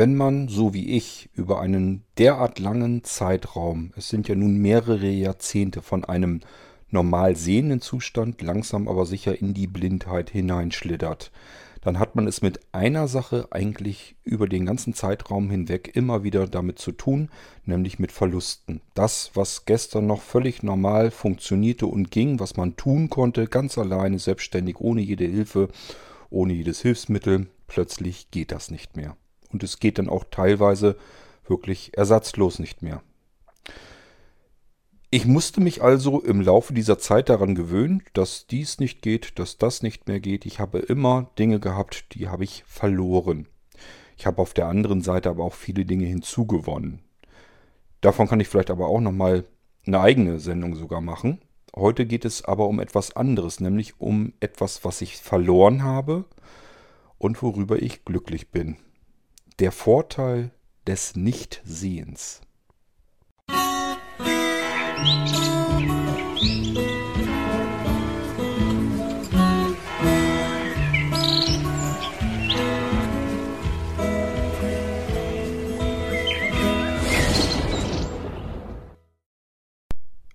Wenn man, so wie ich, über einen derart langen Zeitraum, es sind ja nun mehrere Jahrzehnte von einem normal sehenden Zustand langsam aber sicher in die Blindheit hineinschlittert, dann hat man es mit einer Sache eigentlich über den ganzen Zeitraum hinweg immer wieder damit zu tun, nämlich mit Verlusten. Das, was gestern noch völlig normal funktionierte und ging, was man tun konnte, ganz alleine, selbstständig, ohne jede Hilfe, ohne jedes Hilfsmittel, plötzlich geht das nicht mehr. Und es geht dann auch teilweise wirklich ersatzlos nicht mehr. Ich musste mich also im Laufe dieser Zeit daran gewöhnen, dass dies nicht geht, dass das nicht mehr geht. Ich habe immer Dinge gehabt, die habe ich verloren. Ich habe auf der anderen Seite aber auch viele Dinge hinzugewonnen. Davon kann ich vielleicht aber auch nochmal eine eigene Sendung sogar machen. Heute geht es aber um etwas anderes, nämlich um etwas, was ich verloren habe und worüber ich glücklich bin. Der Vorteil des Nichtsehens.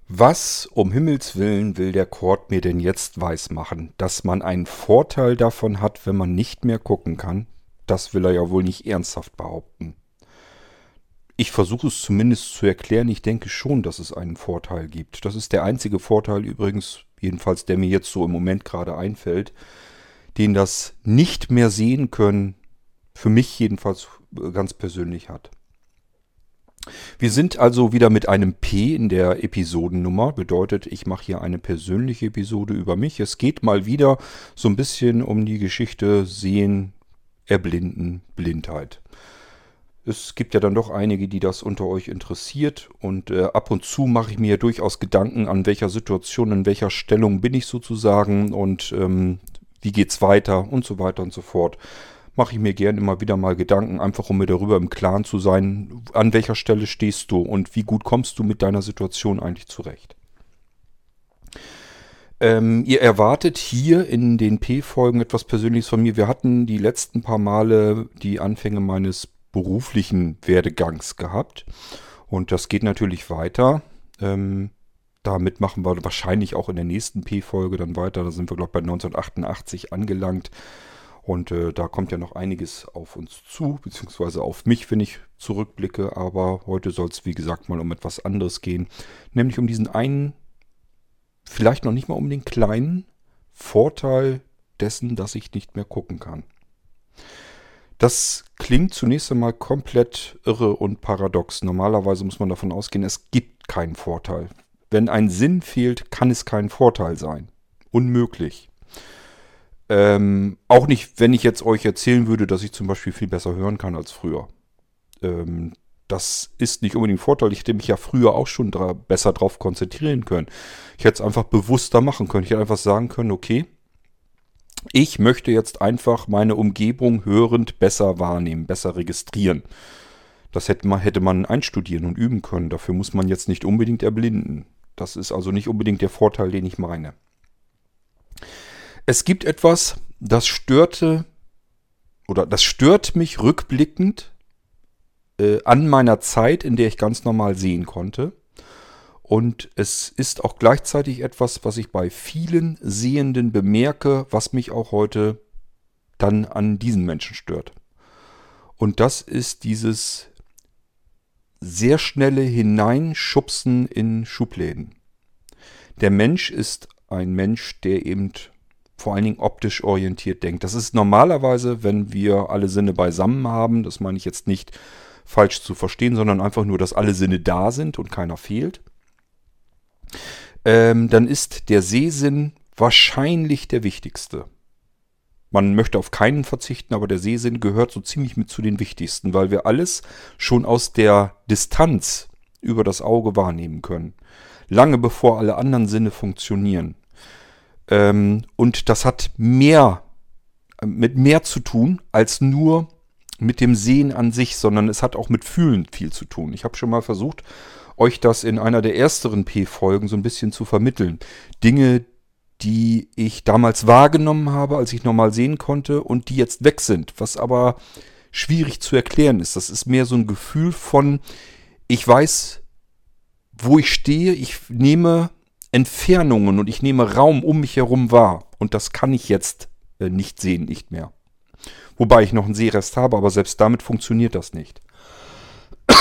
Was um Himmels willen will der Kord mir denn jetzt weismachen? Dass man einen Vorteil davon hat, wenn man nicht mehr gucken kann? Das will er ja wohl nicht ernsthaft behaupten. Ich versuche es zumindest zu erklären. Ich denke schon, dass es einen Vorteil gibt. Das ist der einzige Vorteil übrigens, jedenfalls der mir jetzt so im Moment gerade einfällt, den das nicht mehr sehen können, für mich jedenfalls äh, ganz persönlich hat. Wir sind also wieder mit einem P in der Episodennummer. Bedeutet, ich mache hier eine persönliche Episode über mich. Es geht mal wieder so ein bisschen um die Geschichte Sehen, Erblinden, Blindheit es gibt ja dann doch einige, die das unter euch interessiert und äh, ab und zu mache ich mir durchaus Gedanken, an welcher Situation, in welcher Stellung bin ich sozusagen und ähm, wie geht's weiter und so weiter und so fort. Mache ich mir gern immer wieder mal Gedanken, einfach um mir darüber im Klaren zu sein, an welcher Stelle stehst du und wie gut kommst du mit deiner Situation eigentlich zurecht. Ähm, ihr erwartet hier in den P-Folgen etwas Persönliches von mir. Wir hatten die letzten paar Male die Anfänge meines beruflichen Werdegangs gehabt. Und das geht natürlich weiter. Ähm, damit machen wir wahrscheinlich auch in der nächsten P-Folge dann weiter. Da sind wir, glaube ich, bei 1988 angelangt. Und äh, da kommt ja noch einiges auf uns zu, beziehungsweise auf mich, wenn ich zurückblicke. Aber heute soll es, wie gesagt, mal um etwas anderes gehen. Nämlich um diesen einen, vielleicht noch nicht mal um den kleinen Vorteil dessen, dass ich nicht mehr gucken kann. Das klingt zunächst einmal komplett irre und paradox. Normalerweise muss man davon ausgehen, es gibt keinen Vorteil. Wenn ein Sinn fehlt, kann es kein Vorteil sein. Unmöglich. Ähm, auch nicht, wenn ich jetzt euch erzählen würde, dass ich zum Beispiel viel besser hören kann als früher. Ähm, das ist nicht unbedingt Vorteil. Ich hätte mich ja früher auch schon dra besser darauf konzentrieren können. Ich hätte es einfach bewusster machen können. Ich hätte einfach sagen können, okay, ich möchte jetzt einfach meine Umgebung hörend besser wahrnehmen, besser registrieren. Das hätte man, hätte man einstudieren und üben können. Dafür muss man jetzt nicht unbedingt erblinden. Das ist also nicht unbedingt der Vorteil, den ich meine. Es gibt etwas, das störte oder das stört mich rückblickend äh, an meiner Zeit, in der ich ganz normal sehen konnte. Und es ist auch gleichzeitig etwas, was ich bei vielen Sehenden bemerke, was mich auch heute dann an diesen Menschen stört. Und das ist dieses sehr schnelle Hineinschubsen in Schubläden. Der Mensch ist ein Mensch, der eben vor allen Dingen optisch orientiert denkt. Das ist normalerweise, wenn wir alle Sinne beisammen haben, das meine ich jetzt nicht falsch zu verstehen, sondern einfach nur, dass alle Sinne da sind und keiner fehlt ähm, dann ist der Sehsinn wahrscheinlich der wichtigste. Man möchte auf keinen verzichten, aber der Sehsinn gehört so ziemlich mit zu den wichtigsten, weil wir alles schon aus der Distanz über das Auge wahrnehmen können. Lange bevor alle anderen Sinne funktionieren. Ähm, und das hat mehr, mit mehr zu tun als nur mit dem Sehen an sich, sondern es hat auch mit Fühlen viel zu tun. Ich habe schon mal versucht, euch das in einer der ersteren P-Folgen so ein bisschen zu vermitteln. Dinge, die ich damals wahrgenommen habe, als ich normal sehen konnte und die jetzt weg sind, was aber schwierig zu erklären ist. Das ist mehr so ein Gefühl von, ich weiß, wo ich stehe, ich nehme Entfernungen und ich nehme Raum um mich herum wahr. Und das kann ich jetzt äh, nicht sehen, nicht mehr. Wobei ich noch einen Sehrest habe, aber selbst damit funktioniert das nicht.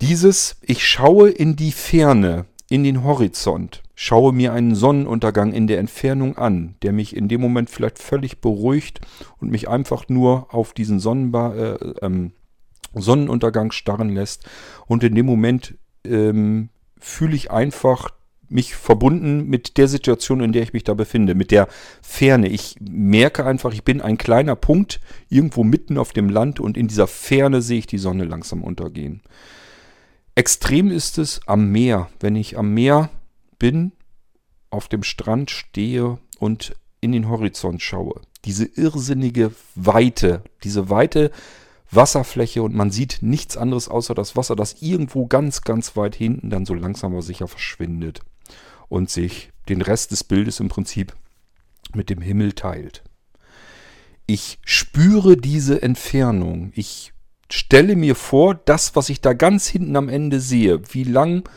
Dieses, ich schaue in die Ferne, in den Horizont, schaue mir einen Sonnenuntergang in der Entfernung an, der mich in dem Moment vielleicht völlig beruhigt und mich einfach nur auf diesen Sonnenba äh, ähm, Sonnenuntergang starren lässt. Und in dem Moment ähm, fühle ich einfach mich verbunden mit der Situation, in der ich mich da befinde, mit der Ferne. Ich merke einfach, ich bin ein kleiner Punkt irgendwo mitten auf dem Land und in dieser Ferne sehe ich die Sonne langsam untergehen. Extrem ist es am Meer, wenn ich am Meer bin, auf dem Strand stehe und in den Horizont schaue. Diese irrsinnige Weite, diese weite Wasserfläche und man sieht nichts anderes außer das Wasser, das irgendwo ganz, ganz weit hinten dann so langsam aber sicher verschwindet und sich den Rest des Bildes im Prinzip mit dem Himmel teilt. Ich spüre diese Entfernung. Ich stelle mir vor, das, was ich da ganz hinten am Ende sehe, wie lang,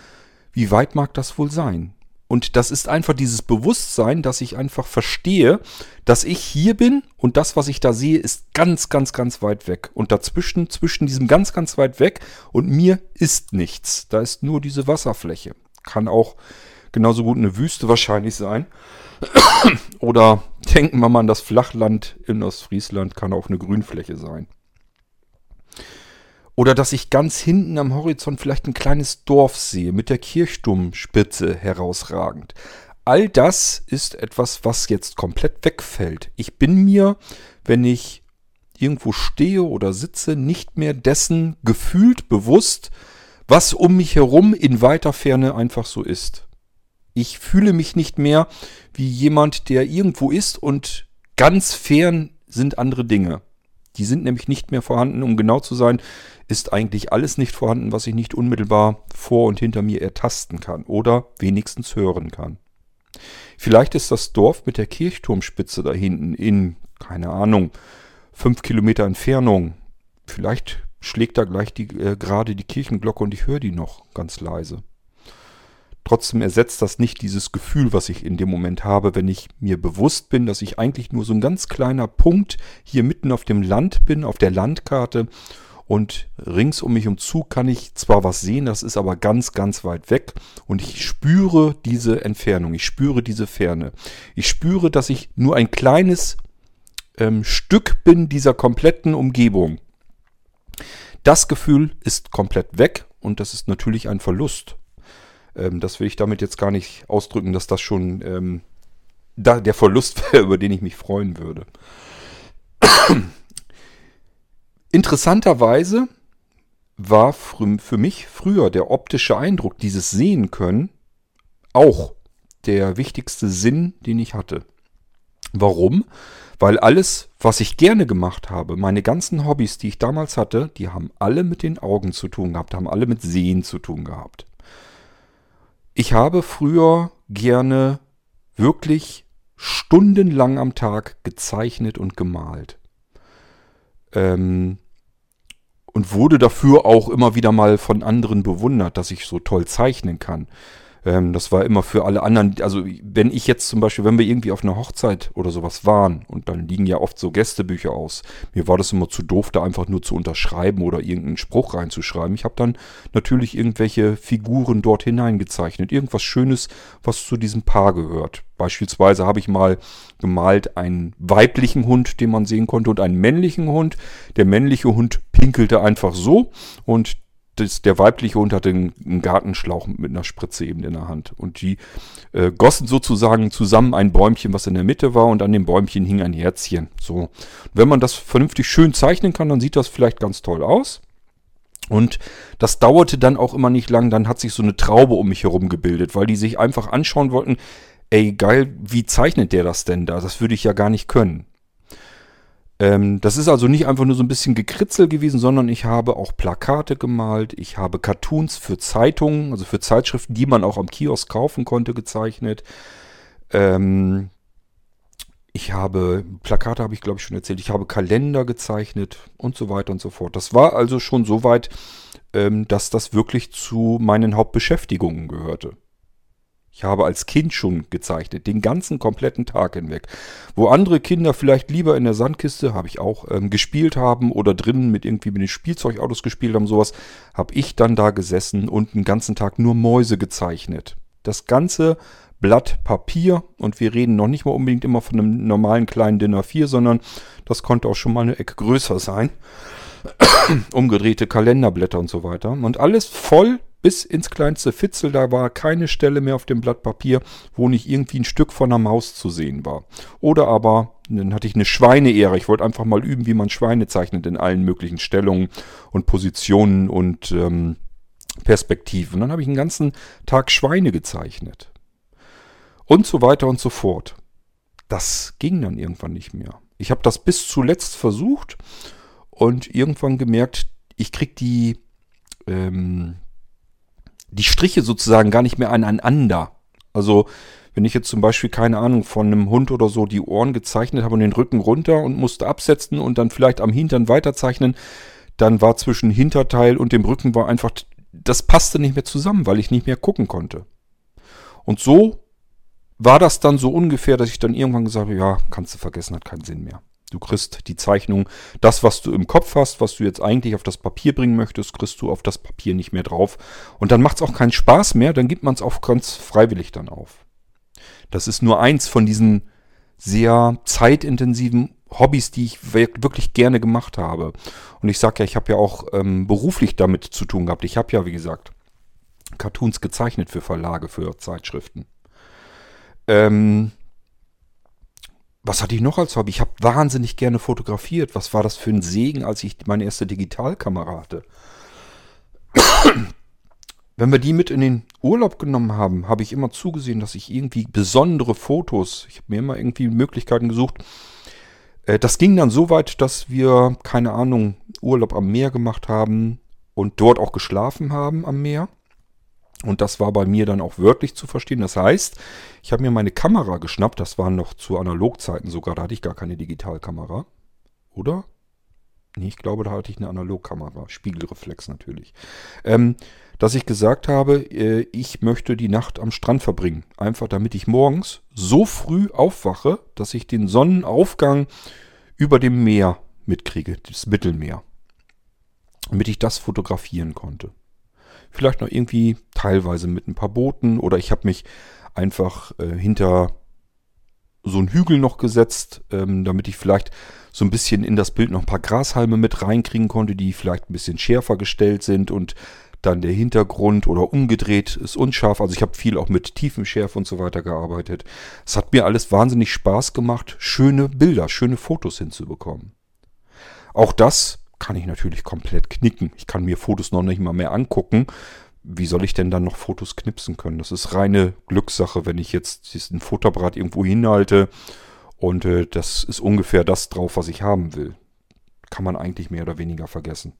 wie weit mag das wohl sein? Und das ist einfach dieses Bewusstsein, dass ich einfach verstehe, dass ich hier bin und das, was ich da sehe, ist ganz, ganz, ganz weit weg. Und dazwischen, zwischen diesem ganz, ganz weit weg und mir ist nichts. Da ist nur diese Wasserfläche. Kann auch genauso gut eine Wüste wahrscheinlich sein. Oder denken wir mal an das Flachland in Ostfriesland, kann auch eine Grünfläche sein. Oder dass ich ganz hinten am Horizont vielleicht ein kleines Dorf sehe mit der Kirchturmspitze herausragend. All das ist etwas, was jetzt komplett wegfällt. Ich bin mir, wenn ich irgendwo stehe oder sitze, nicht mehr dessen gefühlt bewusst, was um mich herum in weiter Ferne einfach so ist. Ich fühle mich nicht mehr wie jemand, der irgendwo ist und ganz fern sind andere Dinge. Die sind nämlich nicht mehr vorhanden. Um genau zu sein, ist eigentlich alles nicht vorhanden, was ich nicht unmittelbar vor und hinter mir ertasten kann oder wenigstens hören kann. Vielleicht ist das Dorf mit der Kirchturmspitze da hinten in, keine Ahnung, fünf Kilometer Entfernung. Vielleicht schlägt da gleich die, äh, gerade die Kirchenglocke und ich höre die noch ganz leise. Trotzdem ersetzt das nicht dieses Gefühl, was ich in dem Moment habe, wenn ich mir bewusst bin, dass ich eigentlich nur so ein ganz kleiner Punkt hier mitten auf dem Land bin, auf der Landkarte. Und rings um mich um zu kann ich zwar was sehen, das ist aber ganz, ganz weit weg. Und ich spüre diese Entfernung, ich spüre diese Ferne. Ich spüre, dass ich nur ein kleines ähm, Stück bin dieser kompletten Umgebung. Das Gefühl ist komplett weg und das ist natürlich ein Verlust. Ähm, das will ich damit jetzt gar nicht ausdrücken, dass das schon ähm, da der Verlust wäre, über den ich mich freuen würde. Interessanterweise war für mich früher der optische Eindruck, dieses Sehen können, auch der wichtigste Sinn, den ich hatte. Warum? Weil alles, was ich gerne gemacht habe, meine ganzen Hobbys, die ich damals hatte, die haben alle mit den Augen zu tun gehabt, haben alle mit Sehen zu tun gehabt. Ich habe früher gerne wirklich stundenlang am Tag gezeichnet und gemalt. Ähm, und wurde dafür auch immer wieder mal von anderen bewundert, dass ich so toll zeichnen kann. Ähm, das war immer für alle anderen, also wenn ich jetzt zum Beispiel, wenn wir irgendwie auf einer Hochzeit oder sowas waren und dann liegen ja oft so Gästebücher aus, mir war das immer zu doof, da einfach nur zu unterschreiben oder irgendeinen Spruch reinzuschreiben. Ich habe dann natürlich irgendwelche Figuren dort hineingezeichnet, irgendwas Schönes, was zu diesem Paar gehört. Beispielsweise habe ich mal gemalt einen weiblichen Hund, den man sehen konnte, und einen männlichen Hund. Der männliche Hund pinkelte einfach so und das, der weibliche Hund hatte einen, Gartenschlauch mit einer Spritze eben in der Hand. Und die äh, gossen sozusagen zusammen ein Bäumchen, was in der Mitte war, und an dem Bäumchen hing ein Herzchen. So. Und wenn man das vernünftig schön zeichnen kann, dann sieht das vielleicht ganz toll aus. Und das dauerte dann auch immer nicht lang, dann hat sich so eine Traube um mich herum gebildet, weil die sich einfach anschauen wollten, ey geil, wie zeichnet der das denn da? Das würde ich ja gar nicht können. Ähm, das ist also nicht einfach nur so ein bisschen gekritzel gewesen, sondern ich habe auch Plakate gemalt, ich habe Cartoons für Zeitungen, also für Zeitschriften, die man auch am Kiosk kaufen konnte, gezeichnet. Ähm, Ich habe, Plakate habe ich glaube ich schon erzählt, ich habe Kalender gezeichnet und so weiter und so fort. Das war also schon so weit, ähm, dass das wirklich zu meinen Hauptbeschäftigungen gehörte. Ich habe als Kind schon gezeichnet, den ganzen kompletten Tag hinweg. Wo andere Kinder vielleicht lieber in der Sandkiste, habe ich auch, ähm, gespielt haben oder drinnen mit irgendwie mit den Spielzeugautos gespielt haben, sowas, habe ich dann da gesessen und den ganzen Tag nur Mäuse gezeichnet. Das ganze Blatt Papier und wir reden noch nicht mal unbedingt immer von einem normalen kleinen Dinner 4, sondern das konnte auch schon mal eine Ecke größer sein. Umgedrehte Kalenderblätter und so weiter. Und alles voll bis ins kleinste Fitzel. Da war keine Stelle mehr auf dem Blatt Papier, wo nicht irgendwie ein Stück von einer Maus zu sehen war. Oder aber, dann hatte ich eine Schweineehre. Ich wollte einfach mal üben, wie man Schweine zeichnet in allen möglichen Stellungen und Positionen und ähm, Perspektiven. Dann habe ich einen ganzen Tag Schweine gezeichnet. Und so weiter und so fort. Das ging dann irgendwann nicht mehr. Ich habe das bis zuletzt versucht und irgendwann gemerkt, ich krieg die, ähm, die Striche sozusagen gar nicht mehr aneinander. Also wenn ich jetzt zum Beispiel, keine Ahnung, von einem Hund oder so die Ohren gezeichnet habe und den Rücken runter und musste absetzen und dann vielleicht am Hintern weiterzeichnen, dann war zwischen Hinterteil und dem Rücken war einfach, das passte nicht mehr zusammen, weil ich nicht mehr gucken konnte. Und so war das dann so ungefähr, dass ich dann irgendwann gesagt habe, ja, kannst du vergessen, hat keinen Sinn mehr. Du kriegst die Zeichnung, das, was du im Kopf hast, was du jetzt eigentlich auf das Papier bringen möchtest, kriegst du auf das Papier nicht mehr drauf. Und dann macht es auch keinen Spaß mehr, dann gibt man es auch ganz freiwillig dann auf. Das ist nur eins von diesen sehr zeitintensiven Hobbys, die ich wirklich gerne gemacht habe. Und ich sage ja, ich habe ja auch ähm, beruflich damit zu tun gehabt. Ich habe ja, wie gesagt, Cartoons gezeichnet für Verlage, für Zeitschriften. Ähm, was hatte ich noch als Hobby? Ich habe wahnsinnig gerne fotografiert. Was war das für ein Segen, als ich meine erste Digitalkamera hatte? Wenn wir die mit in den Urlaub genommen haben, habe ich immer zugesehen, dass ich irgendwie besondere Fotos, ich habe mir immer irgendwie Möglichkeiten gesucht. Äh, das ging dann so weit, dass wir, keine Ahnung, Urlaub am Meer gemacht haben und dort auch geschlafen haben am Meer. Und das war bei mir dann auch wörtlich zu verstehen. Das heißt, ich habe mir meine Kamera geschnappt. Das war noch zu Analogzeiten sogar. Da hatte ich gar keine Digitalkamera. Oder? Nee, ich glaube, da hatte ich eine Analogkamera. Spiegelreflex natürlich. Ähm, dass ich gesagt habe, äh, ich möchte die Nacht am Strand verbringen. Einfach damit ich morgens so früh aufwache, dass ich den Sonnenaufgang über dem Meer mitkriege. Das Mittelmeer. Damit ich das fotografieren konnte. Vielleicht noch irgendwie teilweise mit ein paar Booten oder ich habe mich einfach äh, hinter so einen Hügel noch gesetzt, ähm, damit ich vielleicht so ein bisschen in das Bild noch ein paar Grashalme mit reinkriegen konnte, die vielleicht ein bisschen schärfer gestellt sind und dann der Hintergrund oder umgedreht ist unscharf. Also ich habe viel auch mit Tiefenschärfe und so weiter gearbeitet. Es hat mir alles wahnsinnig Spaß gemacht, schöne Bilder, schöne Fotos hinzubekommen. Auch das kann ich natürlich komplett knicken. Ich kann mir Fotos noch nicht mal mehr angucken. Wie soll ich denn dann noch Fotos knipsen können? Das ist reine Glückssache, wenn ich jetzt ein Futterbrad irgendwo hinhalte und äh, das ist ungefähr das drauf, was ich haben will. Kann man eigentlich mehr oder weniger vergessen.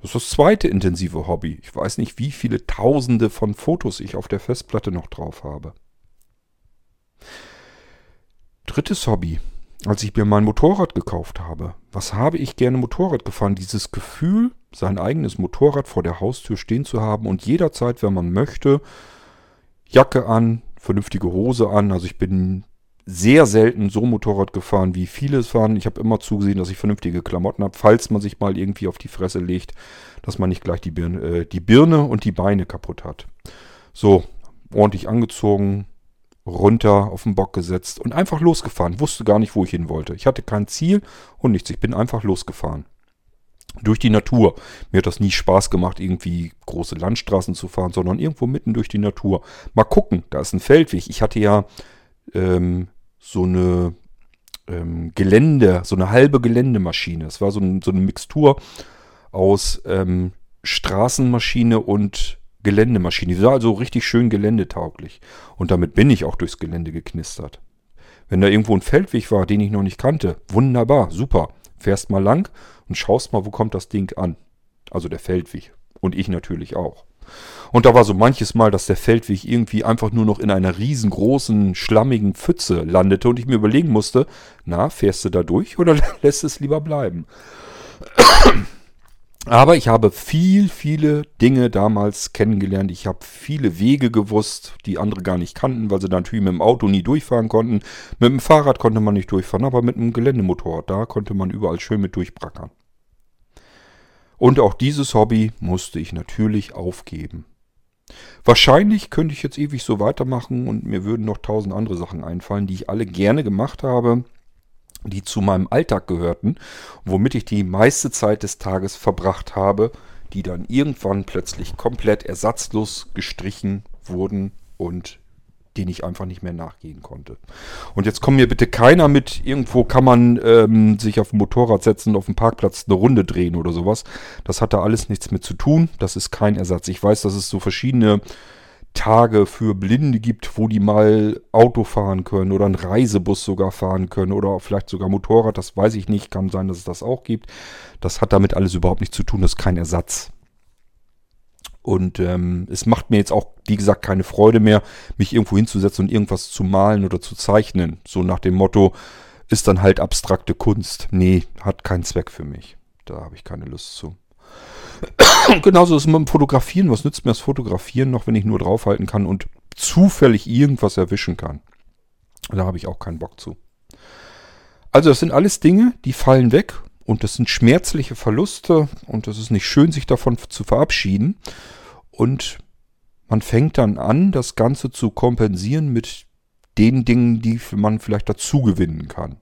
Das ist das zweite intensive Hobby. Ich weiß nicht, wie viele Tausende von Fotos ich auf der Festplatte noch drauf habe. Drittes Hobby als ich mir mein Motorrad gekauft habe. Was habe ich gerne Motorrad gefahren? Dieses Gefühl, sein eigenes Motorrad vor der Haustür stehen zu haben und jederzeit, wenn man möchte, Jacke an, vernünftige Hose an. Also ich bin sehr selten so Motorrad gefahren, wie viele es fahren. Ich habe immer zugesehen, dass ich vernünftige Klamotten habe, falls man sich mal irgendwie auf die Fresse legt, dass man nicht gleich die Birne, äh, die Birne und die Beine kaputt hat. So, ordentlich angezogen, runter auf den Bock gesetzt und einfach losgefahren. Wusste gar nicht, wo ich hin wollte. Ich hatte kein Ziel und nichts. Ich bin einfach losgefahren. Durch die Natur. Mir hat das nie Spaß gemacht, irgendwie große Landstraßen zu fahren, sondern irgendwo mitten durch die Natur. Mal gucken, da ist ein Feldweg. Ich hatte ja ähm, so eine ähm, Gelände, so eine halbe Geländemaschine. Es war so, ein, so, eine Mixtur aus ähm, Straßenmaschine und Geländemaschine. Die war also richtig schön geländetauglich. Und damit bin ich auch durchs Gelände geknistert. Wenn da irgendwo ein Feldweg war, den ich noch nicht kannte, wunderbar, super. Fährst mal lang und schaust mal, wo kommt das Ding an. Also der Feldweg. Und ich natürlich auch. Und da war so manches Mal, dass der Feldweg irgendwie einfach nur noch in einer riesengroßen, schlammigen Pfütze landete und ich mir überlegen musste, na, fährst du da durch oder lässt es lieber bleiben? Aber ich habe viel, viele Dinge damals kennengelernt. Ich habe viele Wege gewusst, die andere gar nicht kannten, weil sie natürlich mit dem Auto nie durchfahren konnten. Mit dem Fahrrad konnte man nicht durchfahren, aber mit einem Geländemotorrad, da konnte man überall schön mit durchbrackern. Und auch dieses Hobby musste ich natürlich aufgeben. Wahrscheinlich könnte ich jetzt ewig so weitermachen und mir würden noch tausend andere Sachen einfallen, die ich alle gerne gemacht habe, die zu meinem Alltag gehörten, womit ich die meiste Zeit des Tages verbracht habe, die dann irgendwann plötzlich komplett ersatzlos gestrichen wurden und den ich einfach nicht mehr nachgehen konnte. Und jetzt kommt mir bitte keiner mit, irgendwo kann man ähm, sich auf ein Motorrad setzen auf dem Parkplatz eine Runde drehen oder sowas. Das hat da alles nichts mit zu tun. Das ist kein Ersatz. Ich weiß, dass es so verschiedene Tage für Blinde gibt, wo die mal Auto fahren können oder einen Reisebus sogar fahren können oder vielleicht sogar Motorrad. Das weiß ich nicht. Kann sein, dass es das auch gibt. Das hat damit alles überhaupt nichts zu tun. Das ist kein Ersatz. Und ähm, es macht mir jetzt auch, wie gesagt, keine Freude mehr, mich irgendwo hinzusetzen und irgendwas zu malen oder zu zeichnen. So nach dem Motto, ist dann halt abstrakte Kunst. Nee, hat keinen Zweck für mich. Da habe ich keine Lust zu. genauso ist es mit dem Fotografieren. Was nützt mir das Fotografieren noch, wenn ich nur draufhalten kann und zufällig irgendwas erwischen kann? Da habe ich auch keinen Bock zu. Also das sind alles Dinge, die fallen weg und das sind schmerzliche Verluste und es ist nicht schön, sich davon zu verabschieden. Und man fängt dann an, das Ganze zu kompensieren mit den Dingen, die man vielleicht dazu gewinnen kann.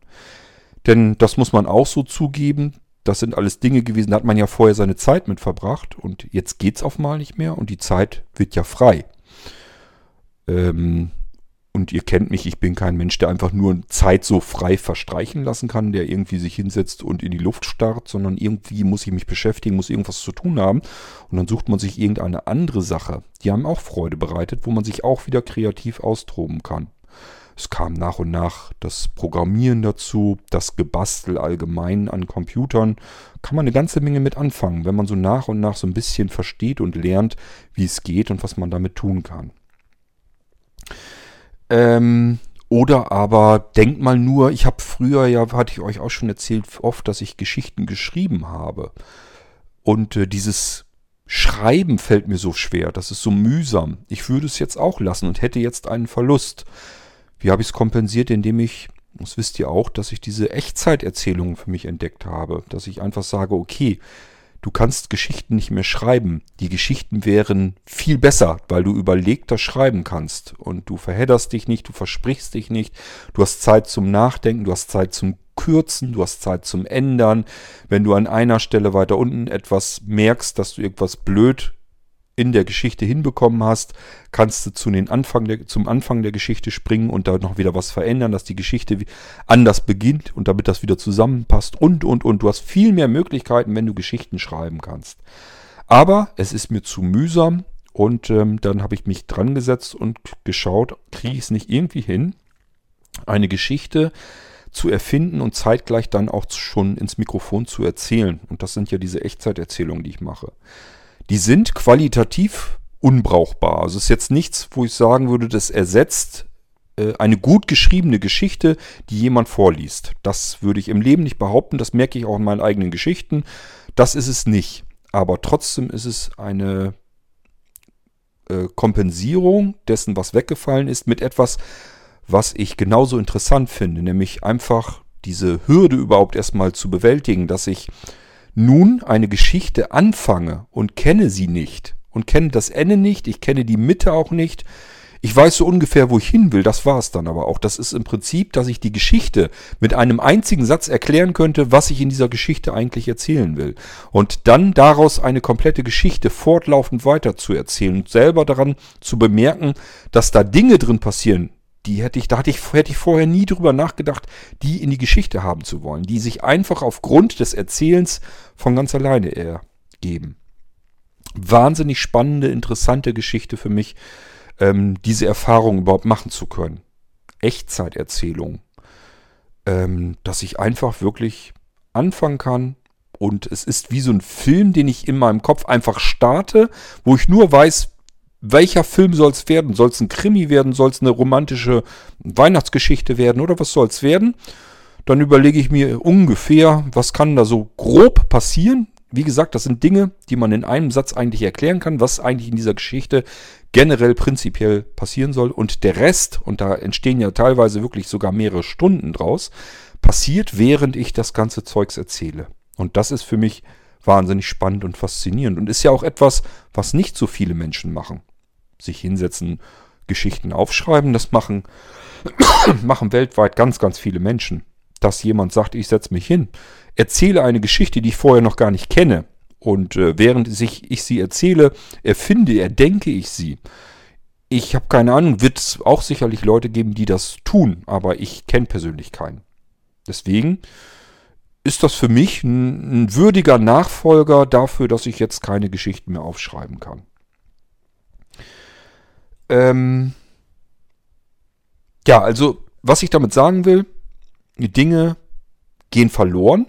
Denn das muss man auch so zugeben. Das sind alles Dinge gewesen, da hat man ja vorher seine Zeit mit verbracht und jetzt geht's auf mal nicht mehr und die Zeit wird ja frei. Ähm, und ihr kennt mich, ich bin kein Mensch, der einfach nur Zeit so frei verstreichen lassen kann, der irgendwie sich hinsetzt und in die Luft starrt, sondern irgendwie muss ich mich beschäftigen, muss irgendwas zu tun haben. Und dann sucht man sich irgendeine andere Sache, die einem auch Freude bereitet, wo man sich auch wieder kreativ austoben kann. Es kam nach und nach das Programmieren dazu, das Gebastel allgemein an Computern. Kann man eine ganze Menge mit anfangen, wenn man so nach und nach so ein bisschen versteht und lernt, wie es geht und was man damit tun kann. Ähm, oder aber denkt mal nur, ich habe früher, ja, hatte ich euch auch schon erzählt, oft, dass ich Geschichten geschrieben habe. Und äh, dieses Schreiben fällt mir so schwer, das ist so mühsam. Ich würde es jetzt auch lassen und hätte jetzt einen Verlust. Wie habe ich es kompensiert, indem ich, das wisst ihr auch, dass ich diese Echtzeiterzählungen für mich entdeckt habe. Dass ich einfach sage, okay, du kannst Geschichten nicht mehr schreiben. Die Geschichten wären viel besser, weil du überlegter schreiben kannst. Und du verhedderst dich nicht, du versprichst dich nicht. Du hast Zeit zum Nachdenken, du hast Zeit zum Kürzen, du hast Zeit zum Ändern. Wenn du an einer Stelle weiter unten etwas merkst, dass du irgendwas blöd in der Geschichte hinbekommen hast, kannst du zu den Anfang der, zum Anfang der Geschichte springen und da noch wieder was verändern, dass die Geschichte anders beginnt und damit das wieder zusammenpasst und, und, und. Du hast viel mehr Möglichkeiten, wenn du Geschichten schreiben kannst. Aber es ist mir zu mühsam und ähm, dann habe ich mich dran gesetzt und geschaut, kriege ich es nicht irgendwie hin, eine Geschichte zu erfinden und zeitgleich dann auch schon ins Mikrofon zu erzählen. Und das sind ja diese Echtzeiterzählungen, die ich mache die sind qualitativ unbrauchbar. Also es ist jetzt nichts, wo ich sagen würde, das ersetzt äh, eine gut geschriebene Geschichte, die jemand vorliest. Das würde ich im Leben nicht behaupten, das merke ich auch in meinen eigenen Geschichten. Das ist es nicht. Aber trotzdem ist es eine äh, Kompensierung dessen, was weggefallen ist, mit etwas, was ich genauso interessant finde, nämlich einfach diese Hürde überhaupt erstmal zu bewältigen, dass ich nun eine Geschichte anfange und kenne sie nicht und kenne das Ende nicht, ich kenne die Mitte auch nicht, ich weiß so ungefähr, wo ich hin will, das war es dann aber auch. Das ist im Prinzip, dass ich die Geschichte mit einem einzigen Satz erklären könnte, was ich in dieser Geschichte eigentlich erzählen will. Und dann daraus eine komplette Geschichte fortlaufend weiter zu erzählen und selber daran zu bemerken, dass da Dinge drin passieren, die hätte ich, da hatte ich, hätte ich vorher nie drüber nachgedacht, die in die Geschichte haben zu wollen, die sich einfach aufgrund des Erzählens von ganz alleine ergeben. Wahnsinnig spannende, interessante Geschichte für mich, ähm, diese Erfahrung überhaupt machen zu können. Echtzeiterzählung. Ähm, dass ich einfach wirklich anfangen kann Und es ist wie so ein Film, den ich in meinem Kopf einfach starte, wo ich nur weiß, welcher Film soll es werden? Soll es ein Krimi werden? Soll es eine romantische Weihnachtsgeschichte werden? Oder was soll es werden? Dann überlege ich mir ungefähr, was kann da so grob passieren. Wie gesagt, das sind Dinge, die man in einem Satz eigentlich erklären kann, was eigentlich in dieser Geschichte generell prinzipiell passieren soll. Und der Rest, und da entstehen ja teilweise wirklich sogar mehrere Stunden draus, passiert, während ich das ganze Zeugs erzähle. Und das ist für mich wahnsinnig spannend und faszinierend und ist ja auch etwas, was nicht so viele Menschen machen. Sich hinsetzen, Geschichten aufschreiben, das machen, machen weltweit ganz, ganz viele Menschen. Dass jemand sagt, ich setze mich hin, erzähle eine Geschichte, die ich vorher noch gar nicht kenne. Und äh, während ich, ich sie erzähle, erfinde, erdenke ich sie. Ich habe keine Ahnung, wird es auch sicherlich Leute geben, die das tun, aber ich kenne persönlich keinen. Deswegen ist das für mich ein, ein würdiger Nachfolger dafür, dass ich jetzt keine Geschichten mehr aufschreiben kann. Ähm ja, also was ich damit sagen will, die Dinge gehen verloren.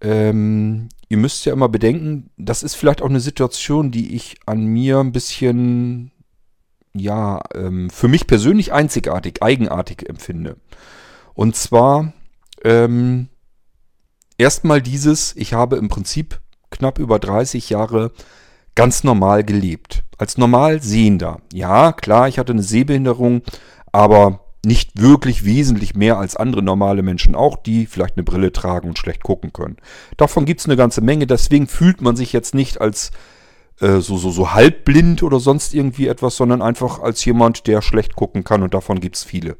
Ähm, ihr müsst ja immer bedenken, das ist vielleicht auch eine Situation, die ich an mir ein bisschen, ja, ähm, für mich persönlich einzigartig, eigenartig empfinde. Und zwar ähm, erstmal dieses, ich habe im Prinzip knapp über 30 Jahre ganz normal gelebt. Als normal Sehender. Ja, klar, ich hatte eine Sehbehinderung, aber nicht wirklich wesentlich mehr als andere normale Menschen auch, die vielleicht eine Brille tragen und schlecht gucken können. Davon gibt es eine ganze Menge, deswegen fühlt man sich jetzt nicht als äh, so, so, so halbblind oder sonst irgendwie etwas, sondern einfach als jemand, der schlecht gucken kann und davon gibt es viele.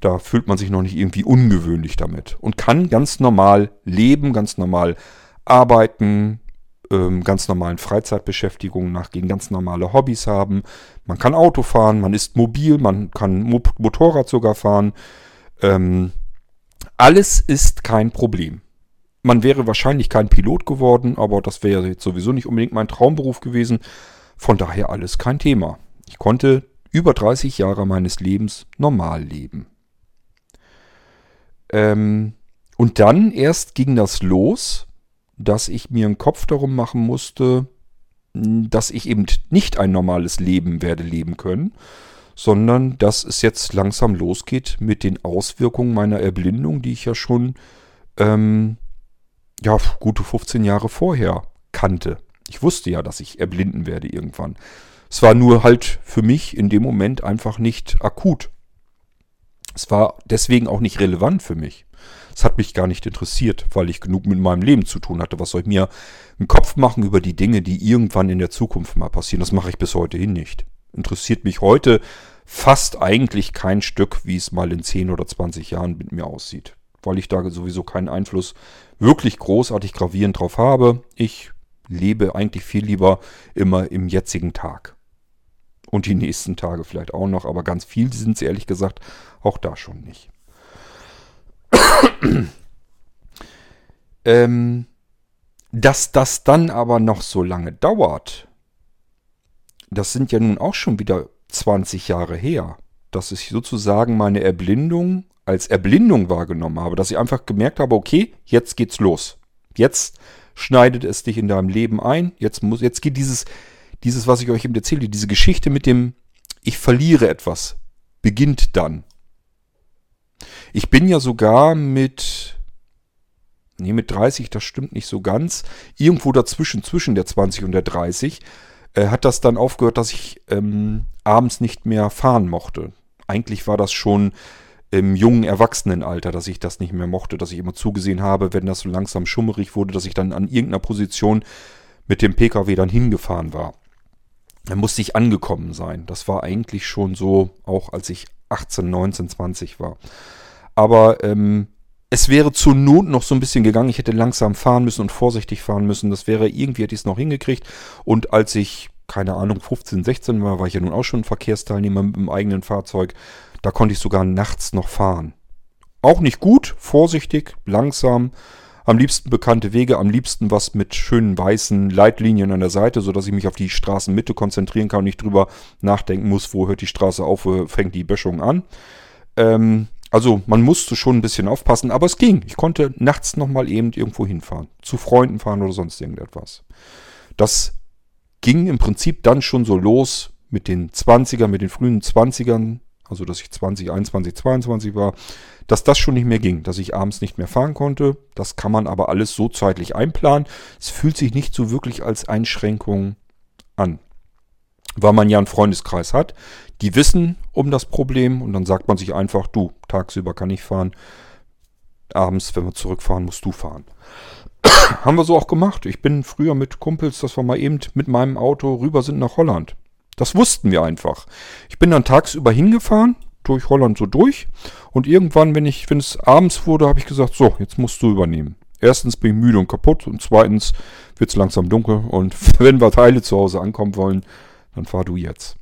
Da fühlt man sich noch nicht irgendwie ungewöhnlich damit und kann ganz normal leben, ganz normal arbeiten, ähm, ganz normalen Freizeitbeschäftigungen nachgehen, ganz normale Hobbys haben. Man kann Auto fahren, man ist mobil, man kann Mo Motorrad sogar fahren. Ähm, alles ist kein Problem. Man wäre wahrscheinlich kein Pilot geworden, aber das wäre jetzt sowieso nicht unbedingt mein Traumberuf gewesen. Von daher alles kein Thema. Ich konnte über 30 Jahre meines Lebens normal leben. Ähm, und dann erst ging das los, dass ich mir einen Kopf darum machen musste, dass ich eben nicht ein normales Leben werde leben können, sondern dass es jetzt langsam losgeht mit den Auswirkungen meiner Erblindung, die ich ja schon ähm, ja, gute 15 Jahre vorher kannte. Ich wusste ja, dass ich erblinden werde irgendwann. Es war nur halt für mich in dem Moment einfach nicht akut. Es war deswegen auch nicht relevant für mich. Es hat mich gar nicht interessiert, weil ich genug mit meinem Leben zu tun hatte. Was soll ich mir einen Kopf machen über die Dinge, die irgendwann in der Zukunft mal passieren? Das mache ich bis heute hin nicht. Interessiert mich heute fast eigentlich kein Stück, wie es mal in 10 oder 20 Jahren mit mir aussieht. Weil ich da sowieso keinen Einfluss wirklich großartig gravierend drauf habe. Ich lebe eigentlich viel lieber immer im jetzigen Tag. Und die nächsten Tage vielleicht auch noch, aber ganz viel sind es ehrlich gesagt auch da schon nicht. Ähm, dass das dann aber noch so lange dauert, das sind ja nun auch schon wieder 20 Jahre her, dass ich sozusagen meine Erblindung als Erblindung wahrgenommen habe, dass ich einfach gemerkt habe, okay, jetzt geht's los. Jetzt schneidet es dich in deinem Leben ein. Jetzt muss, jetzt geht dieses, dieses, was ich euch eben erzählte, diese Geschichte mit dem, ich verliere etwas, beginnt dann. Ich bin ja sogar mit, nee, mit 30, das stimmt nicht so ganz, irgendwo dazwischen, zwischen der 20 und der 30, äh, hat das dann aufgehört, dass ich ähm, abends nicht mehr fahren mochte. Eigentlich war das schon im jungen Erwachsenenalter, dass ich das nicht mehr mochte, dass ich immer zugesehen habe, wenn das so langsam schummerig wurde, dass ich dann an irgendeiner Position mit dem Pkw dann hingefahren war. Dann musste ich angekommen sein. Das war eigentlich schon so, auch als ich 18, 19, 20 war. Aber ähm, es wäre zur Not noch so ein bisschen gegangen. Ich hätte langsam fahren müssen und vorsichtig fahren müssen. Das wäre irgendwie hätte ich es noch hingekriegt. Und als ich, keine Ahnung, 15, 16 war, war ich ja nun auch schon Verkehrsteilnehmer mit dem eigenen Fahrzeug. Da konnte ich sogar nachts noch fahren. Auch nicht gut, vorsichtig, langsam. Am liebsten bekannte Wege, am liebsten was mit schönen weißen Leitlinien an der Seite, sodass ich mich auf die Straßenmitte konzentrieren kann und nicht drüber nachdenken muss, wo hört die Straße auf, wo fängt die Böschung an. Ähm, Also man musste schon ein bisschen aufpassen, aber es ging. Ich konnte nachts nochmal eben irgendwo hinfahren. Zu Freunden fahren oder sonst irgendetwas. Das ging im Prinzip dann schon so los mit den 20ern, mit den frühen 20ern, also dass ich 20, 21, 22 war, dass das schon nicht mehr ging, dass ich abends nicht mehr fahren konnte. Das kann man aber alles so zeitlich einplanen. Es fühlt sich nicht so wirklich als Einschränkung an. Weil man ja einen Freundeskreis hat, die wissen um das Problem und dann sagt man sich einfach, du, tagsüber kann ich fahren, abends, wenn wir zurückfahren, musst du fahren. Haben wir so auch gemacht. Ich bin früher mit Kumpels, dass wir mal eben mit meinem Auto rüber sind nach Holland. Das wussten wir einfach. Ich bin dann tagsüber hingefahren, durch Holland so durch. Und irgendwann, wenn ich, wenn es abends wurde, habe ich gesagt, so, jetzt musst du übernehmen. Erstens bin ich müde und kaputt und zweitens wird es langsam dunkel und wenn wir Teile zu Hause ankommen wollen, dann fahr du jetzt.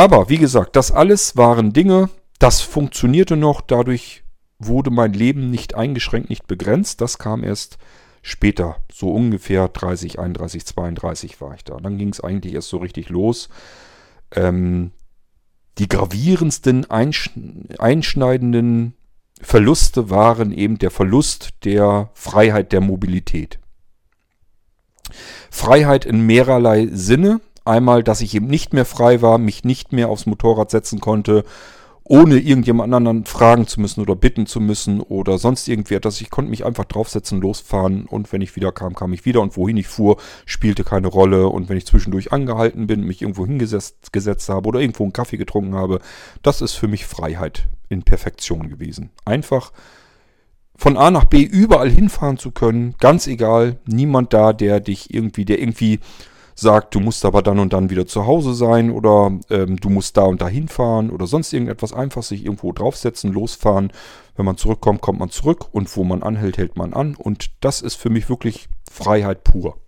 Aber wie gesagt, das alles waren Dinge, das funktionierte noch, dadurch wurde mein Leben nicht eingeschränkt, nicht begrenzt. Das kam erst später, so ungefähr 30, 31, 32 war ich da. Dann ging es eigentlich erst so richtig los. Ähm, die gravierendsten, einschneidenden Verluste waren eben der Verlust der Freiheit der Mobilität. Freiheit in mehrerlei Sinne. Einmal, dass ich eben nicht mehr frei war, mich nicht mehr aufs Motorrad setzen konnte ohne irgendjemand anderen fragen zu müssen oder bitten zu müssen oder sonst irgendwie etwas. Ich konnte mich einfach draufsetzen, losfahren und wenn ich wieder kam, kam ich wieder und wohin ich fuhr, spielte keine Rolle und wenn ich zwischendurch angehalten bin, mich irgendwo hingesetzt gesetzt habe oder irgendwo einen Kaffee getrunken habe, das ist für mich Freiheit in Perfektion gewesen. Einfach von A nach B überall hinfahren zu können, ganz egal, niemand da, der dich irgendwie, der irgendwie sagt, du musst aber dann und dann wieder zu Hause sein oder ähm, du musst da und da hinfahren oder sonst irgendetwas. Einfach sich irgendwo draufsetzen, losfahren. Wenn man zurückkommt, kommt man zurück und wo man anhält, hält man an. Und das ist für mich wirklich Freiheit pur.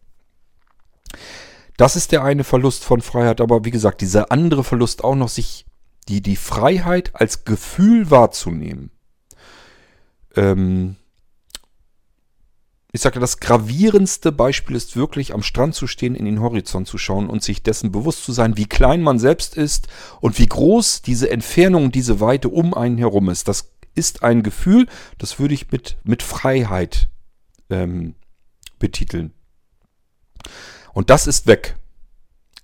Das ist der eine Verlust von Freiheit, aber wie gesagt, dieser andere Verlust auch noch, sich die, die Freiheit als Gefühl wahrzunehmen. Ähm, ich sage, das gravierendste Beispiel ist wirklich am Strand zu stehen, in den Horizont zu schauen und sich dessen bewusst zu sein, wie klein man selbst ist und wie groß diese Entfernung, diese Weite um einen herum ist. Das ist ein Gefühl, das würde ich mit, mit Freiheit ähm, betiteln. Und das ist weg.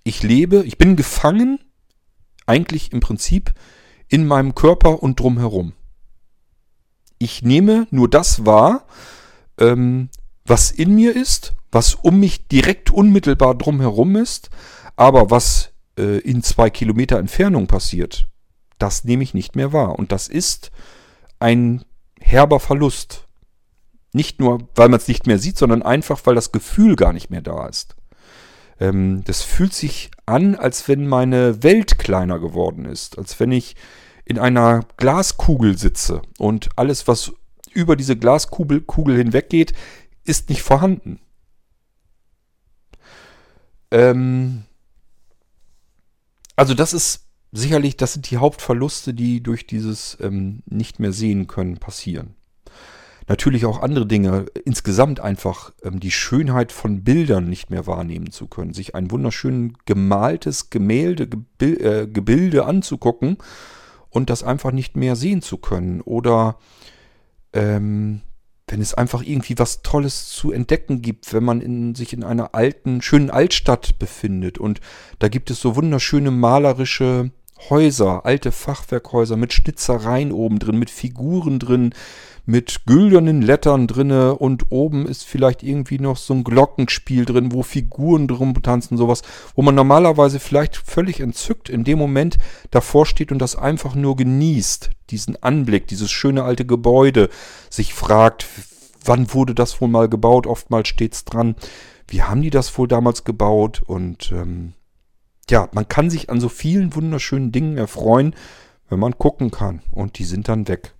Ich lebe, ich bin gefangen, eigentlich im Prinzip, in meinem Körper und drumherum. Ich nehme nur das wahr, ähm, was in mir ist, was um mich direkt unmittelbar drumherum ist, aber was äh, in zwei Kilometer Entfernung passiert, das nehme ich nicht mehr wahr. Und das ist ein herber Verlust. Nicht nur, weil man es nicht mehr sieht, sondern einfach, weil das Gefühl gar nicht mehr da ist. Ähm, das fühlt sich an, als wenn meine Welt kleiner geworden ist, als wenn ich in einer Glaskugel sitze und alles, was über diese Glaskugel Kugel hinweggeht, ist nicht vorhanden. Ähm, also das ist sicherlich, das sind die Hauptverluste, die durch dieses ähm, nicht mehr sehen können passieren. Natürlich auch andere Dinge, insgesamt einfach ähm, die Schönheit von Bildern nicht mehr wahrnehmen zu können, sich ein wunderschön gemaltes Gemälde, Gebil äh, Gebilde anzugucken und das einfach nicht mehr sehen zu können oder ähm, wenn es einfach irgendwie was Tolles zu entdecken gibt, wenn man in, sich in einer alten, schönen Altstadt befindet. Und da gibt es so wunderschöne malerische Häuser, alte Fachwerkhäuser mit Schnitzereien oben drin, mit Figuren drin, mit güldenen Lettern drinne und oben ist vielleicht irgendwie noch so ein Glockenspiel drin, wo Figuren drum tanzen, sowas, wo man normalerweise vielleicht völlig entzückt in dem Moment davor steht und das einfach nur genießt, diesen Anblick, dieses schöne alte Gebäude, sich fragt, wann wurde das wohl mal gebaut, oftmals steht's dran, wie haben die das wohl damals gebaut? Und ähm, ja, man kann sich an so vielen wunderschönen Dingen erfreuen, wenn man gucken kann. Und die sind dann weg.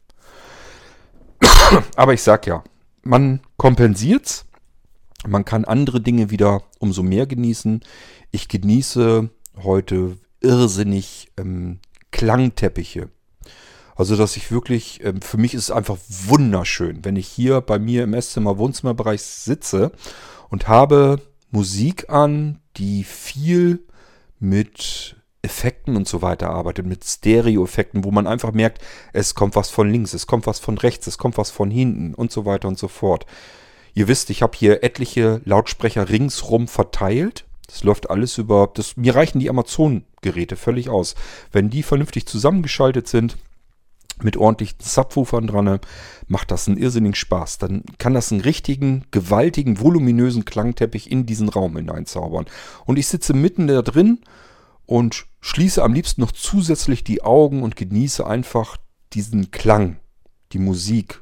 Aber ich sag ja, man kompensiert's. Man kann andere Dinge wieder umso mehr genießen. Ich genieße heute irrsinnig ähm, Klangteppiche. Also, dass ich wirklich, ähm, für mich ist es einfach wunderschön, wenn ich hier bei mir im Esszimmer, Wohnzimmerbereich sitze und habe Musik an, die viel mit Effekten und so weiter arbeitet, mit Stereo-Effekten, wo man einfach merkt, es kommt was von links, es kommt was von rechts, es kommt was von hinten und so weiter und so fort. Ihr wisst, ich habe hier etliche Lautsprecher ringsrum verteilt. Das läuft alles über. Das, mir reichen die Amazon-Geräte völlig aus. Wenn die vernünftig zusammengeschaltet sind, mit ordentlichen Subwoofern dran, macht das einen irrsinnigen Spaß. Dann kann das einen richtigen, gewaltigen, voluminösen Klangteppich in diesen Raum hineinzaubern. Und ich sitze mitten da drin und schließe am liebsten noch zusätzlich die Augen und genieße einfach diesen Klang, die Musik.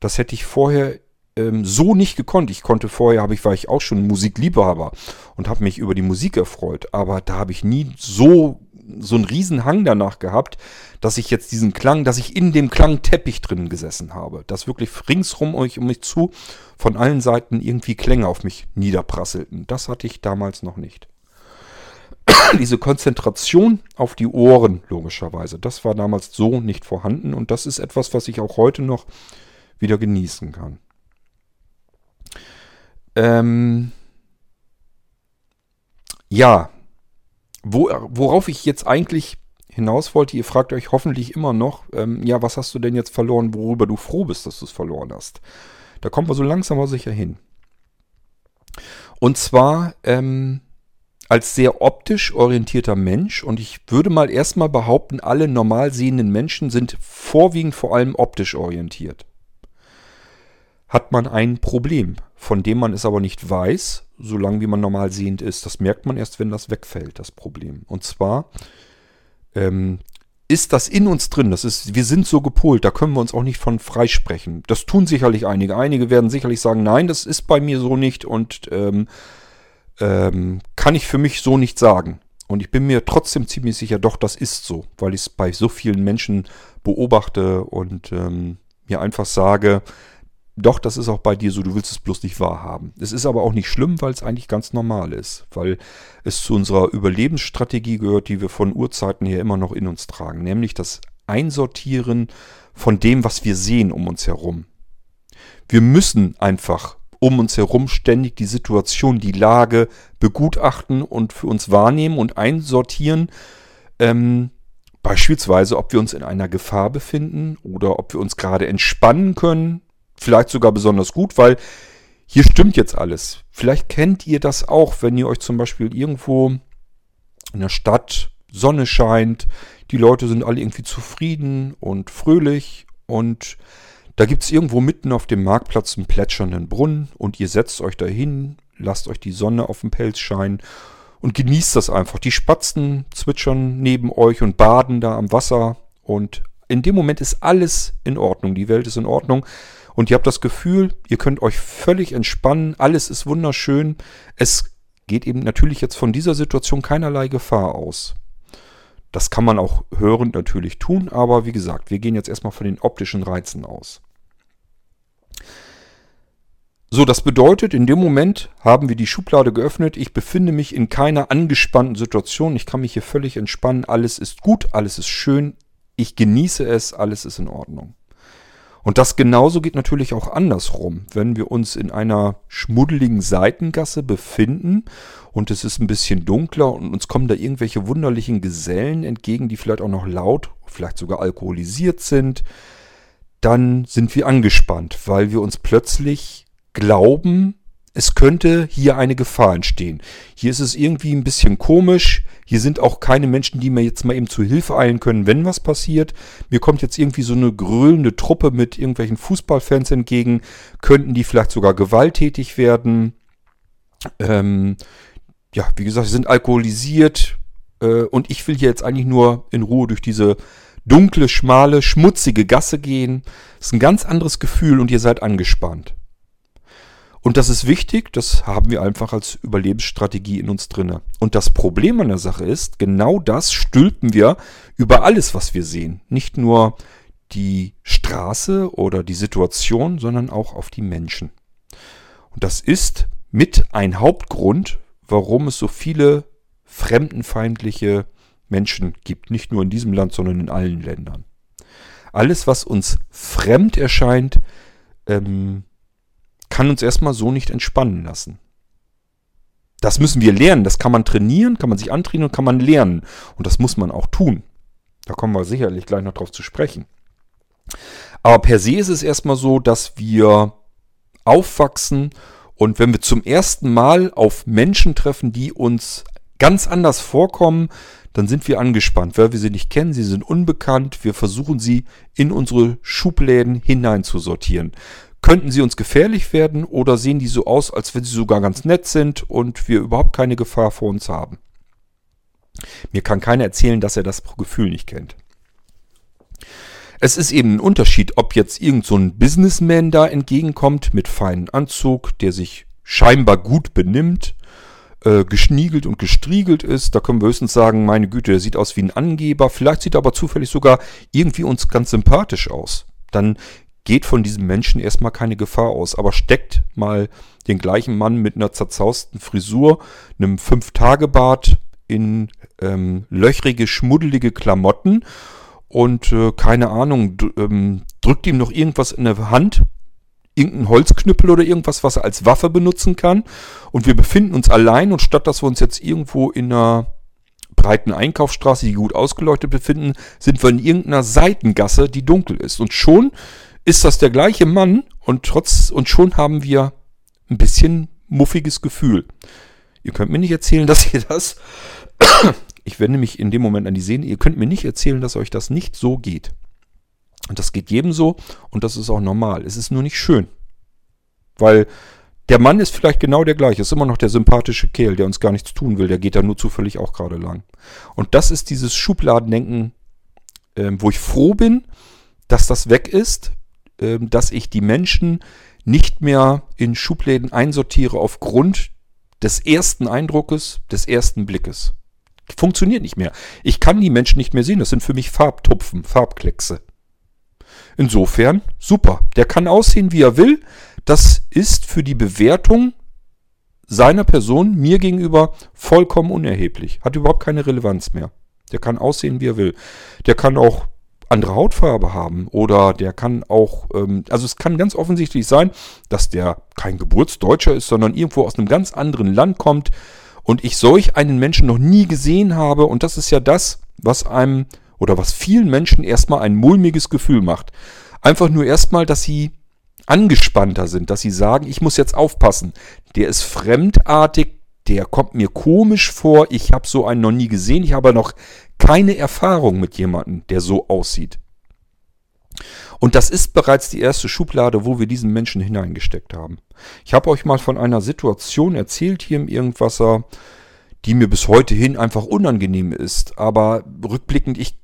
Das hätte ich vorher ähm, so nicht gekonnt. Ich konnte vorher, habe ich, war ich auch schon Musikliebhaber und habe mich über die Musik erfreut. Aber da habe ich nie so so einen riesen Hang danach gehabt, dass ich jetzt diesen Klang, dass ich in dem Klangteppich drin gesessen habe. Dass wirklich ringsrum euch um mich zu von allen Seiten irgendwie Klänge auf mich niederprasselten. Das hatte ich damals noch nicht. Diese Konzentration auf die Ohren, logischerweise, das war damals so nicht vorhanden und das ist etwas, was ich auch heute noch wieder genießen kann. Ähm ja, wo, worauf ich jetzt eigentlich hinaus wollte, ihr fragt euch hoffentlich immer noch, ähm, ja, was hast du denn jetzt verloren, worüber du froh bist, dass du es verloren hast. Da kommen wir so langsam aber sicher hin. Und zwar ähm, als sehr optisch orientierter Mensch, und ich würde mal erstmal behaupten, alle normal sehenden Menschen sind vorwiegend vor allem optisch orientiert. Hat man ein Problem, von dem man es aber nicht weiß, solange wie man normal sehend ist. Das merkt man erst, wenn das wegfällt, das Problem. Und zwar ähm, ist das in uns drin. Das ist, wir sind so gepolt, da können wir uns auch nicht von freisprechen. Das tun sicherlich einige. Einige werden sicherlich sagen, nein, das ist bei mir so nicht und ähm, ähm, kann ich für mich so nicht sagen. Und ich bin mir trotzdem ziemlich sicher, doch, das ist so, weil ich es bei so vielen Menschen beobachte und ähm, mir einfach sage, doch, das ist auch bei dir so, du willst es bloß nicht wahrhaben. Es ist aber auch nicht schlimm, weil es eigentlich ganz normal ist, weil es zu unserer Überlebensstrategie gehört, die wir von Urzeiten her immer noch in uns tragen, nämlich das Einsortieren von dem, was wir sehen um uns herum. Wir müssen einfach um uns herum ständig die Situation, die Lage begutachten und für uns wahrnehmen und einsortieren. Ähm, beispielsweise, ob wir uns in einer Gefahr befinden oder ob wir uns gerade entspannen können, vielleicht sogar besonders gut, weil hier stimmt jetzt alles. Vielleicht kennt ihr das auch, wenn ihr euch zum Beispiel irgendwo in der Stadt Sonne scheint, die Leute sind alle irgendwie zufrieden und fröhlich und da gibt es irgendwo mitten auf dem Marktplatz einen plätschernden Brunnen und ihr setzt euch dahin, lasst euch die Sonne auf dem Pelz scheinen und genießt das einfach. Die Spatzen zwitschern neben euch und baden da am Wasser und in dem Moment ist alles in Ordnung. Die Welt ist in Ordnung. Und ihr habt das Gefühl, ihr könnt euch völlig entspannen, alles ist wunderschön. Es geht eben natürlich jetzt von dieser Situation keinerlei Gefahr aus. Das kann man auch hörend natürlich tun, aber wie gesagt, wir gehen jetzt erstmal von den optischen Reizen aus. So, das bedeutet, in dem Moment haben wir die Schublade geöffnet. Ich befinde mich in keiner angespannten Situation. Ich kann mich hier völlig entspannen. Alles ist gut, alles ist schön. Ich genieße es, alles ist in Ordnung. Und das genauso geht natürlich auch andersrum. Wenn wir uns in einer schmuddeligen Seitengasse befinden und es ist ein bisschen dunkler und uns kommen da irgendwelche wunderlichen Gesellen entgegen, die vielleicht auch noch laut, vielleicht sogar alkoholisiert sind, dann sind wir angespannt, weil wir uns plötzlich glauben, es könnte hier eine Gefahr entstehen. Hier ist es irgendwie ein bisschen komisch. Hier sind auch keine Menschen, die mir jetzt mal eben zu Hilfe eilen können, wenn was passiert. Mir kommt jetzt irgendwie so eine grölende Truppe mit irgendwelchen Fußballfans entgegen. Könnten die vielleicht sogar gewalttätig werden? Ähm, ja, wie gesagt, sie sind alkoholisiert. Äh, und ich will hier jetzt eigentlich nur in Ruhe durch diese dunkle, schmale, schmutzige Gasse gehen. Das ist ein ganz anderes Gefühl und ihr seid angespannt. Und das ist wichtig, das haben wir einfach als Überlebensstrategie in uns drinne. Und das Problem an der Sache ist, genau das stülpen wir über alles, was wir sehen. Nicht nur die Straße oder die Situation, sondern auch auf die Menschen. Und das ist mit ein Hauptgrund, warum es so viele fremdenfeindliche Menschen gibt. Nicht nur in diesem Land, sondern in allen Ländern. Alles, was uns fremd erscheint, ähm, kann uns erstmal so nicht entspannen lassen. Das müssen wir lernen. Das kann man trainieren, kann man sich antrainieren und kann man lernen. Und das muss man auch tun. Da kommen wir sicherlich gleich noch drauf zu sprechen. Aber per se ist es erstmal so, dass wir aufwachsen und wenn wir zum ersten Mal auf Menschen treffen, die uns ganz anders vorkommen, dann sind wir angespannt, weil wir sie nicht kennen, sie sind unbekannt, wir versuchen sie in unsere Schubläden hineinzusortieren. Könnten sie uns gefährlich werden oder sehen die so aus, als wenn sie sogar ganz nett sind und wir überhaupt keine Gefahr vor uns haben? Mir kann keiner erzählen, dass er das Gefühl nicht kennt. Es ist eben ein Unterschied, ob jetzt irgend so ein Businessman da entgegenkommt mit feinem Anzug, der sich scheinbar gut benimmt, äh, geschniegelt und gestriegelt ist. Da können wir höchstens sagen, meine Güte, der sieht aus wie ein Angeber. Vielleicht sieht er aber zufällig sogar irgendwie uns ganz sympathisch aus. Dann geht von diesem Menschen erstmal keine Gefahr aus. Aber steckt mal den gleichen Mann mit einer zerzausten Frisur, einem Fünf-Tage-Bart in ähm, löchrige, schmuddelige Klamotten und äh, keine Ahnung, ähm, drückt ihm noch irgendwas in der Hand, irgendein Holzknüppel oder irgendwas, was er als Waffe benutzen kann. Und wir befinden uns allein und statt dass wir uns jetzt irgendwo in einer breiten Einkaufsstraße, die gut ausgeleuchtet befinden, sind wir in irgendeiner Seitengasse, die dunkel ist. Und schon ist das der gleiche Mann und trotz und schon haben wir ein bisschen muffiges Gefühl. Ihr könnt mir nicht erzählen, dass ihr das ich wende mich in dem Moment an die Sehne. Ihr könnt mir nicht erzählen, dass euch das nicht so geht. Und das geht jedem so und das ist auch normal. Es ist nur nicht schön. Weil der Mann ist vielleicht genau der gleiche, ist immer noch der sympathische Kerl, der uns gar nichts tun will, der geht da nur zufällig auch gerade lang. Und das ist dieses Schubladendenken, ähm, wo ich froh bin, dass das weg ist, dass ich die Menschen nicht mehr in Schubläden einsortiere aufgrund des ersten Eindruckes, des ersten Blickes. Funktioniert nicht mehr. Ich kann die Menschen nicht mehr sehen. Das sind für mich Farbtupfen, Farbkleckse. Insofern, super. Der kann aussehen, wie er will. Das ist für die Bewertung seiner Person mir gegenüber vollkommen unerheblich. Hat überhaupt keine Relevanz mehr. Der kann aussehen, wie er will. Der kann auch andere Hautfarbe haben oder der kann auch, ähm, also es kann ganz offensichtlich sein, dass der kein Geburtsdeutscher ist, sondern irgendwo aus einem ganz anderen Land kommt, und ich solch einen Menschen noch nie gesehen habe und das ist ja das, was einem oder was vielen Menschen erstmal ein mulmiges Gefühl macht. Einfach nur erstmal, dass sie angespannter sind, dass sie sagen, ich muss jetzt aufpassen. Der ist fremdartig, der kommt mir komisch vor, ich habe so einen noch nie gesehen, ich habe noch keine Erfahrung mit jemandem, der so aussieht. Und das ist bereits die erste Schublade, wo wir diesen Menschen hineingesteckt haben. Ich habe euch mal von einer Situation erzählt hier im Irgendwasser, die mir bis heute hin einfach unangenehm ist. Aber rückblickend, ich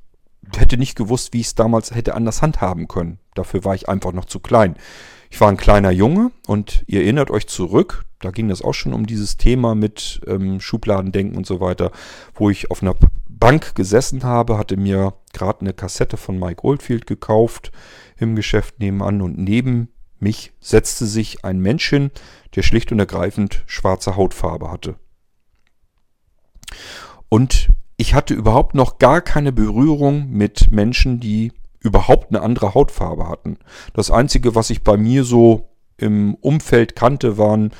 hätte nicht gewusst, wie ich es damals hätte anders handhaben können. Dafür war ich einfach noch zu klein. Ich war ein kleiner Junge und ihr erinnert euch zurück, da ging das auch schon um dieses Thema mit ähm, Schubladendenken und so weiter, wo ich auf einer Bank gesessen habe, hatte mir gerade eine Kassette von Mike Oldfield gekauft im Geschäft nebenan und neben mich setzte sich ein Mensch hin, der schlicht und ergreifend schwarze Hautfarbe hatte. Und ich hatte überhaupt noch gar keine Berührung mit Menschen, die überhaupt eine andere Hautfarbe hatten. Das Einzige, was ich bei mir so im Umfeld kannte, waren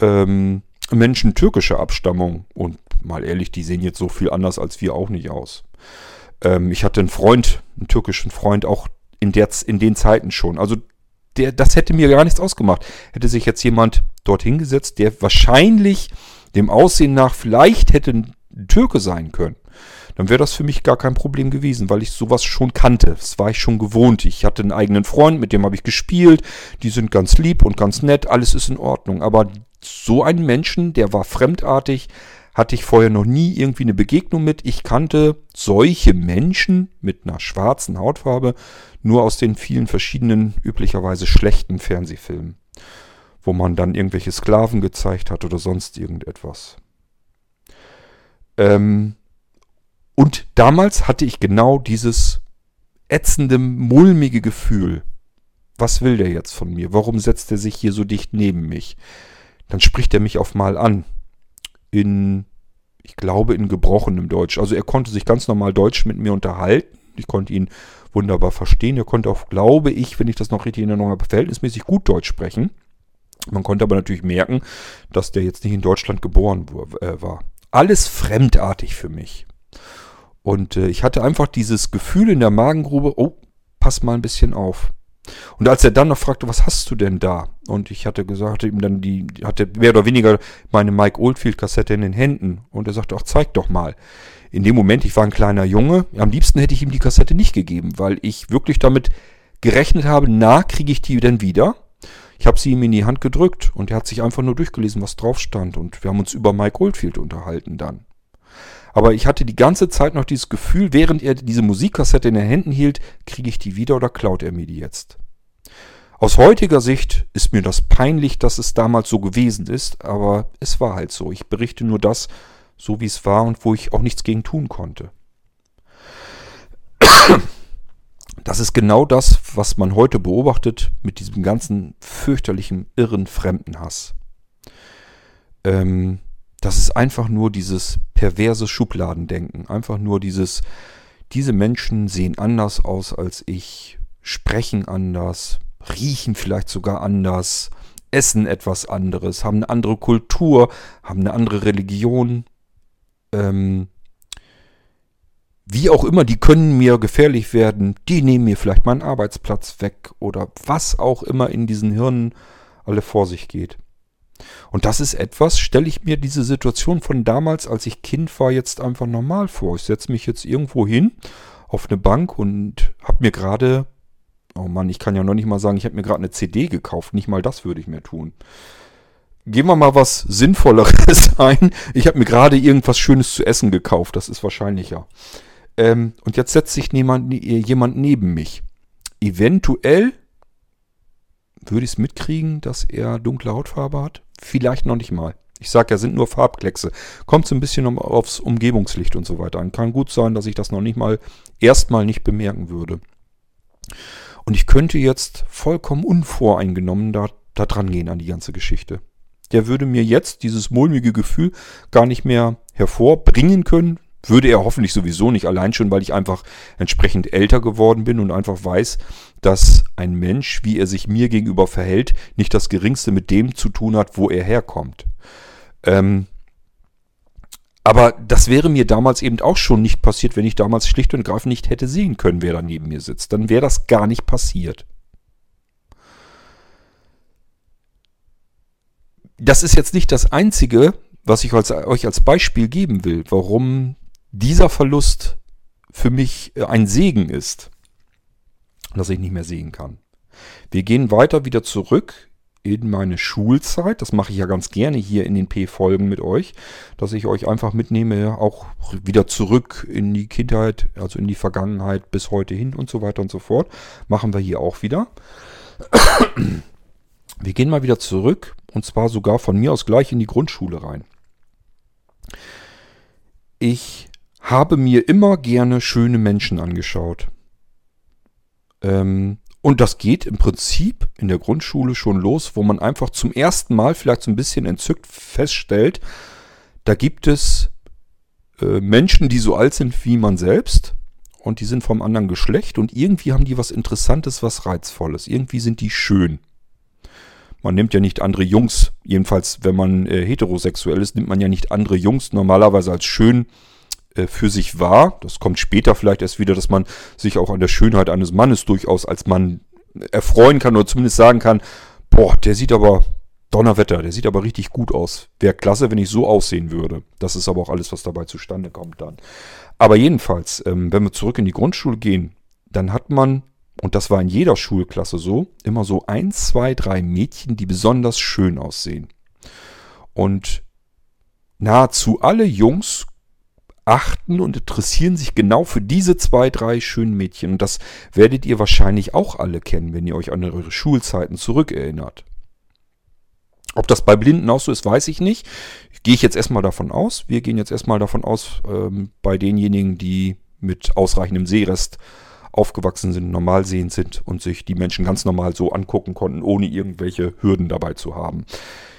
ähm, Menschen türkischer Abstammung. Und mal ehrlich, die sehen jetzt so viel anders als wir auch nicht aus. Ähm, ich hatte einen Freund, einen türkischen Freund, auch in, der, in den Zeiten schon. Also der, das hätte mir gar nichts ausgemacht. Hätte sich jetzt jemand dort hingesetzt, der wahrscheinlich dem Aussehen nach vielleicht hätte ein Türke sein können, dann wäre das für mich gar kein Problem gewesen, weil ich sowas schon kannte. Das war ich schon gewohnt. Ich hatte einen eigenen Freund, mit dem habe ich gespielt. Die sind ganz lieb und ganz nett, alles ist in Ordnung. Aber so einen Menschen, der war fremdartig, hatte ich vorher noch nie irgendwie eine Begegnung mit. Ich kannte solche Menschen mit einer schwarzen Hautfarbe nur aus den vielen verschiedenen, üblicherweise schlechten Fernsehfilmen, wo man dann irgendwelche Sklaven gezeigt hat oder sonst irgendetwas. Ähm, und damals hatte ich genau dieses ätzende, mulmige Gefühl. Was will der jetzt von mir? Warum setzt er sich hier so dicht neben mich? Dann spricht er mich auf mal an in, ich glaube, in gebrochenem Deutsch. Also er konnte sich ganz normal Deutsch mit mir unterhalten. Ich konnte ihn wunderbar verstehen. Er konnte auch, glaube ich, wenn ich das noch richtig in Erinnerung habe, verhältnismäßig gut Deutsch sprechen. Man konnte aber natürlich merken, dass der jetzt nicht in Deutschland geboren äh, war. Alles fremdartig für mich. Und äh, ich hatte einfach dieses Gefühl in der Magengrube, oh, pass mal ein bisschen auf. Und als er dann noch fragte, was hast du denn da? Und ich hatte gesagt, ihm dann die, hatte mehr oder weniger meine Mike Oldfield Kassette in den Händen. Und er sagte, ach, zeig doch mal. In dem Moment, ich war ein kleiner Junge, am liebsten hätte ich ihm die Kassette nicht gegeben, weil ich wirklich damit gerechnet habe, na, kriege ich die denn wieder? Ich habe sie ihm in die Hand gedrückt und er hat sich einfach nur durchgelesen, was drauf stand. Und wir haben uns über Mike Oldfield unterhalten dann. Aber ich hatte die ganze Zeit noch dieses Gefühl, während er diese Musikkassette in den Händen hielt, kriege ich die wieder oder klaut er mir die jetzt? Aus heutiger Sicht ist mir das peinlich, dass es damals so gewesen ist, aber es war halt so. Ich berichte nur das, so wie es war und wo ich auch nichts gegen tun konnte. Das ist genau das, was man heute beobachtet mit diesem ganzen fürchterlichen, irren Fremdenhass. Ähm, das ist einfach nur dieses perverse Schubladendenken. Einfach nur dieses, diese Menschen sehen anders aus als ich, sprechen anders, riechen vielleicht sogar anders, essen etwas anderes, haben eine andere Kultur, haben eine andere Religion. Ähm, wie auch immer, die können mir gefährlich werden, die nehmen mir vielleicht meinen Arbeitsplatz weg oder was auch immer in diesen Hirnen alle vor sich geht. Und das ist etwas, stelle ich mir diese Situation von damals, als ich Kind war, jetzt einfach normal vor. Ich setze mich jetzt irgendwo hin auf eine Bank und habe mir gerade Oh Mann, ich kann ja noch nicht mal sagen, ich habe mir gerade eine CD gekauft. Nicht mal das würde ich mehr tun. Gehen wir mal was Sinnvolleres ein. Ich habe mir gerade irgendwas Schönes zu essen gekauft. Das ist wahrscheinlicher. Ähm, und jetzt setzt sich jemand, jemand neben mich. Eventuell würde ich es mitkriegen, dass er dunkle Hautfarbe hat. Vielleicht noch nicht mal. Ich sage ja, sind nur Farbkleckse. Kommt so ein bisschen um, aufs Umgebungslicht und so weiter an. Kann gut sein, dass ich das noch nicht mal erstmal nicht bemerken würde. Und ich könnte jetzt vollkommen unvoreingenommen da, da dran gehen an die ganze Geschichte. Der würde mir jetzt dieses mulmige Gefühl gar nicht mehr hervorbringen können. Würde er hoffentlich sowieso nicht, allein schon, weil ich einfach entsprechend älter geworden bin und einfach weiß, dass ein Mensch, wie er sich mir gegenüber verhält, nicht das geringste mit dem zu tun hat, wo er herkommt. Ähm, aber das wäre mir damals eben auch schon nicht passiert, wenn ich damals schlicht und ergreifend nicht hätte sehen können, wer da neben mir sitzt. Dann wäre das gar nicht passiert. Das ist jetzt nicht das Einzige, was ich euch als Beispiel geben will, warum dieser Verlust für mich äh, ein Segen ist, dass ich nicht mehr sehen kann. Wir gehen weiter wieder zurück in meine Schulzeit. Das mache ich ja ganz gerne hier in den P-Folgen mit euch, dass ich euch einfach mitnehme, auch wieder zurück in die Kindheit, also in die Vergangenheit bis heute hin und so weiter und so fort. Machen wir hier auch wieder. Wir gehen mal wieder zurück und zwar sogar von mir aus gleich in die Grundschule rein. Ich habe mir immer gerne schöne Menschen angeschaut. Ähm, und das geht im Prinzip in der Grundschule schon los, wo man einfach zum ersten Mal vielleicht so ein bisschen entzückt feststellt, da gibt es äh, Menschen, die so alt sind wie man selbst und die sind vom anderen Geschlecht und irgendwie haben die was Interessantes, was Reizvolles. Irgendwie sind die schön. Man nimmt ja nicht andere Jungs, jedenfalls wenn man äh, heterosexuell ist, nimmt man ja nicht andere Jungs normalerweise als schön für sich wahr. Das kommt später vielleicht erst wieder, dass man sich auch an der Schönheit eines Mannes durchaus als Mann erfreuen kann oder zumindest sagen kann, boah, der sieht aber Donnerwetter, der sieht aber richtig gut aus. Wäre klasse, wenn ich so aussehen würde. Das ist aber auch alles, was dabei zustande kommt dann. Aber jedenfalls, ähm, wenn wir zurück in die Grundschule gehen, dann hat man, und das war in jeder Schulklasse so, immer so ein, zwei, drei Mädchen, die besonders schön aussehen. Und nahezu alle Jungs achten und interessieren sich genau für diese zwei, drei schönen Mädchen. Und das werdet ihr wahrscheinlich auch alle kennen, wenn ihr euch an eure Schulzeiten zurückerinnert. Ob das bei Blinden auch so ist, weiß ich nicht. Gehe ich jetzt erstmal davon aus. Wir gehen jetzt erstmal davon aus, ähm, bei denjenigen, die mit ausreichendem Sehrest aufgewachsen sind, normal sehend sind und sich die Menschen ganz normal so angucken konnten, ohne irgendwelche Hürden dabei zu haben.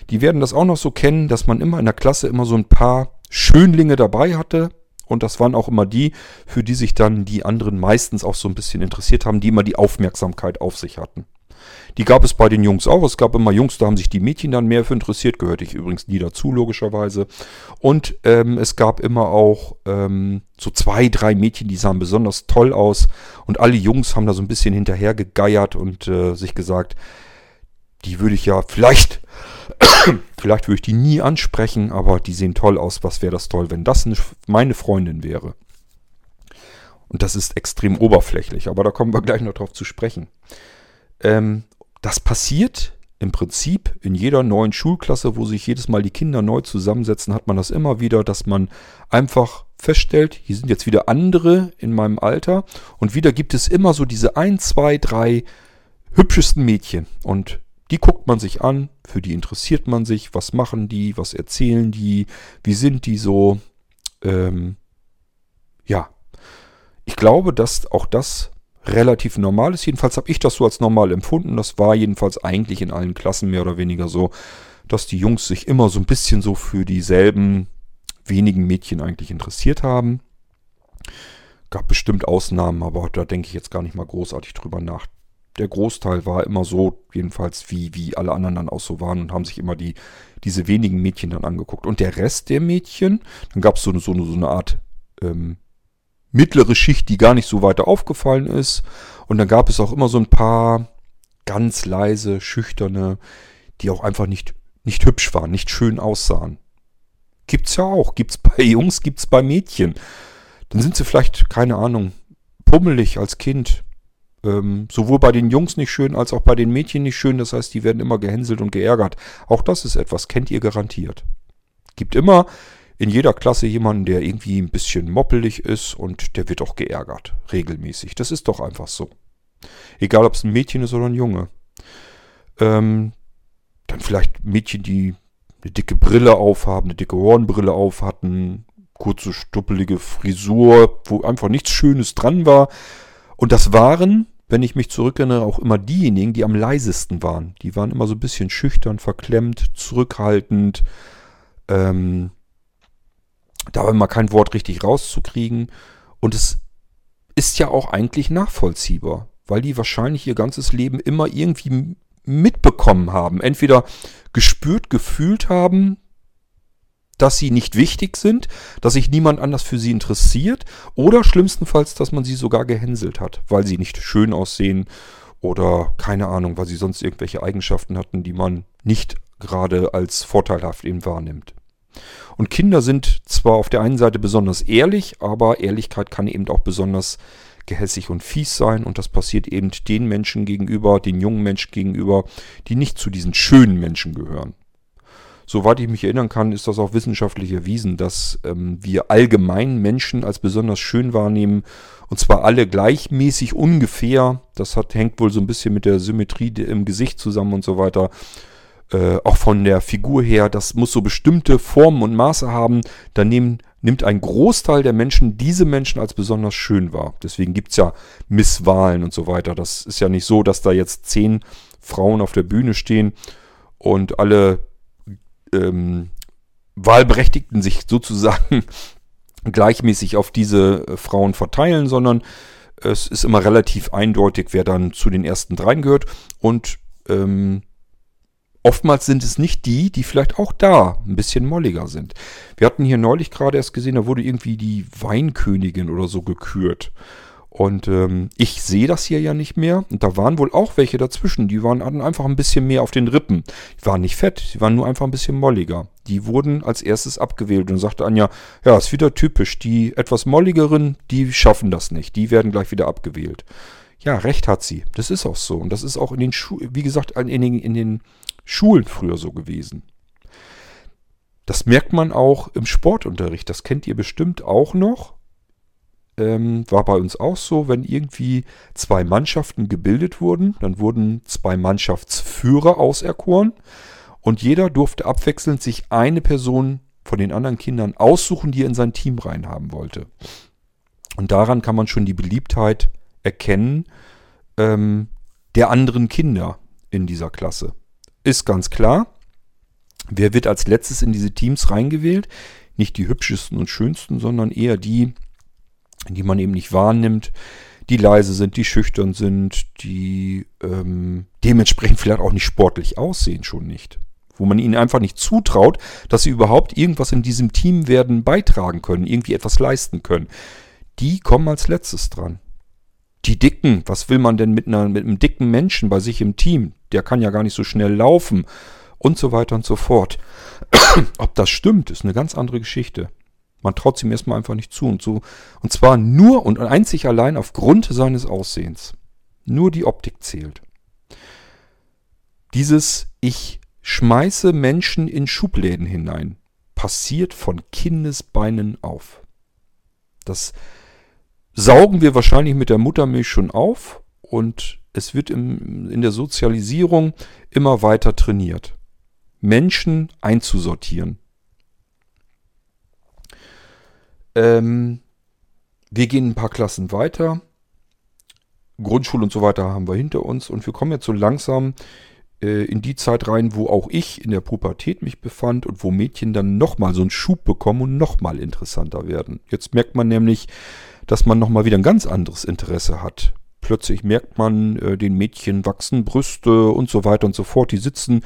Die werden das auch noch so kennen, dass man immer in der Klasse immer so ein paar Schönlinge dabei hatte. Und das waren auch immer die, für die sich dann die anderen meistens auch so ein bisschen interessiert haben, die immer die Aufmerksamkeit auf sich hatten. Die gab es bei den Jungs auch. Es gab immer Jungs, da haben sich die Mädchen dann mehr für interessiert. Gehörte ich übrigens nie dazu, logischerweise. Und ähm, es gab immer auch ähm, so zwei, drei Mädchen, die sahen besonders toll aus. Und alle Jungs haben da so ein bisschen hinterher gegeiert und äh, sich gesagt, die würde ich ja vielleicht, vielleicht würde ich die nie ansprechen, aber die sehen toll aus. Was wäre das toll, wenn das eine, meine Freundin wäre? Und das ist extrem oberflächlich, aber da kommen wir gleich noch drauf zu sprechen. Ähm, das passiert im Prinzip in jeder neuen Schulklasse, wo sich jedes Mal die Kinder neu zusammensetzen, hat man das immer wieder, dass man einfach feststellt, hier sind jetzt wieder andere in meinem Alter und wieder gibt es immer so diese ein, zwei, drei hübschesten Mädchen und die guckt man sich an, für die interessiert man sich, was machen die, was erzählen die, wie sind die so. Ähm, ja, ich glaube, dass auch das relativ normal ist. Jedenfalls habe ich das so als normal empfunden. Das war jedenfalls eigentlich in allen Klassen mehr oder weniger so, dass die Jungs sich immer so ein bisschen so für dieselben wenigen Mädchen eigentlich interessiert haben. Gab bestimmt Ausnahmen, aber da denke ich jetzt gar nicht mal großartig drüber nach. Der Großteil war immer so, jedenfalls wie, wie alle anderen dann auch so waren und haben sich immer die, diese wenigen Mädchen dann angeguckt. Und der Rest der Mädchen, dann gab es so eine, so, eine, so eine Art ähm, mittlere Schicht, die gar nicht so weiter aufgefallen ist. Und dann gab es auch immer so ein paar ganz leise, schüchterne, die auch einfach nicht, nicht hübsch waren, nicht schön aussahen. Gibt's ja auch. Gibt's bei Jungs, gibt's bei Mädchen. Dann sind sie vielleicht, keine Ahnung, pummelig als Kind. Ähm, sowohl bei den Jungs nicht schön, als auch bei den Mädchen nicht schön. Das heißt, die werden immer gehänselt und geärgert. Auch das ist etwas, kennt ihr garantiert. Gibt immer in jeder Klasse jemanden, der irgendwie ein bisschen moppelig ist und der wird auch geärgert, regelmäßig. Das ist doch einfach so. Egal, ob es ein Mädchen ist oder ein Junge. Ähm, dann vielleicht Mädchen, die eine dicke Brille aufhaben, eine dicke Hornbrille auf hatten, kurze, stuppelige Frisur, wo einfach nichts Schönes dran war. Und das waren, wenn ich mich zurückerinnere, auch immer diejenigen, die am leisesten waren. Die waren immer so ein bisschen schüchtern, verklemmt, zurückhaltend, ähm, da war mal kein Wort richtig rauszukriegen. Und es ist ja auch eigentlich nachvollziehbar, weil die wahrscheinlich ihr ganzes Leben immer irgendwie mitbekommen haben. Entweder gespürt, gefühlt haben, dass sie nicht wichtig sind, dass sich niemand anders für sie interessiert oder schlimmstenfalls, dass man sie sogar gehänselt hat, weil sie nicht schön aussehen oder keine Ahnung, weil sie sonst irgendwelche Eigenschaften hatten, die man nicht gerade als vorteilhaft eben wahrnimmt. Und Kinder sind zwar auf der einen Seite besonders ehrlich, aber Ehrlichkeit kann eben auch besonders gehässig und fies sein. Und das passiert eben den Menschen gegenüber, den jungen Menschen gegenüber, die nicht zu diesen schönen Menschen gehören. Soweit ich mich erinnern kann, ist das auch wissenschaftlich erwiesen, dass ähm, wir allgemein Menschen als besonders schön wahrnehmen. Und zwar alle gleichmäßig ungefähr. Das hat, hängt wohl so ein bisschen mit der Symmetrie im Gesicht zusammen und so weiter. Äh, auch von der Figur her, das muss so bestimmte Formen und Maße haben. Dann nehmen, nimmt ein Großteil der Menschen diese Menschen als besonders schön wahr. Deswegen gibt es ja Misswahlen und so weiter. Das ist ja nicht so, dass da jetzt zehn Frauen auf der Bühne stehen und alle ähm, Wahlberechtigten sich sozusagen gleichmäßig auf diese äh, Frauen verteilen, sondern es ist immer relativ eindeutig, wer dann zu den ersten dreien gehört. Und ähm, Oftmals sind es nicht die, die vielleicht auch da ein bisschen molliger sind. Wir hatten hier neulich gerade erst gesehen, da wurde irgendwie die Weinkönigin oder so gekürt. Und ähm, ich sehe das hier ja nicht mehr. Und da waren wohl auch welche dazwischen. Die waren hatten einfach ein bisschen mehr auf den Rippen. Die waren nicht fett, die waren nur einfach ein bisschen molliger. Die wurden als erstes abgewählt und sagte Anja, ja, ist wieder typisch. Die etwas molligeren, die schaffen das nicht. Die werden gleich wieder abgewählt. Ja, recht hat sie. Das ist auch so. Und das ist auch in den Schulen, wie gesagt, in den, in den Schulen früher so gewesen. Das merkt man auch im Sportunterricht. Das kennt ihr bestimmt auch noch. Ähm, war bei uns auch so, wenn irgendwie zwei Mannschaften gebildet wurden, dann wurden zwei Mannschaftsführer auserkoren und jeder durfte abwechselnd sich eine Person von den anderen Kindern aussuchen, die er in sein Team reinhaben wollte. Und daran kann man schon die Beliebtheit erkennen ähm, der anderen Kinder in dieser Klasse ist ganz klar. Wer wird als letztes in diese Teams reingewählt? Nicht die hübschesten und schönsten, sondern eher die, die man eben nicht wahrnimmt, die leise sind, die schüchtern sind, die ähm, dementsprechend vielleicht auch nicht sportlich aussehen, schon nicht. Wo man ihnen einfach nicht zutraut, dass sie überhaupt irgendwas in diesem Team werden beitragen können, irgendwie etwas leisten können. Die kommen als letztes dran. Die Dicken, was will man denn mit, einer, mit einem dicken Menschen bei sich im Team? Der kann ja gar nicht so schnell laufen und so weiter und so fort. Ob das stimmt, ist eine ganz andere Geschichte. Man traut es ihm erstmal einfach nicht zu und so. Und zwar nur und einzig allein aufgrund seines Aussehens. Nur die Optik zählt. Dieses Ich schmeiße Menschen in Schubläden hinein passiert von Kindesbeinen auf. Das saugen wir wahrscheinlich mit der Muttermilch schon auf und es wird im, in der Sozialisierung immer weiter trainiert. Menschen einzusortieren. Ähm, wir gehen ein paar Klassen weiter. Grundschule und so weiter haben wir hinter uns und wir kommen jetzt so langsam äh, in die Zeit rein, wo auch ich in der Pubertät mich befand und wo Mädchen dann nochmal so einen Schub bekommen und nochmal interessanter werden. Jetzt merkt man nämlich, dass man nochmal wieder ein ganz anderes Interesse hat. Plötzlich merkt man, äh, den Mädchen wachsen Brüste und so weiter und so fort. Die sitzen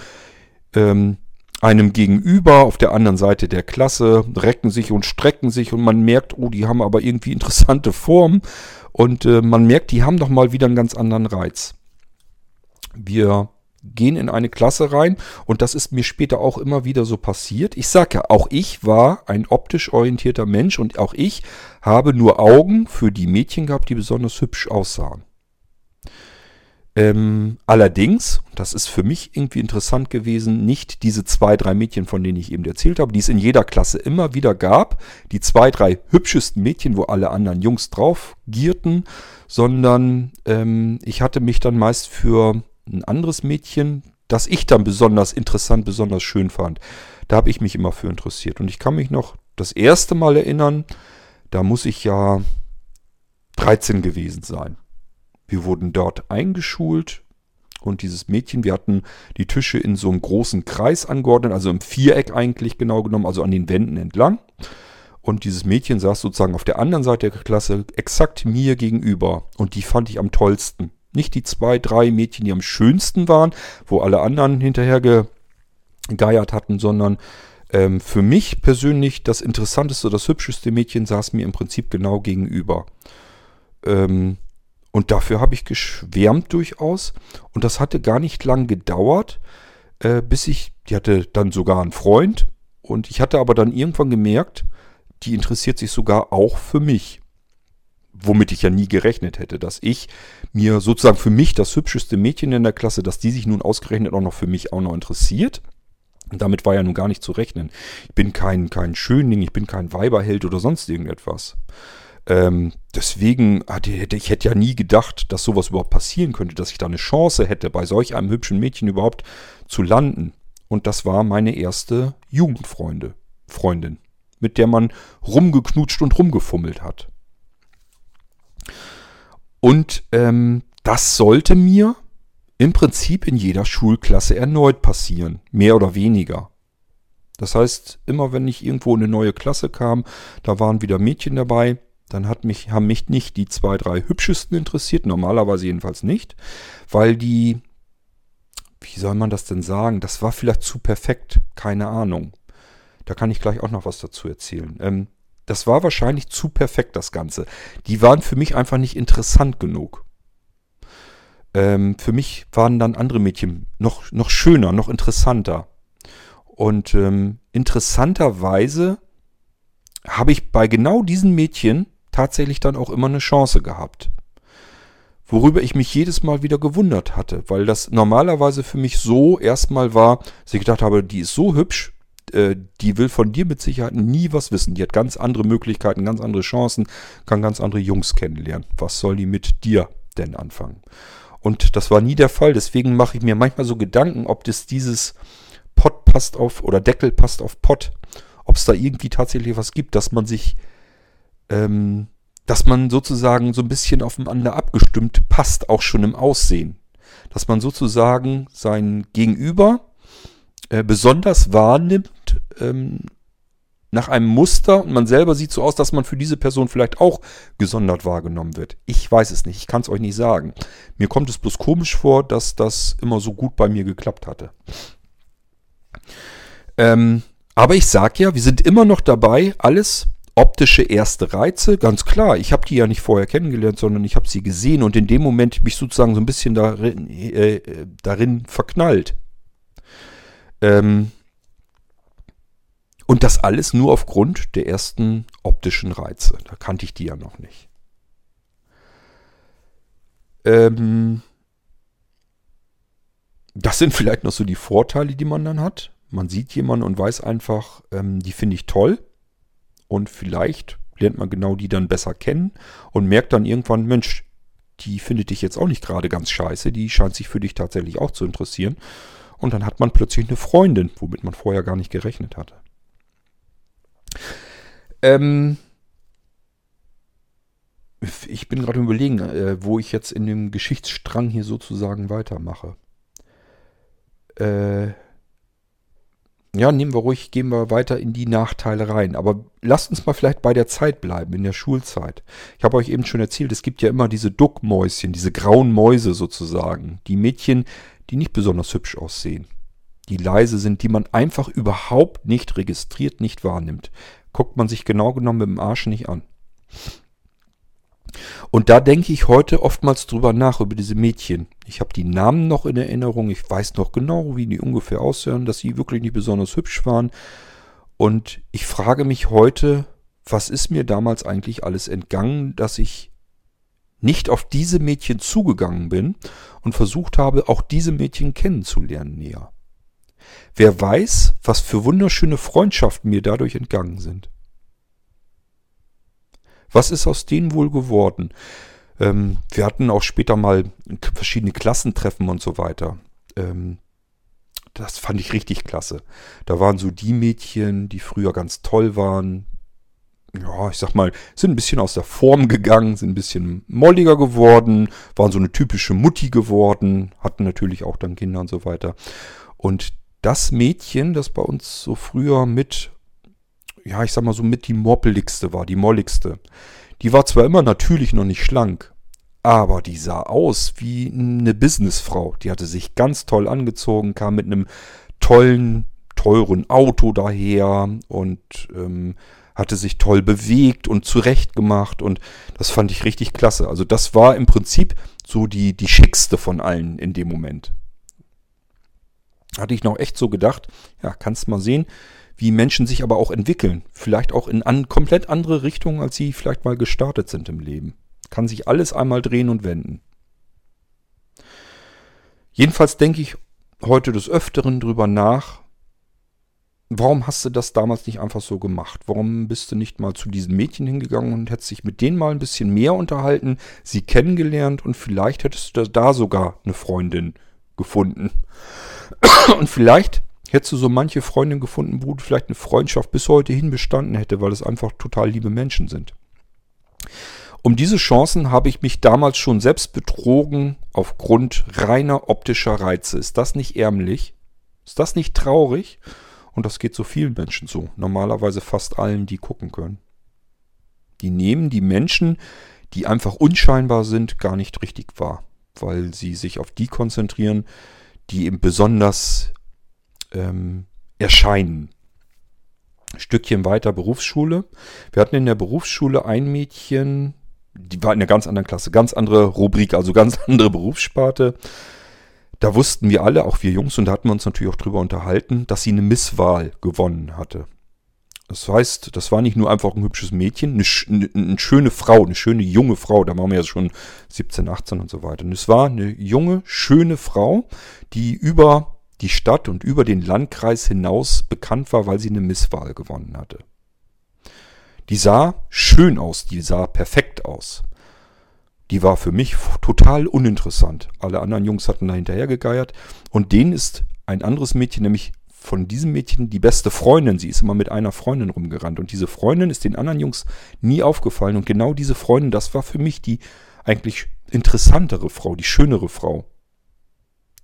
ähm, einem gegenüber auf der anderen Seite der Klasse, recken sich und strecken sich und man merkt, oh, die haben aber irgendwie interessante Formen und äh, man merkt, die haben doch mal wieder einen ganz anderen Reiz. Wir gehen in eine Klasse rein und das ist mir später auch immer wieder so passiert. Ich sage ja, auch ich war ein optisch orientierter Mensch und auch ich habe nur Augen für die Mädchen gehabt, die besonders hübsch aussahen. Ähm, allerdings, das ist für mich irgendwie interessant gewesen, nicht diese zwei, drei Mädchen, von denen ich eben erzählt habe, die es in jeder Klasse immer wieder gab, die zwei, drei hübschesten Mädchen, wo alle anderen Jungs drauf gierten, sondern ähm, ich hatte mich dann meist für ein anderes Mädchen, das ich dann besonders interessant, besonders schön fand. Da habe ich mich immer für interessiert. Und ich kann mich noch das erste Mal erinnern, da muss ich ja 13 gewesen sein. Wir wurden dort eingeschult und dieses Mädchen, wir hatten die Tische in so einem großen Kreis angeordnet, also im Viereck eigentlich genau genommen, also an den Wänden entlang. Und dieses Mädchen saß sozusagen auf der anderen Seite der Klasse exakt mir gegenüber. Und die fand ich am tollsten. Nicht die zwei, drei Mädchen, die am schönsten waren, wo alle anderen hinterher gegeiert hatten, sondern ähm, für mich persönlich das interessanteste, das hübscheste Mädchen saß mir im Prinzip genau gegenüber. Ähm, und dafür habe ich geschwärmt durchaus. Und das hatte gar nicht lang gedauert, äh, bis ich, die hatte dann sogar einen Freund. Und ich hatte aber dann irgendwann gemerkt, die interessiert sich sogar auch für mich. Womit ich ja nie gerechnet hätte, dass ich mir sozusagen für mich das hübscheste Mädchen in der Klasse, dass die sich nun ausgerechnet auch noch für mich auch noch interessiert. Und damit war ja nun gar nicht zu rechnen. Ich bin kein, kein Schönling, ich bin kein Weiberheld oder sonst irgendetwas. Ähm, deswegen hatte, hätte ich hätte ja nie gedacht, dass sowas überhaupt passieren könnte, dass ich da eine Chance hätte, bei solch einem hübschen Mädchen überhaupt zu landen. Und das war meine erste Jugendfreunde, Freundin, mit der man rumgeknutscht und rumgefummelt hat. Und ähm, das sollte mir im Prinzip in jeder Schulklasse erneut passieren, mehr oder weniger. Das heißt, immer wenn ich irgendwo in eine neue Klasse kam, da waren wieder Mädchen dabei, dann hat mich, haben mich nicht die zwei, drei hübschesten interessiert, normalerweise jedenfalls nicht, weil die, wie soll man das denn sagen, das war vielleicht zu perfekt, keine Ahnung. Da kann ich gleich auch noch was dazu erzählen. Ähm, das war wahrscheinlich zu perfekt, das Ganze. Die waren für mich einfach nicht interessant genug. Ähm, für mich waren dann andere Mädchen noch, noch schöner, noch interessanter. Und ähm, interessanterweise habe ich bei genau diesen Mädchen tatsächlich dann auch immer eine Chance gehabt. Worüber ich mich jedes Mal wieder gewundert hatte, weil das normalerweise für mich so erstmal war, dass ich gedacht habe, die ist so hübsch, äh, die will von dir mit Sicherheit nie was wissen. Die hat ganz andere Möglichkeiten, ganz andere Chancen, kann ganz andere Jungs kennenlernen. Was soll die mit dir denn anfangen? Und das war nie der Fall. Deswegen mache ich mir manchmal so Gedanken, ob das dieses Pott passt auf oder Deckel passt auf Pott, ob es da irgendwie tatsächlich was gibt, dass man sich ähm, dass man sozusagen so ein bisschen aufeinander abgestimmt passt, auch schon im Aussehen. Dass man sozusagen sein Gegenüber äh, besonders wahrnimmt, ähm, nach einem Muster und man selber sieht so aus, dass man für diese Person vielleicht auch gesondert wahrgenommen wird. Ich weiß es nicht, ich kann es euch nicht sagen. Mir kommt es bloß komisch vor, dass das immer so gut bei mir geklappt hatte. Ähm, aber ich sag ja, wir sind immer noch dabei, alles optische erste Reize, ganz klar. Ich habe die ja nicht vorher kennengelernt, sondern ich habe sie gesehen und in dem Moment mich sozusagen so ein bisschen darin, äh, darin verknallt. Ähm, und das alles nur aufgrund der ersten optischen Reize. Da kannte ich die ja noch nicht. Ähm, das sind vielleicht noch so die Vorteile, die man dann hat. Man sieht jemanden und weiß einfach, ähm, die finde ich toll. Und vielleicht lernt man genau die dann besser kennen und merkt dann irgendwann, Mensch, die findet dich jetzt auch nicht gerade ganz scheiße, die scheint sich für dich tatsächlich auch zu interessieren. Und dann hat man plötzlich eine Freundin, womit man vorher gar nicht gerechnet hatte. Ähm, ich bin gerade überlegen, äh, wo ich jetzt in dem Geschichtsstrang hier sozusagen weitermache. Äh, ja, nehmen wir ruhig, gehen wir weiter in die Nachteile rein. Aber lasst uns mal vielleicht bei der Zeit bleiben, in der Schulzeit. Ich habe euch eben schon erzählt, es gibt ja immer diese Duckmäuschen, diese grauen Mäuse sozusagen. Die Mädchen, die nicht besonders hübsch aussehen. Die leise sind, die man einfach überhaupt nicht registriert, nicht wahrnimmt guckt man sich genau genommen mit dem Arsch nicht an. Und da denke ich heute oftmals drüber nach, über diese Mädchen. Ich habe die Namen noch in Erinnerung, ich weiß noch genau, wie die ungefähr aussehen, dass sie wirklich nicht besonders hübsch waren. Und ich frage mich heute, was ist mir damals eigentlich alles entgangen, dass ich nicht auf diese Mädchen zugegangen bin und versucht habe, auch diese Mädchen kennenzulernen näher. Wer weiß, was für wunderschöne Freundschaften mir dadurch entgangen sind. Was ist aus denen wohl geworden? Ähm, wir hatten auch später mal verschiedene Klassentreffen und so weiter. Ähm, das fand ich richtig klasse. Da waren so die Mädchen, die früher ganz toll waren. Ja, ich sag mal, sind ein bisschen aus der Form gegangen, sind ein bisschen molliger geworden, waren so eine typische Mutti geworden, hatten natürlich auch dann Kinder und so weiter. Und das Mädchen, das bei uns so früher mit, ja, ich sag mal so mit die moppeligste war, die molligste. Die war zwar immer natürlich noch nicht schlank, aber die sah aus wie eine Businessfrau. Die hatte sich ganz toll angezogen, kam mit einem tollen, teuren Auto daher und ähm, hatte sich toll bewegt und zurechtgemacht und das fand ich richtig klasse. Also das war im Prinzip so die, die schickste von allen in dem Moment hatte ich noch echt so gedacht, ja, kannst mal sehen, wie Menschen sich aber auch entwickeln. Vielleicht auch in an, komplett andere Richtungen, als sie vielleicht mal gestartet sind im Leben. Kann sich alles einmal drehen und wenden. Jedenfalls denke ich heute des Öfteren drüber nach, warum hast du das damals nicht einfach so gemacht? Warum bist du nicht mal zu diesen Mädchen hingegangen und hättest dich mit denen mal ein bisschen mehr unterhalten, sie kennengelernt und vielleicht hättest du da sogar eine Freundin gefunden. Und vielleicht hättest du so manche Freundin gefunden, wo vielleicht eine Freundschaft bis heute hin bestanden hätte, weil es einfach total liebe Menschen sind. Um diese Chancen habe ich mich damals schon selbst betrogen aufgrund reiner optischer Reize. Ist das nicht ärmlich? Ist das nicht traurig? Und das geht so vielen Menschen so. Normalerweise fast allen, die gucken können. Die nehmen die Menschen, die einfach unscheinbar sind, gar nicht richtig wahr, weil sie sich auf die konzentrieren, die eben besonders ähm, erscheinen. Stückchen weiter Berufsschule. Wir hatten in der Berufsschule ein Mädchen, die war in einer ganz anderen Klasse, ganz andere Rubrik, also ganz andere Berufssparte. Da wussten wir alle, auch wir Jungs, und da hatten wir uns natürlich auch drüber unterhalten, dass sie eine Misswahl gewonnen hatte. Das heißt, das war nicht nur einfach ein hübsches Mädchen, eine, eine, eine, schöne Frau, eine schöne junge Frau, da waren wir ja schon 17, 18 und so weiter. Und es war eine junge, schöne Frau, die über die Stadt und über den Landkreis hinaus bekannt war, weil sie eine Misswahl gewonnen hatte. Die sah schön aus, die sah perfekt aus. Die war für mich total uninteressant. Alle anderen Jungs hatten da hinterher gegeiert. Und denen ist ein anderes Mädchen, nämlich von diesem Mädchen die beste Freundin. Sie ist immer mit einer Freundin rumgerannt. Und diese Freundin ist den anderen Jungs nie aufgefallen. Und genau diese Freundin, das war für mich die eigentlich interessantere Frau, die schönere Frau.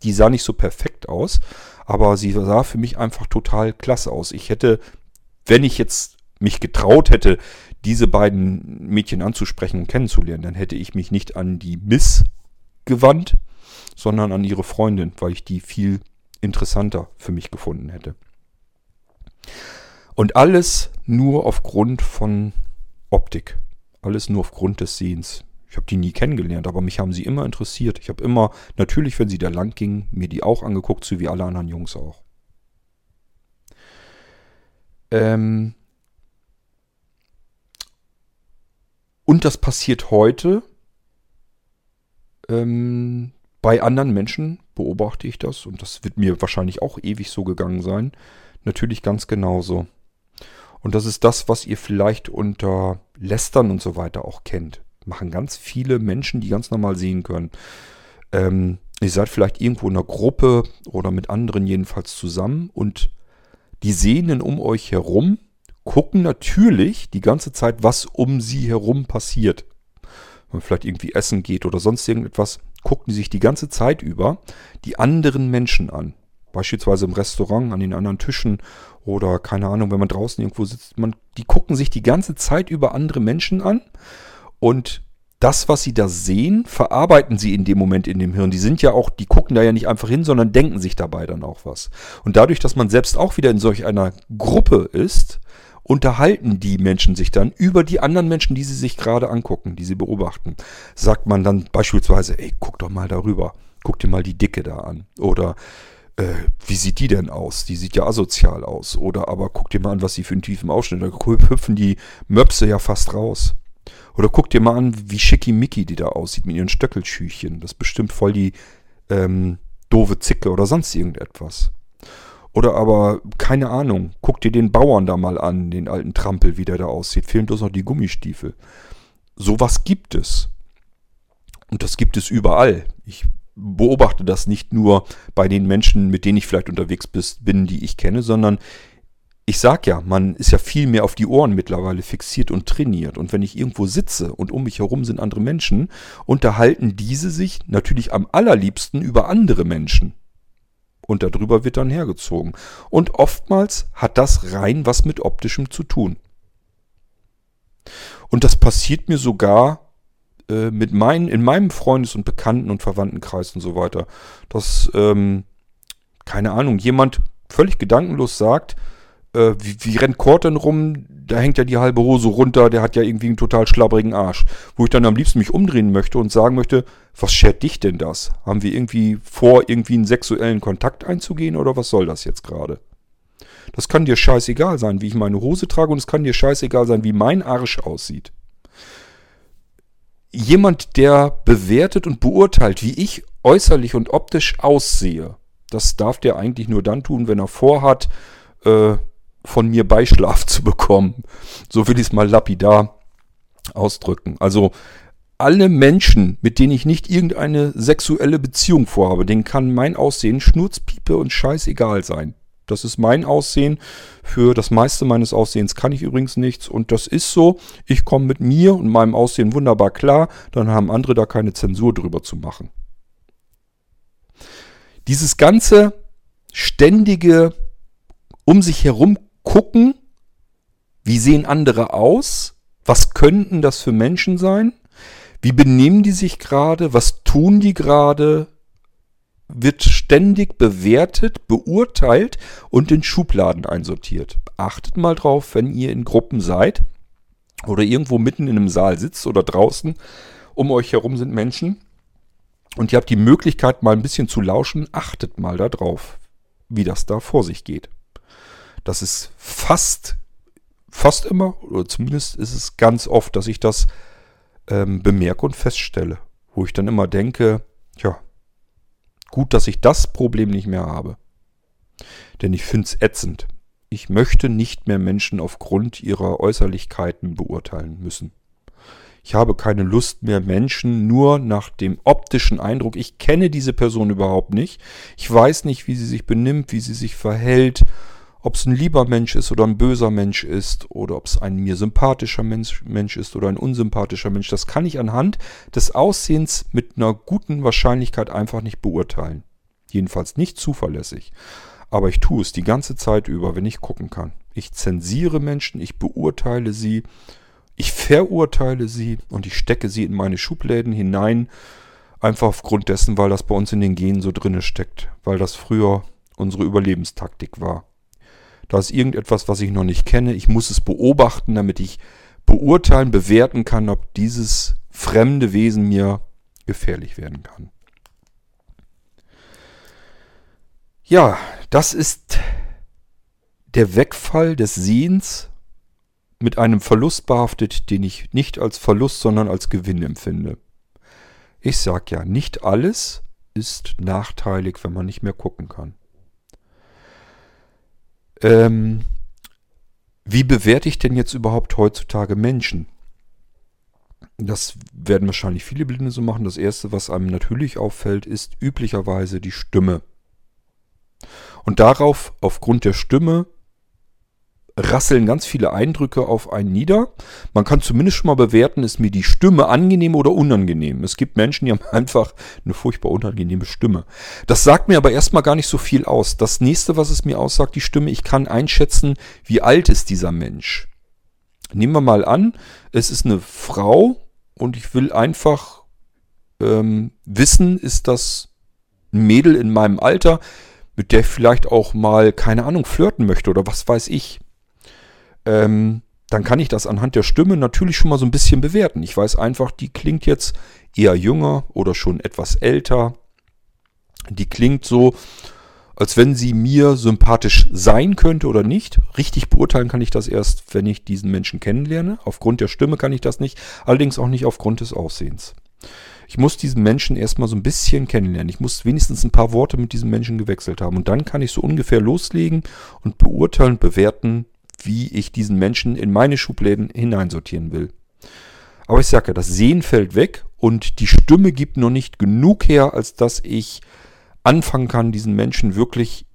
Die sah nicht so perfekt aus, aber sie sah für mich einfach total klasse aus. Ich hätte, wenn ich jetzt mich getraut hätte, diese beiden Mädchen anzusprechen und kennenzulernen, dann hätte ich mich nicht an die Miss gewandt, sondern an ihre Freundin, weil ich die viel interessanter für mich gefunden hätte. Und alles nur aufgrund von Optik. Alles nur aufgrund des Sehens. Ich habe die nie kennengelernt, aber mich haben sie immer interessiert. Ich habe immer, natürlich, wenn sie da lang gingen, mir die auch angeguckt, so wie alle anderen Jungs auch. Ähm und das passiert heute. Ähm, bei anderen Menschen beobachte ich das und das wird mir wahrscheinlich auch ewig so gegangen sein. Natürlich ganz genauso. Und das ist das, was ihr vielleicht unter Lästern und so weiter auch kennt machen ganz viele Menschen, die ganz normal sehen können. Ähm, ihr seid vielleicht irgendwo in einer Gruppe oder mit anderen jedenfalls zusammen und die Sehenden um euch herum gucken natürlich die ganze Zeit, was um sie herum passiert. Wenn man vielleicht irgendwie essen geht oder sonst irgendetwas, gucken die sich die ganze Zeit über die anderen Menschen an. Beispielsweise im Restaurant, an den anderen Tischen oder keine Ahnung, wenn man draußen irgendwo sitzt. Man, die gucken sich die ganze Zeit über andere Menschen an und das, was sie da sehen, verarbeiten sie in dem Moment in dem Hirn. Die sind ja auch, die gucken da ja nicht einfach hin, sondern denken sich dabei dann auch was. Und dadurch, dass man selbst auch wieder in solch einer Gruppe ist, unterhalten die Menschen sich dann über die anderen Menschen, die sie sich gerade angucken, die sie beobachten. Sagt man dann beispielsweise, ey, guck doch mal darüber, guck dir mal die Dicke da an. Oder äh, wie sieht die denn aus? Die sieht ja asozial aus. Oder aber guck dir mal an, was sie für einen tiefen Ausschnitt. Da hüpfen die Möpse ja fast raus. Oder guck dir mal an, wie schickimicki die da aussieht mit ihren Stöckelschüchchen. Das ist bestimmt voll die ähm, doofe Zicke oder sonst irgendetwas. Oder aber, keine Ahnung, guck dir den Bauern da mal an, den alten Trampel, wie der da aussieht. Fehlen bloß noch die Gummistiefel. Sowas gibt es. Und das gibt es überall. Ich beobachte das nicht nur bei den Menschen, mit denen ich vielleicht unterwegs bin, die ich kenne, sondern ich sag ja, man ist ja viel mehr auf die Ohren mittlerweile fixiert und trainiert. Und wenn ich irgendwo sitze und um mich herum sind andere Menschen, unterhalten diese sich natürlich am allerliebsten über andere Menschen. Und darüber wird dann hergezogen. Und oftmals hat das rein was mit optischem zu tun. Und das passiert mir sogar äh, mit meinen, in meinem Freundes- und Bekannten- und Verwandtenkreis und so weiter. Dass, ähm, keine Ahnung, jemand völlig gedankenlos sagt, äh, wie, wie rennt Kort denn rum? Da hängt ja die halbe Hose runter, der hat ja irgendwie einen total schlabberigen Arsch. Wo ich dann am liebsten mich umdrehen möchte und sagen möchte, was schert dich denn das? Haben wir irgendwie vor, irgendwie einen sexuellen Kontakt einzugehen oder was soll das jetzt gerade? Das kann dir scheißegal sein, wie ich meine Hose trage und es kann dir scheißegal sein, wie mein Arsch aussieht. Jemand, der bewertet und beurteilt, wie ich äußerlich und optisch aussehe, das darf der eigentlich nur dann tun, wenn er vorhat, äh, von mir Beischlaf zu bekommen. So will ich es mal lapidar ausdrücken. Also alle Menschen, mit denen ich nicht irgendeine sexuelle Beziehung vorhabe, denen kann mein Aussehen Schnurzpiepe und scheißegal sein. Das ist mein Aussehen. Für das meiste meines Aussehens kann ich übrigens nichts. Und das ist so. Ich komme mit mir und meinem Aussehen wunderbar klar. Dann haben andere da keine Zensur drüber zu machen. Dieses ganze ständige um sich herum gucken, wie sehen andere aus, was könnten das für Menschen sein, wie benehmen die sich gerade, was tun die gerade, wird ständig bewertet, beurteilt und in Schubladen einsortiert. Achtet mal drauf, wenn ihr in Gruppen seid oder irgendwo mitten in einem Saal sitzt oder draußen, um euch herum sind Menschen und ihr habt die Möglichkeit mal ein bisschen zu lauschen, achtet mal darauf, wie das da vor sich geht. Das ist fast, fast immer, oder zumindest ist es ganz oft, dass ich das ähm, bemerke und feststelle. Wo ich dann immer denke, ja, gut, dass ich das Problem nicht mehr habe. Denn ich finde es ätzend. Ich möchte nicht mehr Menschen aufgrund ihrer Äußerlichkeiten beurteilen müssen. Ich habe keine Lust mehr, Menschen nur nach dem optischen Eindruck. Ich kenne diese Person überhaupt nicht. Ich weiß nicht, wie sie sich benimmt, wie sie sich verhält ob es ein lieber Mensch ist oder ein böser Mensch ist oder ob es ein mir sympathischer Mensch, Mensch ist oder ein unsympathischer Mensch, das kann ich anhand des Aussehens mit einer guten Wahrscheinlichkeit einfach nicht beurteilen. Jedenfalls nicht zuverlässig. Aber ich tue es die ganze Zeit über, wenn ich gucken kann. Ich zensiere Menschen, ich beurteile sie, ich verurteile sie und ich stecke sie in meine Schubläden hinein, einfach aufgrund dessen, weil das bei uns in den Genen so drinne steckt, weil das früher unsere Überlebenstaktik war. Da ist irgendetwas, was ich noch nicht kenne. Ich muss es beobachten, damit ich beurteilen, bewerten kann, ob dieses fremde Wesen mir gefährlich werden kann. Ja, das ist der Wegfall des Sehens mit einem Verlust behaftet, den ich nicht als Verlust, sondern als Gewinn empfinde. Ich sag ja, nicht alles ist nachteilig, wenn man nicht mehr gucken kann. Ähm, wie bewerte ich denn jetzt überhaupt heutzutage Menschen? Das werden wahrscheinlich viele Blinde so machen. Das Erste, was einem natürlich auffällt, ist üblicherweise die Stimme. Und darauf, aufgrund der Stimme, rasseln ganz viele Eindrücke auf einen nieder. Man kann zumindest schon mal bewerten, ist mir die Stimme angenehm oder unangenehm. Es gibt Menschen, die haben einfach eine furchtbar unangenehme Stimme. Das sagt mir aber erstmal gar nicht so viel aus. Das nächste, was es mir aussagt, die Stimme, ich kann einschätzen, wie alt ist dieser Mensch. Nehmen wir mal an, es ist eine Frau und ich will einfach ähm, wissen, ist das ein Mädel in meinem Alter, mit der ich vielleicht auch mal, keine Ahnung, flirten möchte oder was weiß ich ähm, dann kann ich das anhand der Stimme natürlich schon mal so ein bisschen bewerten. Ich weiß einfach, die klingt jetzt eher jünger oder schon etwas älter. Die klingt so, als wenn sie mir sympathisch sein könnte oder nicht. Richtig beurteilen kann ich das erst, wenn ich diesen Menschen kennenlerne. Aufgrund der Stimme kann ich das nicht, allerdings auch nicht aufgrund des Aussehens. Ich muss diesen Menschen erstmal so ein bisschen kennenlernen. Ich muss wenigstens ein paar Worte mit diesem Menschen gewechselt haben. Und dann kann ich so ungefähr loslegen und beurteilen, bewerten, wie ich diesen Menschen in meine Schubläden hineinsortieren will. Aber ich sage das Sehen fällt weg und die Stimme gibt noch nicht genug her, als dass ich anfangen kann, diesen Menschen wirklich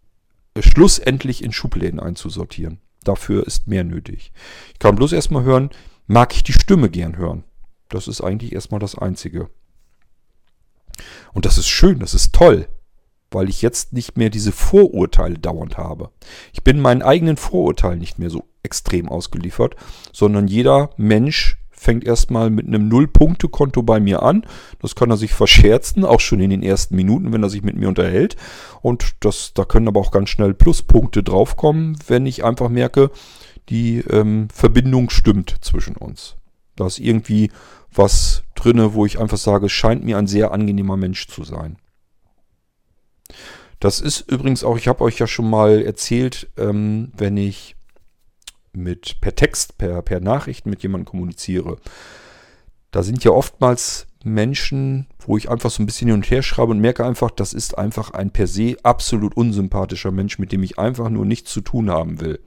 äh, schlussendlich in Schubläden einzusortieren. Dafür ist mehr nötig. Ich kann bloß erstmal hören, mag ich die Stimme gern hören. Das ist eigentlich erstmal das Einzige. Und das ist schön, das ist toll weil ich jetzt nicht mehr diese Vorurteile dauernd habe. Ich bin meinen eigenen Vorurteilen nicht mehr so extrem ausgeliefert, sondern jeder Mensch fängt erstmal mit einem Null-Punkte-Konto bei mir an. Das kann er sich verscherzen, auch schon in den ersten Minuten, wenn er sich mit mir unterhält. Und das, da können aber auch ganz schnell Pluspunkte draufkommen, wenn ich einfach merke, die ähm, Verbindung stimmt zwischen uns. Da ist irgendwie was drinne, wo ich einfach sage, es scheint mir ein sehr angenehmer Mensch zu sein. Das ist übrigens auch, ich habe euch ja schon mal erzählt, ähm, wenn ich mit per Text, per, per Nachricht mit jemandem kommuniziere. Da sind ja oftmals Menschen, wo ich einfach so ein bisschen hin und her schreibe und merke einfach, das ist einfach ein per se absolut unsympathischer Mensch, mit dem ich einfach nur nichts zu tun haben will.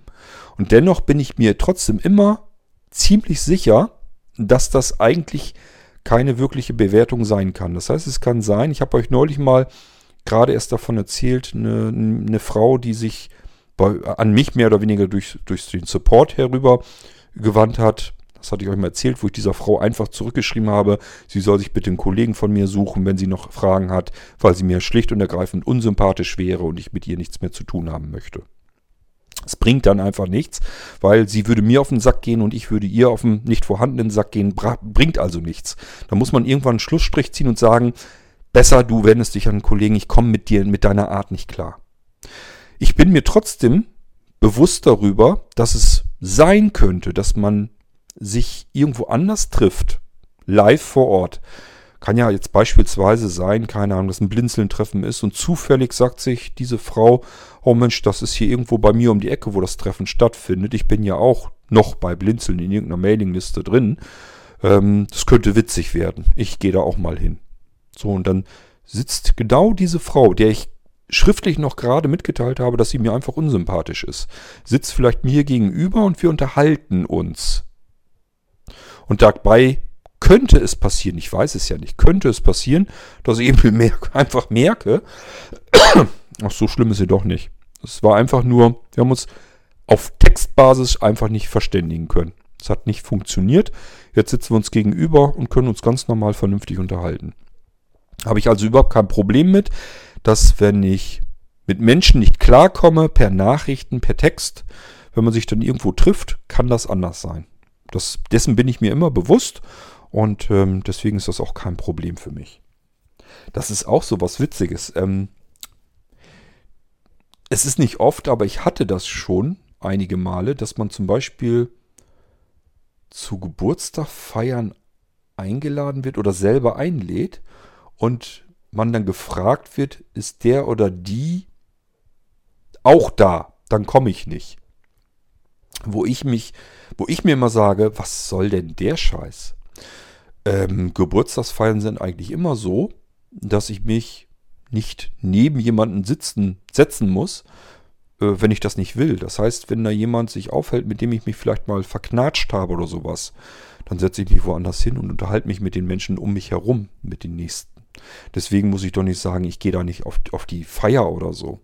Und dennoch bin ich mir trotzdem immer ziemlich sicher, dass das eigentlich keine wirkliche Bewertung sein kann. Das heißt, es kann sein, ich habe euch neulich mal gerade erst davon erzählt, eine, eine Frau, die sich bei, an mich mehr oder weniger durch, durch den Support herüber gewandt hat. Das hatte ich euch mal erzählt, wo ich dieser Frau einfach zurückgeschrieben habe, sie soll sich bitte einen Kollegen von mir suchen, wenn sie noch Fragen hat, weil sie mir schlicht und ergreifend unsympathisch wäre und ich mit ihr nichts mehr zu tun haben möchte. Es bringt dann einfach nichts, weil sie würde mir auf den Sack gehen und ich würde ihr auf den nicht vorhandenen Sack gehen, bringt also nichts. Da muss man irgendwann einen Schlussstrich ziehen und sagen, besser, du wendest dich an einen Kollegen, ich komme mit dir, mit deiner Art nicht klar. Ich bin mir trotzdem bewusst darüber, dass es sein könnte, dass man sich irgendwo anders trifft, live vor Ort. Kann ja jetzt beispielsweise sein, keine Ahnung, dass ein Blinzeln-Treffen ist und zufällig sagt sich diese Frau, oh Mensch, das ist hier irgendwo bei mir um die Ecke, wo das Treffen stattfindet. Ich bin ja auch noch bei Blinzeln in irgendeiner Mailingliste drin. Ähm, das könnte witzig werden. Ich gehe da auch mal hin. So, und dann sitzt genau diese Frau, der ich schriftlich noch gerade mitgeteilt habe, dass sie mir einfach unsympathisch ist, sitzt vielleicht mir gegenüber und wir unterhalten uns. Und dabei könnte es passieren, ich weiß es ja nicht, könnte es passieren, dass ich eben einfach merke, ach so schlimm ist sie doch nicht. Es war einfach nur, wir haben uns auf Textbasis einfach nicht verständigen können. Es hat nicht funktioniert. Jetzt sitzen wir uns gegenüber und können uns ganz normal vernünftig unterhalten. Habe ich also überhaupt kein Problem mit, dass wenn ich mit Menschen nicht klarkomme, per Nachrichten, per Text, wenn man sich dann irgendwo trifft, kann das anders sein. Das, dessen bin ich mir immer bewusst und ähm, deswegen ist das auch kein Problem für mich. Das ist auch so was Witziges. Ähm, es ist nicht oft, aber ich hatte das schon einige Male, dass man zum Beispiel zu Geburtstagfeiern eingeladen wird oder selber einlädt und man dann gefragt wird, ist der oder die auch da, dann komme ich nicht. Wo ich mich, wo ich mir immer sage, was soll denn der Scheiß? Ähm, Geburtstagsfeiern sind eigentlich immer so, dass ich mich nicht neben jemanden sitzen, setzen muss, äh, wenn ich das nicht will. Das heißt, wenn da jemand sich aufhält, mit dem ich mich vielleicht mal verknatscht habe oder sowas, dann setze ich mich woanders hin und unterhalte mich mit den Menschen um mich herum, mit den Nächsten. Deswegen muss ich doch nicht sagen, ich gehe da nicht auf, auf die Feier oder so.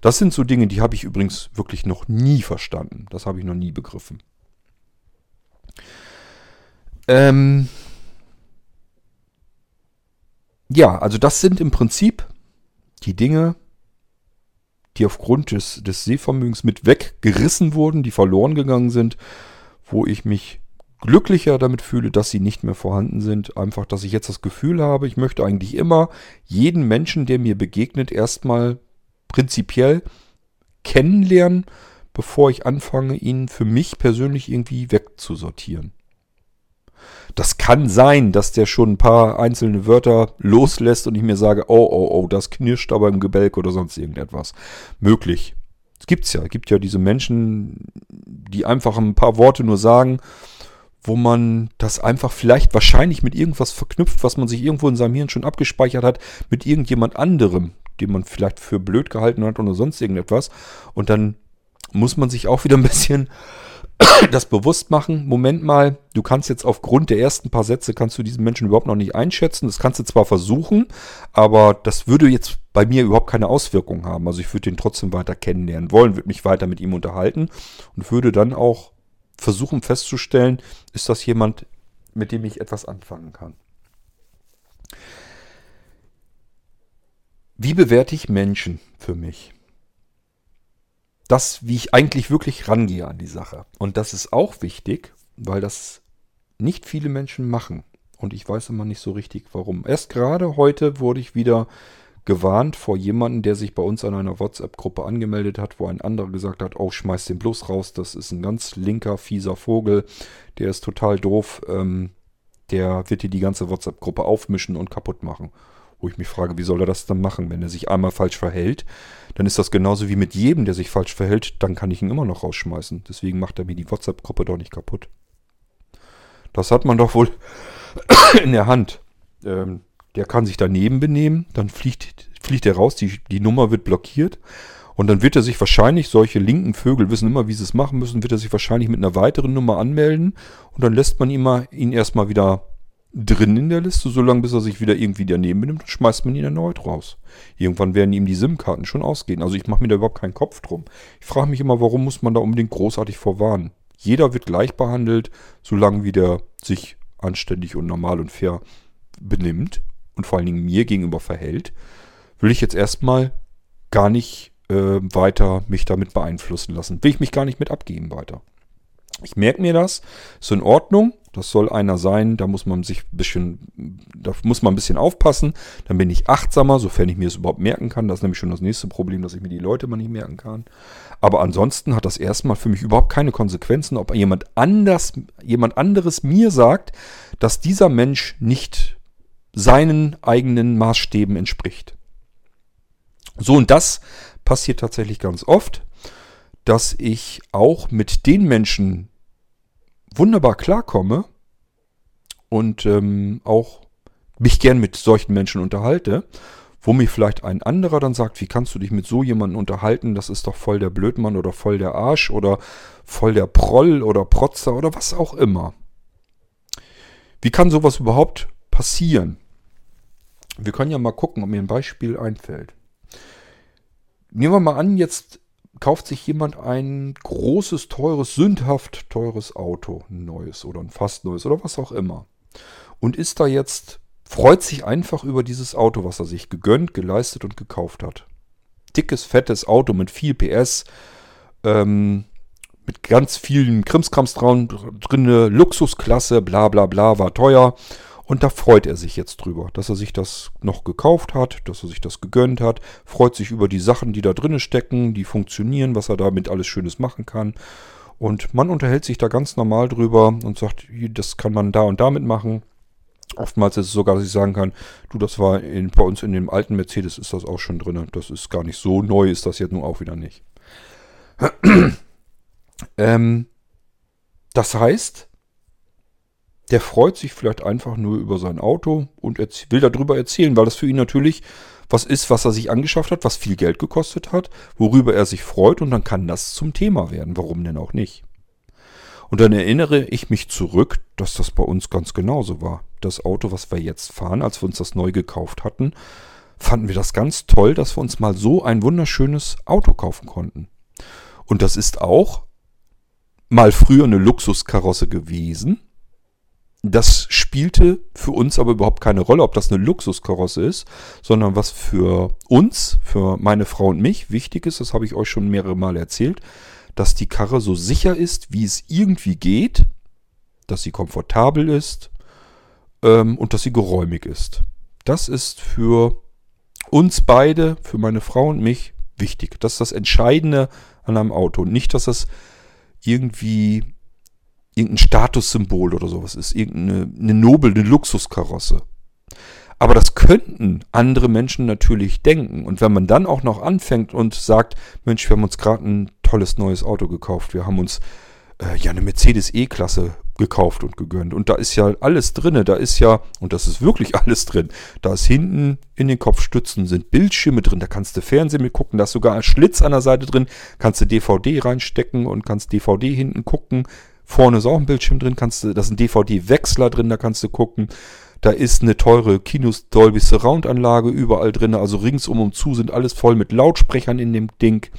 Das sind so Dinge, die habe ich übrigens wirklich noch nie verstanden. Das habe ich noch nie begriffen. Ähm ja, also das sind im Prinzip die Dinge, die aufgrund des, des Sehvermögens mit weggerissen wurden, die verloren gegangen sind, wo ich mich glücklicher damit fühle, dass sie nicht mehr vorhanden sind. Einfach, dass ich jetzt das Gefühl habe, ich möchte eigentlich immer jeden Menschen, der mir begegnet, erstmal prinzipiell kennenlernen, bevor ich anfange, ihn für mich persönlich irgendwie wegzusortieren. Das kann sein, dass der schon ein paar einzelne Wörter loslässt und ich mir sage, oh, oh, oh, das knirscht aber im Gebälk oder sonst irgendetwas. Möglich. Es gibt's ja. Es gibt ja diese Menschen, die einfach ein paar Worte nur sagen, wo man das einfach vielleicht wahrscheinlich mit irgendwas verknüpft, was man sich irgendwo in seinem Hirn schon abgespeichert hat, mit irgendjemand anderem, den man vielleicht für blöd gehalten hat oder sonst irgendetwas. Und dann muss man sich auch wieder ein bisschen das bewusst machen. Moment mal, du kannst jetzt aufgrund der ersten paar Sätze, kannst du diesen Menschen überhaupt noch nicht einschätzen. Das kannst du zwar versuchen, aber das würde jetzt bei mir überhaupt keine Auswirkung haben. Also ich würde ihn trotzdem weiter kennenlernen wollen, würde mich weiter mit ihm unterhalten und würde dann auch versuchen festzustellen, ist das jemand, mit dem ich etwas anfangen kann. Wie bewerte ich Menschen für mich? Das, wie ich eigentlich wirklich rangehe an die Sache. Und das ist auch wichtig, weil das nicht viele Menschen machen. Und ich weiß immer nicht so richtig, warum. Erst gerade heute wurde ich wieder gewarnt vor jemandem, der sich bei uns an einer WhatsApp-Gruppe angemeldet hat, wo ein anderer gesagt hat, oh, schmeiß den bloß raus, das ist ein ganz linker, fieser Vogel, der ist total doof, ähm, der wird dir die ganze WhatsApp-Gruppe aufmischen und kaputt machen. Wo ich mich frage, wie soll er das dann machen? Wenn er sich einmal falsch verhält, dann ist das genauso wie mit jedem, der sich falsch verhält, dann kann ich ihn immer noch rausschmeißen. Deswegen macht er mir die WhatsApp-Gruppe doch nicht kaputt. Das hat man doch wohl in der Hand. Ähm, der kann sich daneben benehmen, dann fliegt, fliegt er raus, die, die Nummer wird blockiert. Und dann wird er sich wahrscheinlich, solche linken Vögel wissen immer, wie sie es machen müssen, wird er sich wahrscheinlich mit einer weiteren Nummer anmelden. Und dann lässt man ihn, mal, ihn erstmal wieder drin in der Liste, solange bis er sich wieder irgendwie daneben benimmt und schmeißt man ihn erneut raus. Irgendwann werden ihm die SIM-Karten schon ausgehen. Also ich mache mir da überhaupt keinen Kopf drum. Ich frage mich immer, warum muss man da unbedingt großartig vorwarnen? Jeder wird gleich behandelt, solange wie der sich anständig und normal und fair benimmt und vor allen Dingen mir gegenüber verhält, will ich jetzt erstmal gar nicht äh, weiter mich damit beeinflussen lassen. Will ich mich gar nicht mit abgeben weiter. Ich merke mir das, ist in Ordnung. Das soll einer sein, da muss man sich ein bisschen, da muss man ein bisschen aufpassen. Dann bin ich achtsamer, sofern ich mir das überhaupt merken kann. Das ist nämlich schon das nächste Problem, dass ich mir die Leute mal nicht merken kann. Aber ansonsten hat das erstmal für mich überhaupt keine Konsequenzen, ob jemand anders, jemand anderes mir sagt, dass dieser Mensch nicht seinen eigenen Maßstäben entspricht. So, und das passiert tatsächlich ganz oft, dass ich auch mit den Menschen wunderbar klarkomme und ähm, auch mich gern mit solchen Menschen unterhalte, wo mir vielleicht ein anderer dann sagt, wie kannst du dich mit so jemandem unterhalten, das ist doch voll der Blödmann oder voll der Arsch oder voll der Proll oder Protzer oder was auch immer. Wie kann sowas überhaupt passieren? Wir können ja mal gucken, ob mir ein Beispiel einfällt. Nehmen wir mal an, jetzt kauft sich jemand ein großes, teures, sündhaft teures Auto, ein neues oder ein fast neues oder was auch immer. Und ist da jetzt, freut sich einfach über dieses Auto, was er sich gegönnt, geleistet und gekauft hat. Dickes, fettes Auto mit viel PS, ähm, mit ganz vielen Krimskrams drin, Luxusklasse, bla bla bla, war teuer. Und da freut er sich jetzt drüber, dass er sich das noch gekauft hat, dass er sich das gegönnt hat, freut sich über die Sachen, die da drinnen stecken, die funktionieren, was er damit alles Schönes machen kann. Und man unterhält sich da ganz normal drüber und sagt, das kann man da und damit machen. Oftmals ist es sogar, dass ich sagen kann, du, das war in, bei uns in dem alten Mercedes ist das auch schon drin. Das ist gar nicht so neu, ist das jetzt nun auch wieder nicht. ähm, das heißt, der freut sich vielleicht einfach nur über sein Auto und will darüber erzählen, weil das für ihn natürlich was ist, was er sich angeschafft hat, was viel Geld gekostet hat, worüber er sich freut und dann kann das zum Thema werden. Warum denn auch nicht? Und dann erinnere ich mich zurück, dass das bei uns ganz genauso war. Das Auto, was wir jetzt fahren, als wir uns das neu gekauft hatten, fanden wir das ganz toll, dass wir uns mal so ein wunderschönes Auto kaufen konnten. Und das ist auch mal früher eine Luxuskarosse gewesen, das spielte für uns aber überhaupt keine Rolle, ob das eine Luxuskarosse ist, sondern was für uns, für meine Frau und mich wichtig ist, das habe ich euch schon mehrere Mal erzählt, dass die Karre so sicher ist, wie es irgendwie geht, dass sie komfortabel ist ähm, und dass sie geräumig ist. Das ist für uns beide, für meine Frau und mich wichtig. Das ist das Entscheidende an einem Auto. Nicht, dass das irgendwie irgendein Statussymbol oder sowas ist, irgendeine eine Nobel, eine Luxuskarosse. Aber das könnten andere Menschen natürlich denken. Und wenn man dann auch noch anfängt und sagt, Mensch, wir haben uns gerade ein tolles neues Auto gekauft, wir haben uns äh, ja eine Mercedes E-Klasse gekauft und gegönnt. Und da ist ja alles drinne, da ist ja, und das ist wirklich alles drin, da ist hinten in den Kopfstützen sind Bildschirme drin, da kannst du Fernsehen mit gucken, da ist sogar ein Schlitz an der Seite drin, kannst du DVD reinstecken und kannst DVD hinten gucken, Vorne ist auch ein Bildschirm drin, kannst du, da ist ein DVD-Wechsler drin, da kannst du gucken. Da ist eine teure Kinos Dolby Surround Anlage überall drin, also ringsum und zu sind alles voll mit Lautsprechern in dem Ding.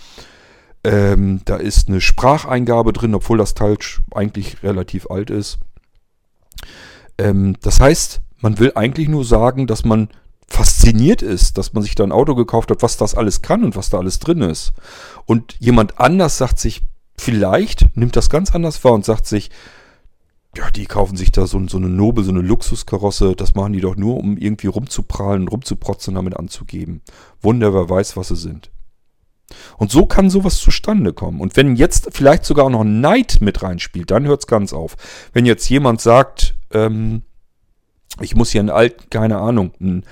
Ähm, da ist eine Spracheingabe drin, obwohl das Teil eigentlich relativ alt ist. Ähm, das heißt, man will eigentlich nur sagen, dass man fasziniert ist, dass man sich da ein Auto gekauft hat, was das alles kann und was da alles drin ist. Und jemand anders sagt sich, vielleicht nimmt das ganz anders wahr und sagt sich, ja, die kaufen sich da so, so eine Nobel, so eine Luxuskarosse, das machen die doch nur, um irgendwie rumzuprallen und rumzuprotzen und damit anzugeben. Wunder, wer weiß, was sie sind. Und so kann sowas zustande kommen. Und wenn jetzt vielleicht sogar noch Neid mit reinspielt, dann hört es ganz auf. Wenn jetzt jemand sagt, ähm, ich muss hier einen alten, keine Ahnung, einen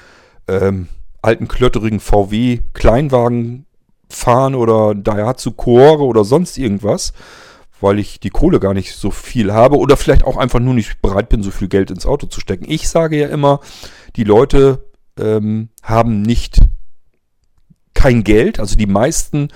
ähm, alten klötterigen VW Kleinwagen fahren oder Daihatsu Core oder sonst irgendwas, weil ich die Kohle gar nicht so viel habe oder vielleicht auch einfach nur nicht bereit bin, so viel Geld ins Auto zu stecken. Ich sage ja immer, die Leute ähm, haben nicht kein Geld, also die meisten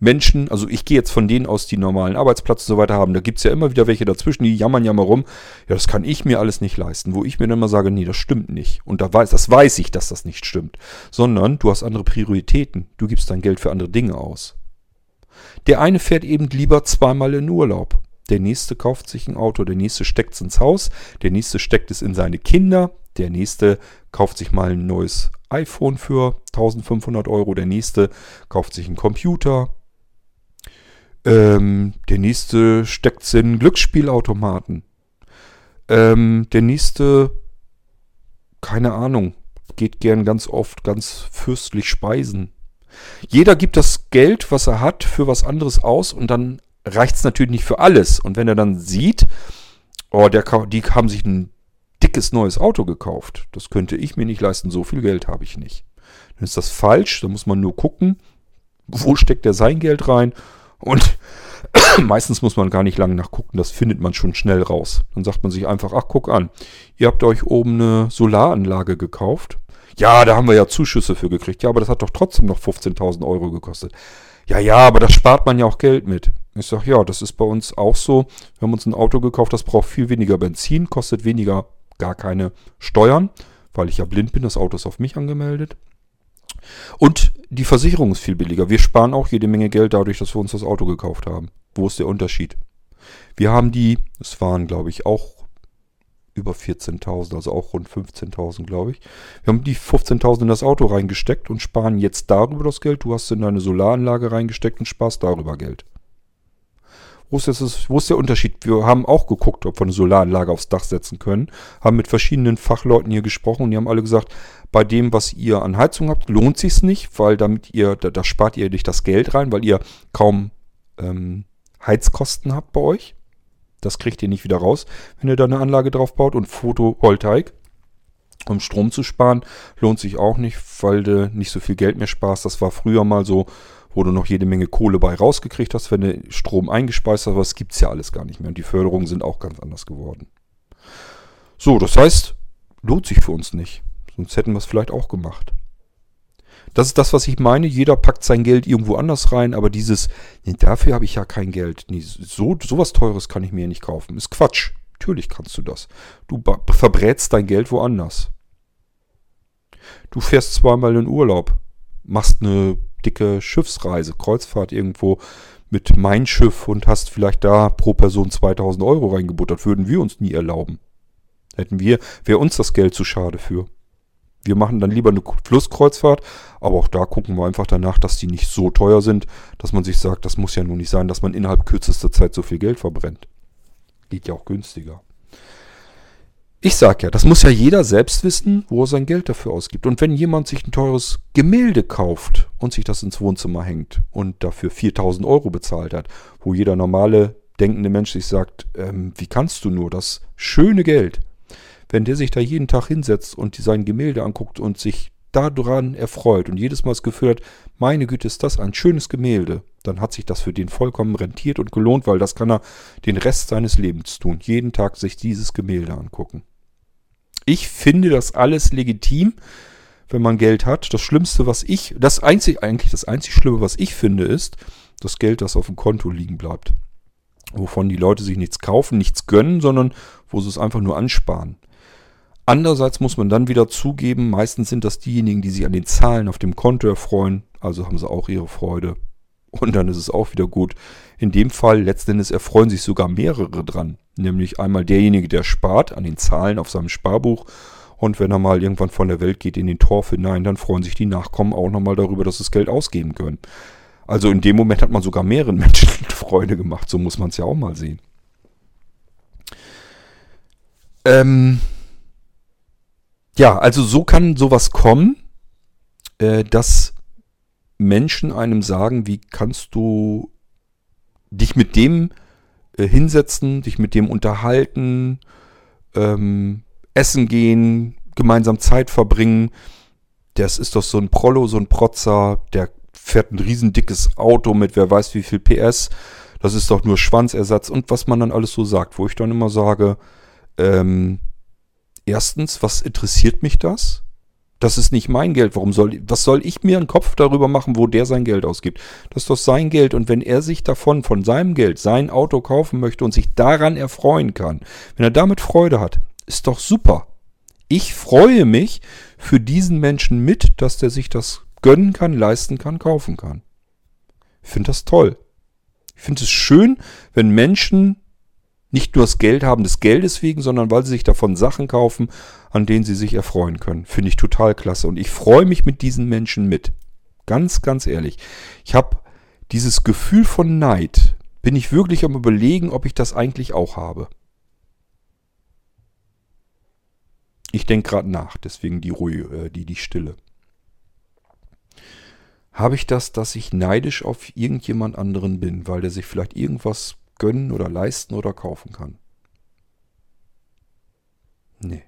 Menschen, also ich gehe jetzt von denen aus, die normalen Arbeitsplatz und so weiter haben. Da gibt es ja immer wieder welche dazwischen, die jammern ja mal rum. Ja, das kann ich mir alles nicht leisten. Wo ich mir dann mal sage, nee, das stimmt nicht. Und da weiß, das weiß ich, dass das nicht stimmt. Sondern du hast andere Prioritäten. Du gibst dein Geld für andere Dinge aus. Der eine fährt eben lieber zweimal in Urlaub. Der nächste kauft sich ein Auto, der nächste steckt es ins Haus, der nächste steckt es in seine Kinder, der nächste kauft sich mal ein neues iPhone für 1500 Euro, der nächste kauft sich einen Computer, ähm, der nächste steckt in Glücksspielautomaten. Ähm, der nächste, keine Ahnung, geht gern ganz oft ganz fürstlich speisen. Jeder gibt das Geld, was er hat, für was anderes aus und dann reicht es natürlich nicht für alles. Und wenn er dann sieht, oh, der, die haben sich ein dickes neues Auto gekauft, das könnte ich mir nicht leisten, so viel Geld habe ich nicht. Dann ist das falsch, da muss man nur gucken, wo steckt er sein Geld rein und meistens muss man gar nicht lange nachgucken, das findet man schon schnell raus. Dann sagt man sich einfach, ach guck an, ihr habt euch oben eine Solaranlage gekauft. Ja, da haben wir ja Zuschüsse für gekriegt. Ja, aber das hat doch trotzdem noch 15.000 Euro gekostet. Ja, ja, aber da spart man ja auch Geld mit. Ich sage, ja, das ist bei uns auch so. Wir haben uns ein Auto gekauft, das braucht viel weniger Benzin, kostet weniger gar keine Steuern, weil ich ja blind bin. Das Auto ist auf mich angemeldet. Und die Versicherung ist viel billiger. Wir sparen auch jede Menge Geld dadurch, dass wir uns das Auto gekauft haben. Wo ist der Unterschied? Wir haben die, es waren glaube ich auch über 14.000, also auch rund 15.000 glaube ich. Wir haben die 15.000 in das Auto reingesteckt und sparen jetzt darüber das Geld. Du hast in deine Solaranlage reingesteckt und sparst darüber Geld. Wo ist, das, wo ist der Unterschied? Wir haben auch geguckt, ob wir eine Solaranlage aufs Dach setzen können, haben mit verschiedenen Fachleuten hier gesprochen und die haben alle gesagt, bei dem, was ihr an Heizung habt, lohnt sich's nicht, weil damit ihr, da, da spart ihr nicht das Geld rein, weil ihr kaum ähm, Heizkosten habt bei euch. Das kriegt ihr nicht wieder raus, wenn ihr da eine Anlage drauf baut und Photovoltaik. Um Strom zu sparen, lohnt sich auch nicht, weil du nicht so viel Geld mehr sparst. Das war früher mal so, wo du noch jede Menge Kohle bei rausgekriegt hast, wenn du Strom eingespeist hast. Aber das gibt es ja alles gar nicht mehr. Und die Förderungen sind auch ganz anders geworden. So, das heißt, lohnt sich für uns nicht. Sonst hätten wir es vielleicht auch gemacht. Das ist das, was ich meine. Jeder packt sein Geld irgendwo anders rein, aber dieses, nee, dafür habe ich ja kein Geld. Nee, so sowas Teures kann ich mir nicht kaufen. Ist Quatsch. Natürlich kannst du das. Du verbrätst dein Geld woanders. Du fährst zweimal in Urlaub, machst eine dicke Schiffsreise, Kreuzfahrt irgendwo mit Mein Schiff und hast vielleicht da pro Person 2000 Euro reingebuttert. Würden wir uns nie erlauben. Hätten wir, wäre uns das Geld zu schade für. Wir machen dann lieber eine Flusskreuzfahrt, aber auch da gucken wir einfach danach, dass die nicht so teuer sind, dass man sich sagt, das muss ja nun nicht sein, dass man innerhalb kürzester Zeit so viel Geld verbrennt. Geht ja auch günstiger. Ich sag ja, das muss ja jeder selbst wissen, wo er sein Geld dafür ausgibt. Und wenn jemand sich ein teures Gemälde kauft und sich das ins Wohnzimmer hängt und dafür 4000 Euro bezahlt hat, wo jeder normale denkende Mensch sich sagt, ähm, wie kannst du nur das schöne Geld, wenn der sich da jeden Tag hinsetzt und sein Gemälde anguckt und sich daran erfreut und jedes Mal das Gefühl hat, meine Güte, ist das ein schönes Gemälde, dann hat sich das für den vollkommen rentiert und gelohnt, weil das kann er den Rest seines Lebens tun. Jeden Tag sich dieses Gemälde angucken. Ich finde das alles legitim, wenn man Geld hat. Das Schlimmste, was ich, das einzig, eigentlich das einzig Schlimme, was ich finde, ist das Geld, das auf dem Konto liegen bleibt. Wovon die Leute sich nichts kaufen, nichts gönnen, sondern wo sie es einfach nur ansparen. Andererseits muss man dann wieder zugeben, meistens sind das diejenigen, die sich an den Zahlen auf dem Konto erfreuen, also haben sie auch ihre Freude. Und dann ist es auch wieder gut. In dem Fall letzten Endes erfreuen sich sogar mehrere dran. Nämlich einmal derjenige, der spart an den Zahlen auf seinem Sparbuch. Und wenn er mal irgendwann von der Welt geht in den Torf hinein, dann freuen sich die Nachkommen auch nochmal darüber, dass sie das Geld ausgeben können. Also in dem Moment hat man sogar mehreren Menschen Freude gemacht. So muss man es ja auch mal sehen. Ähm ja, also so kann sowas kommen, äh, dass Menschen einem sagen, wie kannst du dich mit dem äh, hinsetzen, dich mit dem unterhalten, ähm, essen gehen, gemeinsam Zeit verbringen. Das ist doch so ein Prollo, so ein Protzer, der fährt ein riesendickes Auto mit wer weiß wie viel PS. Das ist doch nur Schwanzersatz und was man dann alles so sagt, wo ich dann immer sage, ähm, erstens, was interessiert mich das? Das ist nicht mein Geld. Warum soll, was soll ich mir einen Kopf darüber machen, wo der sein Geld ausgibt? Das ist doch sein Geld. Und wenn er sich davon, von seinem Geld, sein Auto kaufen möchte und sich daran erfreuen kann, wenn er damit Freude hat, ist doch super. Ich freue mich für diesen Menschen mit, dass der sich das gönnen kann, leisten kann, kaufen kann. Ich finde das toll. Ich finde es schön, wenn Menschen nicht nur das Geld haben des Geldes wegen, sondern weil sie sich davon Sachen kaufen, an denen sie sich erfreuen können. Finde ich total klasse. Und ich freue mich mit diesen Menschen mit. Ganz, ganz ehrlich. Ich habe dieses Gefühl von Neid, bin ich wirklich am überlegen, ob ich das eigentlich auch habe. Ich denke gerade nach, deswegen die Ruhe, äh, die, die Stille. Habe ich das, dass ich neidisch auf irgendjemand anderen bin, weil der sich vielleicht irgendwas gönnen oder leisten oder kaufen kann. Nee.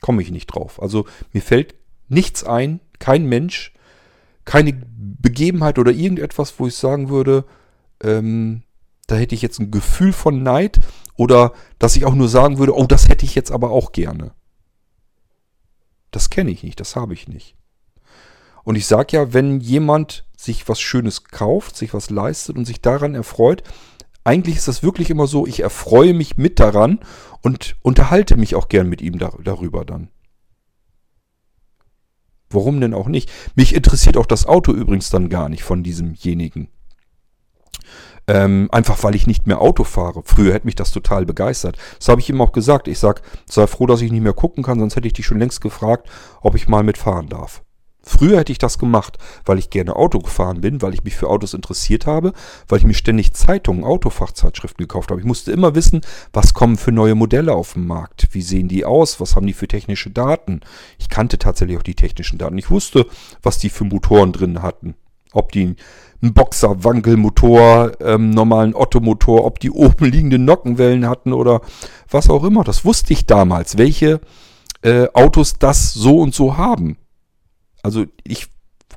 Komme ich nicht drauf. Also mir fällt nichts ein, kein Mensch, keine Begebenheit oder irgendetwas, wo ich sagen würde, ähm, da hätte ich jetzt ein Gefühl von Neid oder dass ich auch nur sagen würde, oh, das hätte ich jetzt aber auch gerne. Das kenne ich nicht, das habe ich nicht. Und ich sage ja, wenn jemand sich was Schönes kauft, sich was leistet und sich daran erfreut, eigentlich ist das wirklich immer so, ich erfreue mich mit daran und unterhalte mich auch gern mit ihm dar darüber dann. Warum denn auch nicht? Mich interessiert auch das Auto übrigens dann gar nicht von diesemjenigen. Ähm, einfach weil ich nicht mehr Auto fahre. Früher hätte mich das total begeistert. Das habe ich ihm auch gesagt. Ich sage, sei froh, dass ich nicht mehr gucken kann, sonst hätte ich dich schon längst gefragt, ob ich mal mitfahren darf. Früher hätte ich das gemacht, weil ich gerne Auto gefahren bin, weil ich mich für Autos interessiert habe, weil ich mir ständig Zeitungen, Autofachzeitschriften gekauft habe. Ich musste immer wissen, was kommen für neue Modelle auf den Markt, wie sehen die aus, was haben die für technische Daten. Ich kannte tatsächlich auch die technischen Daten. Ich wusste, was die für Motoren drin hatten. Ob die einen Boxer-Wankelmotor, ähm, normalen Ottomotor, ob die oben liegende Nockenwellen hatten oder was auch immer. Das wusste ich damals, welche äh, Autos das so und so haben. Also ich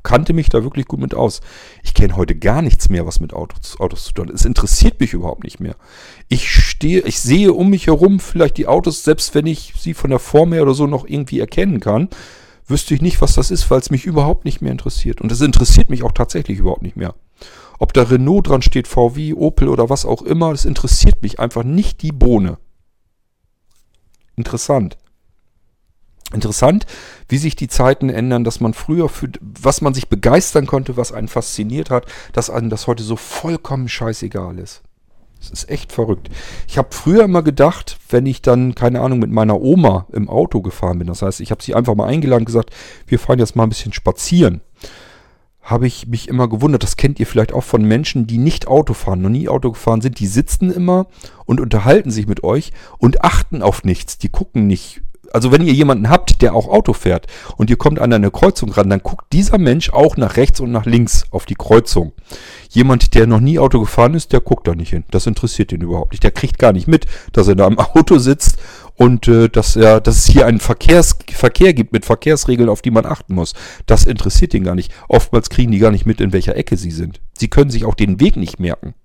kannte mich da wirklich gut mit aus. Ich kenne heute gar nichts mehr, was mit Autos, Autos zu tun hat. Es interessiert mich überhaupt nicht mehr. Ich stehe, ich sehe um mich herum vielleicht die Autos, selbst wenn ich sie von der Form her oder so noch irgendwie erkennen kann, wüsste ich nicht, was das ist, weil es mich überhaupt nicht mehr interessiert. Und es interessiert mich auch tatsächlich überhaupt nicht mehr. Ob da Renault dran steht, VW, Opel oder was auch immer, das interessiert mich einfach nicht die Bohne. Interessant. Interessant, wie sich die Zeiten ändern, dass man früher für was man sich begeistern konnte, was einen fasziniert hat, dass einem das heute so vollkommen scheißegal ist. Das ist echt verrückt. Ich habe früher immer gedacht, wenn ich dann, keine Ahnung, mit meiner Oma im Auto gefahren bin, das heißt, ich habe sie einfach mal eingeladen und gesagt, wir fahren jetzt mal ein bisschen spazieren, habe ich mich immer gewundert, das kennt ihr vielleicht auch von Menschen, die nicht Auto fahren, noch nie Auto gefahren sind, die sitzen immer und unterhalten sich mit euch und achten auf nichts, die gucken nicht also wenn ihr jemanden habt, der auch Auto fährt und ihr kommt an eine Kreuzung ran, dann guckt dieser Mensch auch nach rechts und nach links auf die Kreuzung. Jemand, der noch nie Auto gefahren ist, der guckt da nicht hin. Das interessiert ihn überhaupt nicht. Der kriegt gar nicht mit, dass er da im Auto sitzt und äh, dass, er, dass es hier einen Verkehrs, Verkehr gibt mit Verkehrsregeln, auf die man achten muss. Das interessiert ihn gar nicht. Oftmals kriegen die gar nicht mit, in welcher Ecke sie sind. Sie können sich auch den Weg nicht merken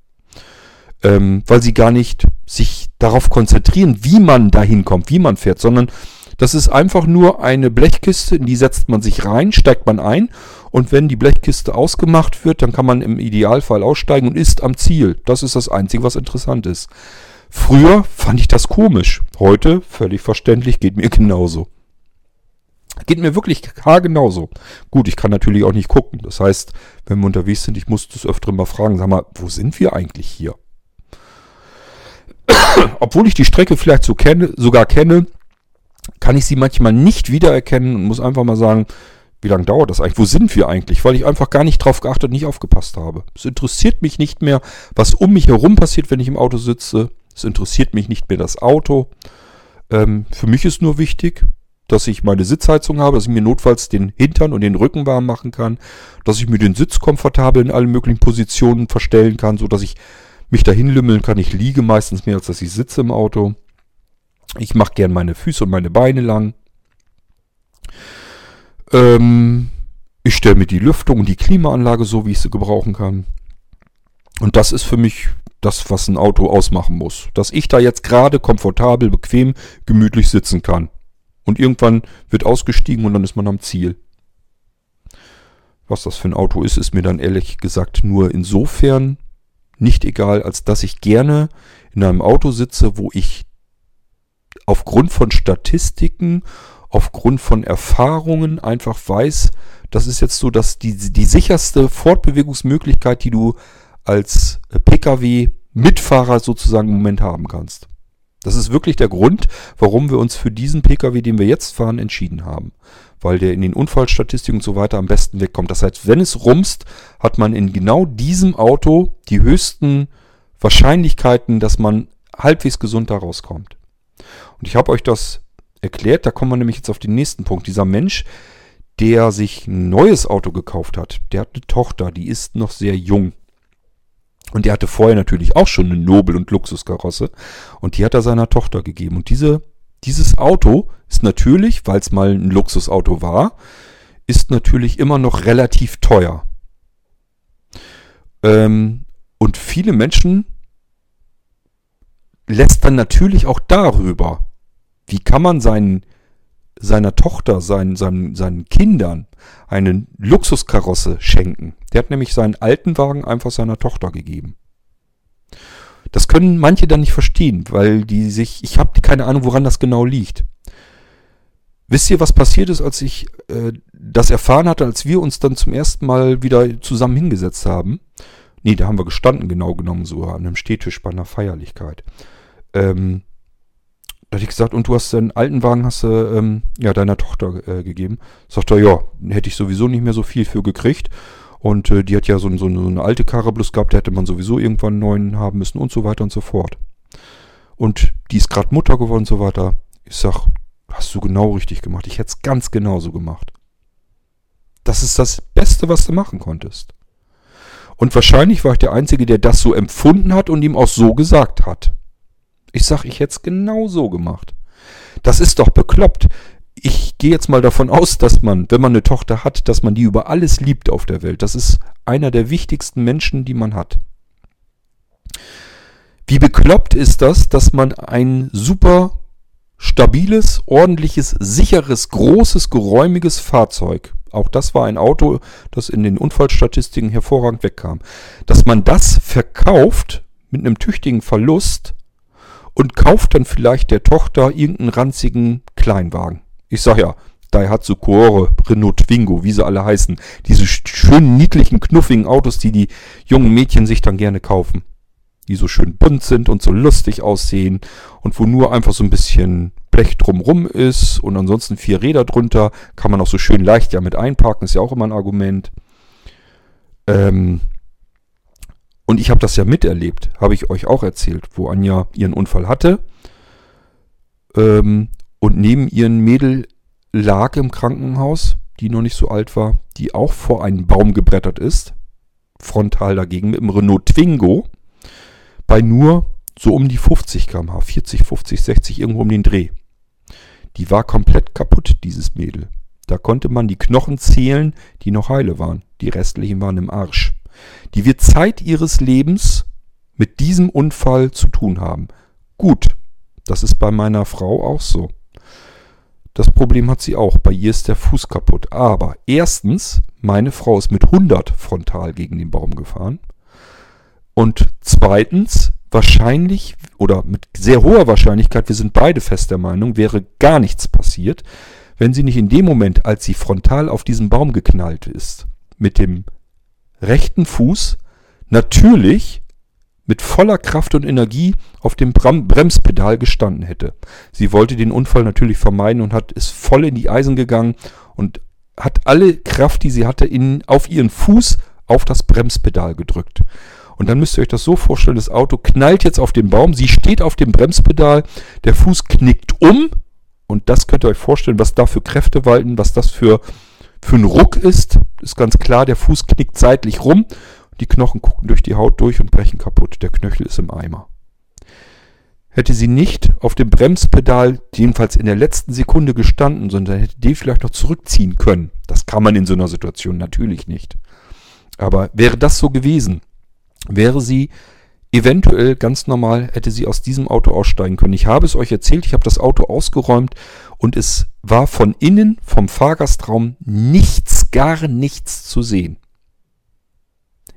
ähm, weil sie gar nicht sich darauf konzentrieren, wie man dahin kommt, wie man fährt, sondern das ist einfach nur eine Blechkiste, in die setzt man sich rein, steigt man ein und wenn die Blechkiste ausgemacht wird, dann kann man im Idealfall aussteigen und ist am Ziel. Das ist das Einzige, was interessant ist. Früher fand ich das komisch. Heute, völlig verständlich, geht mir genauso. Geht mir wirklich genauso. Gut, ich kann natürlich auch nicht gucken. Das heißt, wenn wir unterwegs sind, ich muss das öfter mal fragen, sag mal, wo sind wir eigentlich hier? obwohl ich die Strecke vielleicht so kenne, sogar kenne, kann ich sie manchmal nicht wiedererkennen und muss einfach mal sagen, wie lange dauert das eigentlich? Wo sind wir eigentlich? Weil ich einfach gar nicht drauf geachtet und nicht aufgepasst habe. Es interessiert mich nicht mehr, was um mich herum passiert, wenn ich im Auto sitze. Es interessiert mich nicht mehr das Auto. Ähm, für mich ist nur wichtig, dass ich meine Sitzheizung habe, dass ich mir notfalls den Hintern und den Rücken warm machen kann, dass ich mir den Sitz komfortabel in allen möglichen Positionen verstellen kann, so dass ich mich dahin lümmeln kann. Ich liege meistens mehr, als dass ich sitze im Auto. Ich mache gern meine Füße und meine Beine lang. Ähm, ich stelle mir die Lüftung und die Klimaanlage so, wie ich sie gebrauchen kann. Und das ist für mich das, was ein Auto ausmachen muss. Dass ich da jetzt gerade komfortabel, bequem, gemütlich sitzen kann. Und irgendwann wird ausgestiegen und dann ist man am Ziel. Was das für ein Auto ist, ist mir dann ehrlich gesagt nur insofern nicht egal, als dass ich gerne in einem Auto sitze, wo ich aufgrund von Statistiken, aufgrund von Erfahrungen einfach weiß, das ist jetzt so, dass die, die sicherste Fortbewegungsmöglichkeit, die du als Pkw-Mitfahrer sozusagen im Moment haben kannst. Das ist wirklich der Grund, warum wir uns für diesen Pkw, den wir jetzt fahren, entschieden haben weil der in den Unfallstatistiken und so weiter am besten wegkommt. Das heißt, wenn es rumst, hat man in genau diesem Auto die höchsten Wahrscheinlichkeiten, dass man halbwegs gesund da rauskommt. Und ich habe euch das erklärt, da kommen wir nämlich jetzt auf den nächsten Punkt. Dieser Mensch, der sich ein neues Auto gekauft hat, der hat eine Tochter, die ist noch sehr jung. Und der hatte vorher natürlich auch schon eine Nobel- und Luxuskarosse. Und die hat er seiner Tochter gegeben. Und diese dieses Auto ist natürlich, weil es mal ein Luxusauto war, ist natürlich immer noch relativ teuer. Ähm, und viele Menschen lässt dann natürlich auch darüber, wie kann man seinen, seiner Tochter, seinen, seinen, seinen Kindern eine Luxuskarosse schenken. Der hat nämlich seinen alten Wagen einfach seiner Tochter gegeben. Das können manche dann nicht verstehen, weil die sich, ich habe keine Ahnung, woran das genau liegt. Wisst ihr, was passiert ist, als ich äh, das erfahren hatte, als wir uns dann zum ersten Mal wieder zusammen hingesetzt haben? Nee, da haben wir gestanden, genau genommen, so an einem Stehtisch bei einer Feierlichkeit. Ähm, Da hatte ich gesagt, und du hast den alten Wagen hast du ähm, ja deiner Tochter äh, gegeben. Sagt er, ja, hätte ich sowieso nicht mehr so viel für gekriegt. Und äh, die hat ja so, so, so, eine alte Karre bloß gehabt, da hätte man sowieso irgendwann einen neuen haben müssen und so weiter und so fort. Und die ist gerade Mutter geworden und so weiter. Ich sag, hast du genau richtig gemacht. Ich hätte es ganz genauso gemacht. Das ist das Beste, was du machen konntest. Und wahrscheinlich war ich der Einzige, der das so empfunden hat und ihm auch so gesagt hat. Ich sag, ich hätte es genau so gemacht. Das ist doch bekloppt. Ich gehe jetzt mal davon aus, dass man, wenn man eine Tochter hat, dass man die über alles liebt auf der Welt. Das ist einer der wichtigsten Menschen, die man hat. Wie bekloppt ist das, dass man ein super stabiles, ordentliches, sicheres, großes, geräumiges Fahrzeug, auch das war ein Auto, das in den Unfallstatistiken hervorragend wegkam, dass man das verkauft mit einem tüchtigen Verlust und kauft dann vielleicht der Tochter irgendeinen ranzigen Kleinwagen. Ich sag ja, Daihatsu Core, Renault Twingo, wie sie alle heißen. Diese schönen, niedlichen, knuffigen Autos, die die jungen Mädchen sich dann gerne kaufen. Die so schön bunt sind und so lustig aussehen und wo nur einfach so ein bisschen Blech drumrum ist und ansonsten vier Räder drunter. Kann man auch so schön leicht ja mit einparken, ist ja auch immer ein Argument. Ähm, und ich habe das ja miterlebt, habe ich euch auch erzählt, wo Anja ihren Unfall hatte. Ähm, und neben ihren Mädel lag im Krankenhaus, die noch nicht so alt war, die auch vor einen Baum gebrettert ist. Frontal dagegen mit dem Renault Twingo. Bei nur so um die 50 km/h, 40, 50, 60, irgendwo um den Dreh. Die war komplett kaputt, dieses Mädel. Da konnte man die Knochen zählen, die noch heile waren. Die restlichen waren im Arsch die wird Zeit ihres Lebens mit diesem Unfall zu tun haben. Gut, das ist bei meiner Frau auch so. Das Problem hat sie auch. Bei ihr ist der Fuß kaputt. Aber erstens, meine Frau ist mit 100 frontal gegen den Baum gefahren. Und zweitens, wahrscheinlich oder mit sehr hoher Wahrscheinlichkeit, wir sind beide fest der Meinung, wäre gar nichts passiert, wenn sie nicht in dem Moment, als sie frontal auf diesen Baum geknallt ist, mit dem rechten Fuß natürlich mit voller Kraft und Energie auf dem Bremspedal gestanden hätte. Sie wollte den Unfall natürlich vermeiden und hat ist voll in die Eisen gegangen und hat alle Kraft, die sie hatte, in, auf ihren Fuß auf das Bremspedal gedrückt. Und dann müsst ihr euch das so vorstellen, das Auto knallt jetzt auf den Baum, sie steht auf dem Bremspedal, der Fuß knickt um und das könnt ihr euch vorstellen, was da für Kräfte walten, was das für für einen Ruck ist, ist ganz klar, der Fuß knickt seitlich rum, die Knochen gucken durch die Haut durch und brechen kaputt. Der Knöchel ist im Eimer. Hätte sie nicht auf dem Bremspedal, jedenfalls in der letzten Sekunde gestanden, sondern hätte die vielleicht noch zurückziehen können. Das kann man in so einer Situation natürlich nicht. Aber wäre das so gewesen, wäre sie eventuell ganz normal, hätte sie aus diesem Auto aussteigen können. Ich habe es euch erzählt, ich habe das Auto ausgeräumt und es war von innen, vom Fahrgastraum, nichts, gar nichts zu sehen.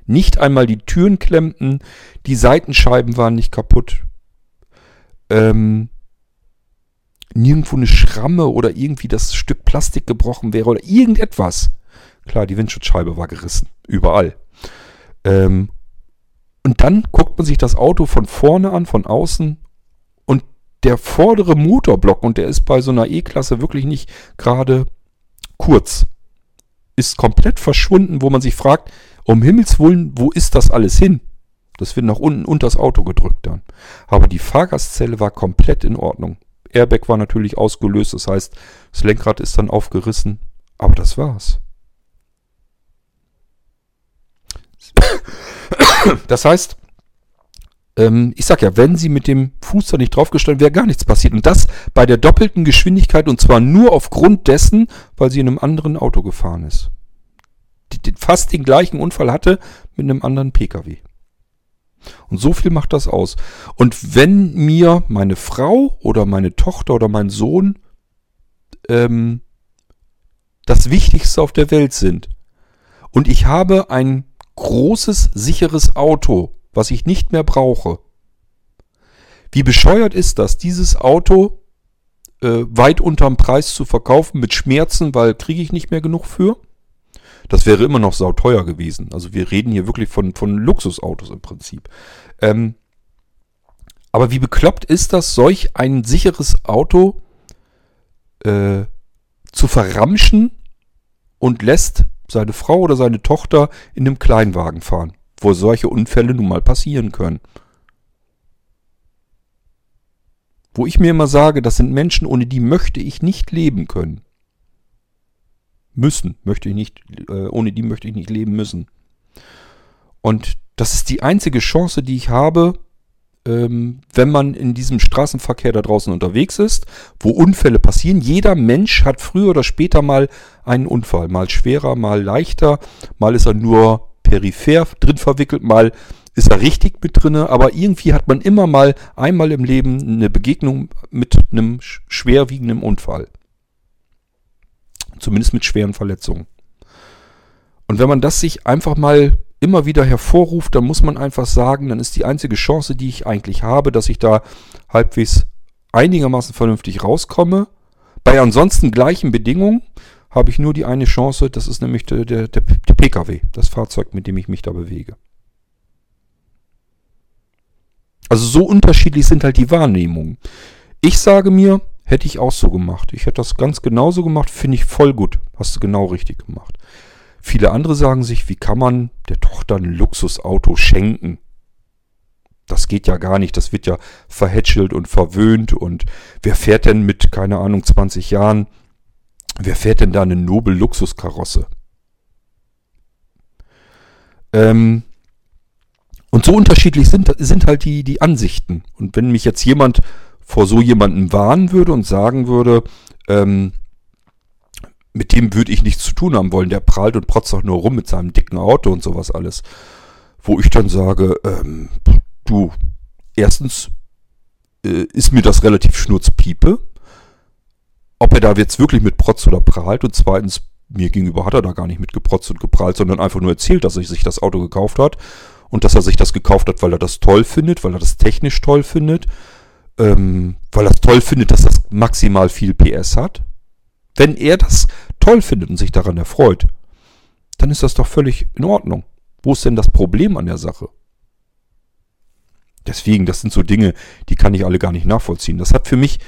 Nicht einmal die Türen klemmten, die Seitenscheiben waren nicht kaputt. Ähm, nirgendwo eine Schramme oder irgendwie das Stück Plastik gebrochen wäre oder irgendetwas. Klar, die Windschutzscheibe war gerissen. Überall. Ähm, und dann guckt man sich das Auto von vorne an, von außen der vordere Motorblock, und der ist bei so einer E-Klasse wirklich nicht gerade kurz, ist komplett verschwunden, wo man sich fragt, um Himmels Willen, wo ist das alles hin? Das wird nach unten unter das Auto gedrückt dann. Aber die Fahrgastzelle war komplett in Ordnung. Airbag war natürlich ausgelöst, das heißt, das Lenkrad ist dann aufgerissen. Aber das war's. Das heißt, ähm, ich sag ja, wenn sie mit dem Fuß da nicht draufgestellt wäre, gar nichts passiert. Und das bei der doppelten Geschwindigkeit und zwar nur aufgrund dessen, weil sie in einem anderen Auto gefahren ist. Die, die fast den gleichen Unfall hatte mit einem anderen Pkw. Und so viel macht das aus. Und wenn mir meine Frau oder meine Tochter oder mein Sohn ähm, das Wichtigste auf der Welt sind und ich habe ein großes, sicheres Auto, was ich nicht mehr brauche. Wie bescheuert ist das, dieses Auto äh, weit unterm Preis zu verkaufen mit Schmerzen, weil kriege ich nicht mehr genug für? Das wäre immer noch sauteuer gewesen. Also wir reden hier wirklich von, von Luxusautos im Prinzip. Ähm, Aber wie bekloppt ist das, solch ein sicheres Auto äh, zu verramschen und lässt seine Frau oder seine Tochter in einem Kleinwagen fahren, wo solche Unfälle nun mal passieren können. Wo ich mir immer sage, das sind Menschen, ohne die möchte ich nicht leben können. Müssen, möchte ich nicht, äh, ohne die möchte ich nicht leben müssen. Und das ist die einzige Chance, die ich habe, ähm, wenn man in diesem Straßenverkehr da draußen unterwegs ist, wo Unfälle passieren. Jeder Mensch hat früher oder später mal einen Unfall. Mal schwerer, mal leichter. Mal ist er nur peripher drin verwickelt, mal ist er richtig mit drinne, aber irgendwie hat man immer mal einmal im Leben eine Begegnung mit einem schwerwiegenden Unfall. Zumindest mit schweren Verletzungen. Und wenn man das sich einfach mal immer wieder hervorruft, dann muss man einfach sagen, dann ist die einzige Chance, die ich eigentlich habe, dass ich da halbwegs einigermaßen vernünftig rauskomme. Bei ansonsten gleichen Bedingungen habe ich nur die eine Chance, das ist nämlich der, der, der Pkw, das Fahrzeug, mit dem ich mich da bewege. Also so unterschiedlich sind halt die Wahrnehmungen. Ich sage mir, hätte ich auch so gemacht. Ich hätte das ganz genauso gemacht, finde ich voll gut. Hast du genau richtig gemacht. Viele andere sagen sich, wie kann man der Tochter ein Luxusauto schenken? Das geht ja gar nicht, das wird ja verhätschelt und verwöhnt und wer fährt denn mit, keine Ahnung, 20 Jahren, wer fährt denn da eine Nobel Luxuskarosse? Ähm, und so unterschiedlich sind, sind halt die, die Ansichten. Und wenn mich jetzt jemand vor so jemandem warnen würde und sagen würde, ähm, mit dem würde ich nichts zu tun haben wollen. Der prahlt und protzt doch nur rum mit seinem dicken Auto und sowas alles. Wo ich dann sage, ähm, du, erstens äh, ist mir das relativ schnurzpiepe, ob er da jetzt wirklich mit protzt oder prahlt und zweitens, mir gegenüber hat er da gar nicht mit geprotzt und geprahlt, sondern einfach nur erzählt, dass er sich das Auto gekauft hat und dass er sich das gekauft hat, weil er das toll findet, weil er das technisch toll findet, ähm, weil er es toll findet, dass das maximal viel PS hat. Wenn er das toll findet und sich daran erfreut, dann ist das doch völlig in Ordnung. Wo ist denn das Problem an der Sache? Deswegen, das sind so Dinge, die kann ich alle gar nicht nachvollziehen. Das hat für mich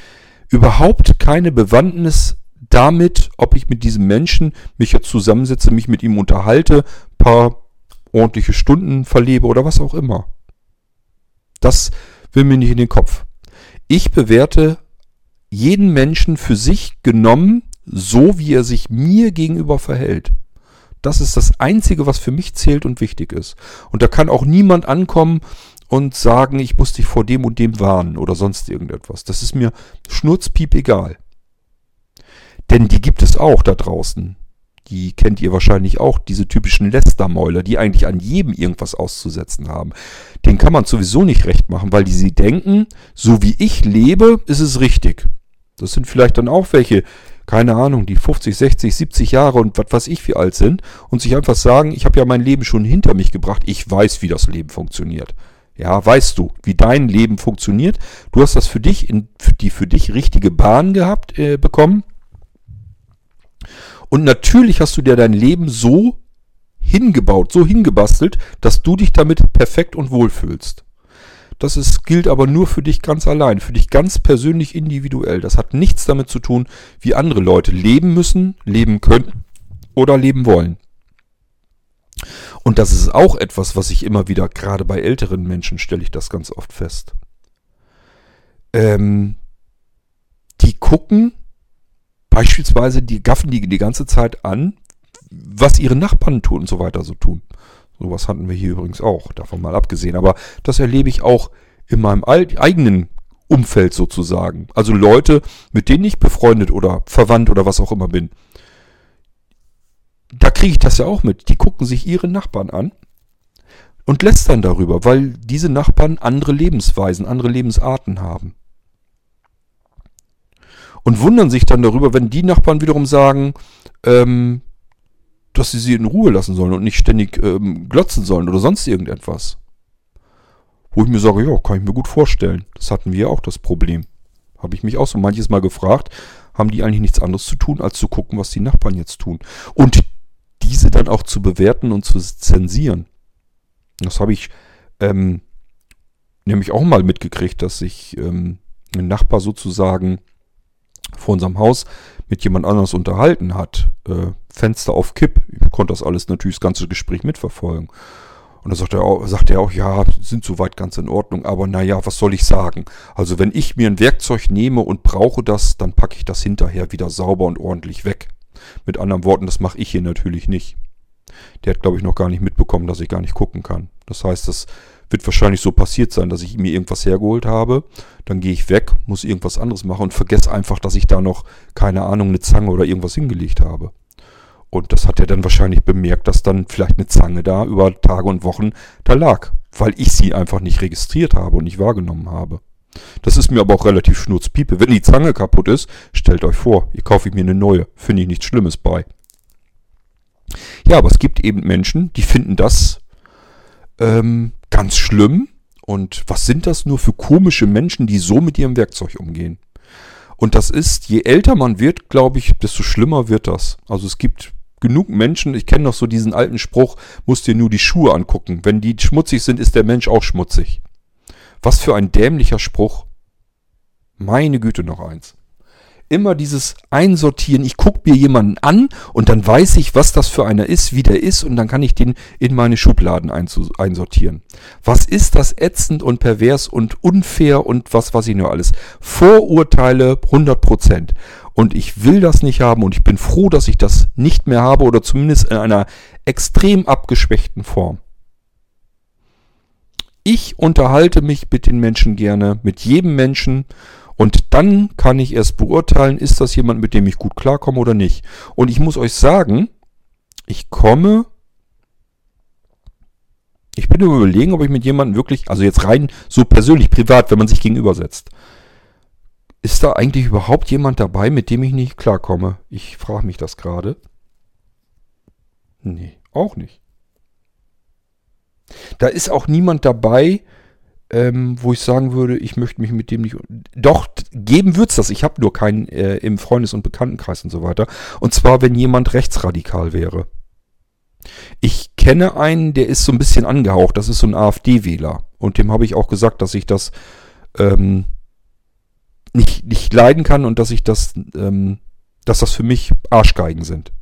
überhaupt keine Bewandtnis damit, ob ich mit diesem Menschen mich jetzt zusammensetze, mich mit ihm unterhalte, paar ordentliche Stunden verlebe oder was auch immer. Das will mir nicht in den Kopf. Ich bewerte jeden Menschen für sich genommen so, wie er sich mir gegenüber verhält. Das ist das Einzige, was für mich zählt und wichtig ist. Und da kann auch niemand ankommen und sagen, ich muss dich vor dem und dem warnen oder sonst irgendetwas. Das ist mir schnurzpiep egal. Denn die gibt es auch da draußen. Die kennt ihr wahrscheinlich auch, diese typischen Lästermäuler, die eigentlich an jedem irgendwas auszusetzen haben. Den kann man sowieso nicht recht machen, weil die sie denken, so wie ich lebe, ist es richtig. Das sind vielleicht dann auch welche, keine Ahnung, die 50, 60, 70 Jahre und was weiß ich wie alt sind und sich einfach sagen, ich habe ja mein Leben schon hinter mich gebracht, ich weiß, wie das Leben funktioniert. Ja, weißt du, wie dein Leben funktioniert. Du hast das für dich in die für dich richtige Bahn gehabt äh, bekommen. Und natürlich hast du dir dein Leben so hingebaut, so hingebastelt, dass du dich damit perfekt und wohl fühlst. Das ist, gilt aber nur für dich ganz allein, für dich ganz persönlich individuell. Das hat nichts damit zu tun, wie andere Leute leben müssen, leben können oder leben wollen. Und das ist auch etwas, was ich immer wieder, gerade bei älteren Menschen, stelle ich das ganz oft fest. Ähm, die gucken beispielsweise, die gaffen die die ganze Zeit an, was ihre Nachbarn tun und so weiter so tun. Sowas hatten wir hier übrigens auch, davon mal abgesehen. Aber das erlebe ich auch in meinem eigenen Umfeld sozusagen. Also Leute, mit denen ich befreundet oder verwandt oder was auch immer bin. Da kriege ich das ja auch mit. Die gucken sich ihre Nachbarn an und lästern darüber, weil diese Nachbarn andere Lebensweisen, andere Lebensarten haben. Und wundern sich dann darüber, wenn die Nachbarn wiederum sagen, ähm, dass sie sie in Ruhe lassen sollen und nicht ständig ähm, glotzen sollen oder sonst irgendetwas. Wo ich mir sage, ja, kann ich mir gut vorstellen. Das hatten wir auch das Problem. Habe ich mich auch so manches Mal gefragt, haben die eigentlich nichts anderes zu tun, als zu gucken, was die Nachbarn jetzt tun. Und diese dann auch zu bewerten und zu zensieren. Das habe ich ähm, nämlich auch mal mitgekriegt, dass sich ähm, ein Nachbar sozusagen vor unserem Haus mit jemand anders unterhalten hat. Äh, Fenster auf Kipp. Ich konnte das alles natürlich das ganze Gespräch mitverfolgen. Und da sagt er, auch, sagt er auch, ja, sind soweit ganz in Ordnung, aber naja, was soll ich sagen? Also wenn ich mir ein Werkzeug nehme und brauche das, dann packe ich das hinterher wieder sauber und ordentlich weg. Mit anderen Worten, das mache ich hier natürlich nicht. Der hat, glaube ich, noch gar nicht mitbekommen, dass ich gar nicht gucken kann. Das heißt, das wird wahrscheinlich so passiert sein, dass ich mir irgendwas hergeholt habe. Dann gehe ich weg, muss irgendwas anderes machen und vergesse einfach, dass ich da noch, keine Ahnung, eine Zange oder irgendwas hingelegt habe. Und das hat er dann wahrscheinlich bemerkt, dass dann vielleicht eine Zange da über Tage und Wochen da lag, weil ich sie einfach nicht registriert habe und nicht wahrgenommen habe. Das ist mir aber auch relativ schnurzpiepe. Wenn die Zange kaputt ist, stellt euch vor, ihr kaufe ich mir eine neue. Finde ich nichts Schlimmes bei. Ja, aber es gibt eben Menschen, die finden das ähm, ganz schlimm. Und was sind das nur für komische Menschen, die so mit ihrem Werkzeug umgehen? Und das ist, je älter man wird, glaube ich, desto schlimmer wird das. Also es gibt genug Menschen, ich kenne noch so diesen alten Spruch, musst dir nur die Schuhe angucken. Wenn die schmutzig sind, ist der Mensch auch schmutzig. Was für ein dämlicher Spruch. Meine Güte noch eins immer dieses Einsortieren. Ich gucke mir jemanden an und dann weiß ich, was das für einer ist, wie der ist und dann kann ich den in meine Schubladen einsortieren. Was ist das ätzend und pervers und unfair und was weiß ich nur alles. Vorurteile 100 Prozent. Und ich will das nicht haben und ich bin froh, dass ich das nicht mehr habe oder zumindest in einer extrem abgeschwächten Form. Ich unterhalte mich mit den Menschen gerne, mit jedem Menschen und dann kann ich erst beurteilen, ist das jemand, mit dem ich gut klarkomme oder nicht. Und ich muss euch sagen, ich komme. Ich bin überlegen, ob ich mit jemandem wirklich, also jetzt rein so persönlich, privat, wenn man sich gegenübersetzt. Ist da eigentlich überhaupt jemand dabei, mit dem ich nicht klarkomme? Ich frage mich das gerade. Nee, auch nicht. Da ist auch niemand dabei, ähm, wo ich sagen würde, ich möchte mich mit dem nicht. Doch, geben wird's das. Ich habe nur keinen äh, im Freundes- und Bekanntenkreis und so weiter. Und zwar, wenn jemand rechtsradikal wäre. Ich kenne einen, der ist so ein bisschen angehaucht. Das ist so ein AfD-Wähler. Und dem habe ich auch gesagt, dass ich das ähm, nicht, nicht leiden kann und dass ich das, ähm, dass das für mich Arschgeigen sind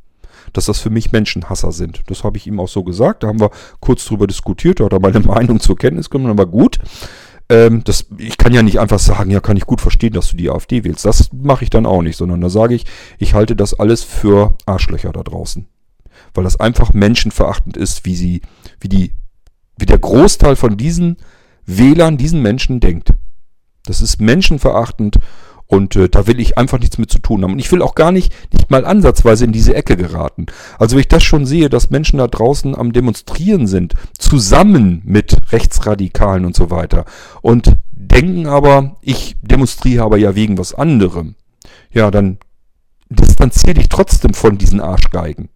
dass das für mich Menschenhasser sind. Das habe ich ihm auch so gesagt. Da haben wir kurz drüber diskutiert, da hat er meine Meinung zur Kenntnis genommen, aber gut. Ähm, das, ich kann ja nicht einfach sagen, ja, kann ich gut verstehen, dass du die AfD wählst. Das mache ich dann auch nicht, sondern da sage ich, ich halte das alles für Arschlöcher da draußen. Weil das einfach menschenverachtend ist, wie sie, wie die, wie der Großteil von diesen Wählern, diesen Menschen denkt. Das ist menschenverachtend und äh, da will ich einfach nichts mit zu tun haben. Und ich will auch gar nicht, nicht mal ansatzweise in diese Ecke geraten. Also wenn ich das schon sehe, dass Menschen da draußen am Demonstrieren sind, zusammen mit Rechtsradikalen und so weiter, und denken aber, ich demonstriere aber ja wegen was anderem, ja, dann distanziere dich trotzdem von diesen Arschgeigen.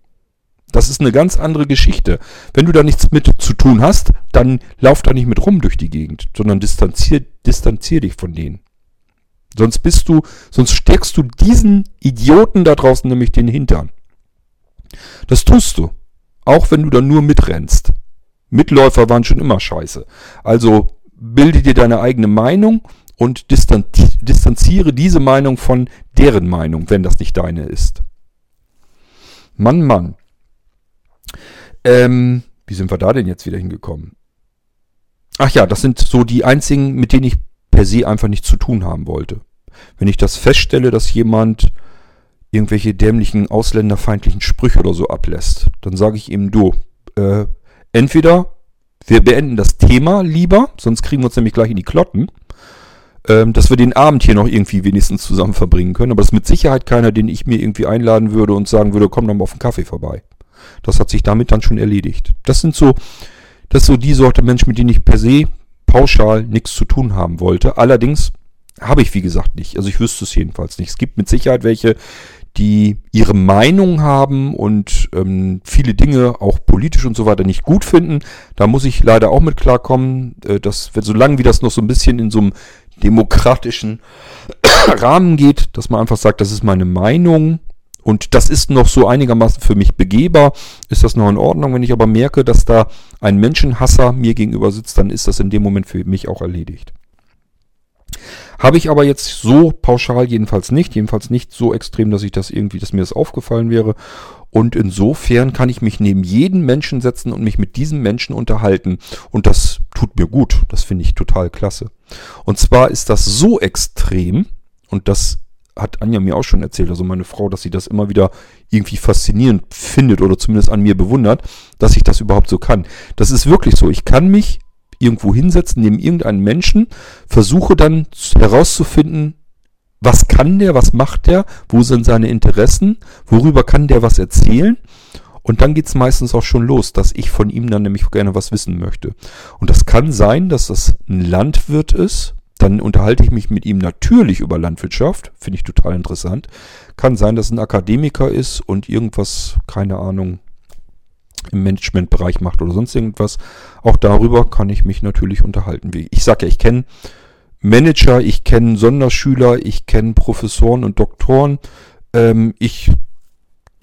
Das ist eine ganz andere Geschichte. Wenn du da nichts mit zu tun hast, dann lauf da nicht mit rum durch die Gegend, sondern distanzier, distanzier dich von denen. Sonst bist du, sonst steckst du diesen Idioten da draußen nämlich den Hintern. Das tust du. Auch wenn du da nur mitrennst. Mitläufer waren schon immer scheiße. Also bilde dir deine eigene Meinung und distanziere diese Meinung von deren Meinung, wenn das nicht deine ist. Mann, Mann. Ähm, wie sind wir da denn jetzt wieder hingekommen? Ach ja, das sind so die einzigen, mit denen ich per se einfach nichts zu tun haben wollte. Wenn ich das feststelle, dass jemand irgendwelche dämlichen ausländerfeindlichen Sprüche oder so ablässt, dann sage ich ihm, du, äh, entweder wir beenden das Thema lieber, sonst kriegen wir uns nämlich gleich in die Klotten, ähm, dass wir den Abend hier noch irgendwie wenigstens zusammen verbringen können. Aber das ist mit Sicherheit keiner, den ich mir irgendwie einladen würde und sagen würde, komm doch mal auf einen Kaffee vorbei. Das hat sich damit dann schon erledigt. Das sind so, das ist so die Sorte Mensch, mit denen ich per se pauschal nichts zu tun haben wollte. Allerdings habe ich, wie gesagt, nicht. Also ich wüsste es jedenfalls nicht. Es gibt mit Sicherheit welche, die ihre Meinung haben und ähm, viele Dinge auch politisch und so weiter nicht gut finden. Da muss ich leider auch mit klarkommen, äh, dass solange wie das noch so ein bisschen in so einem demokratischen Rahmen geht, dass man einfach sagt, das ist meine Meinung Und das ist noch so einigermaßen für mich begehbar, ist das noch in Ordnung. Wenn ich aber merke, dass da ein Menschenhasser mir gegenüber sitzt, dann ist das in dem Moment für mich auch erledigt. Habe ich aber jetzt so pauschal jedenfalls nicht, jedenfalls nicht so extrem, dass ich das irgendwie, dass mir das aufgefallen wäre. Und insofern kann ich mich neben jeden Menschen setzen und mich mit diesem Menschen unterhalten. Und das tut mir gut. Das finde ich total klasse. Und zwar ist das so extrem, und das hat Anja mir auch schon erzählt, also meine Frau, dass sie das immer wieder irgendwie faszinierend findet oder zumindest an mir bewundert, dass ich das überhaupt so kann. Das ist wirklich so. Ich kann mich irgendwo hinsetzen, neben irgendeinen Menschen, versuche dann herauszufinden, was kann der, was macht der, wo sind seine Interessen, worüber kann der was erzählen. Und dann geht's meistens auch schon los, dass ich von ihm dann nämlich gerne was wissen möchte. Und das kann sein, dass das ein Landwirt ist. Dann unterhalte ich mich mit ihm natürlich über Landwirtschaft. Finde ich total interessant. Kann sein, dass ein Akademiker ist und irgendwas, keine Ahnung, im Managementbereich macht oder sonst irgendwas. Auch darüber kann ich mich natürlich unterhalten. Ich sage ja, ich kenne Manager, ich kenne Sonderschüler, ich kenne Professoren und Doktoren. Ähm, ich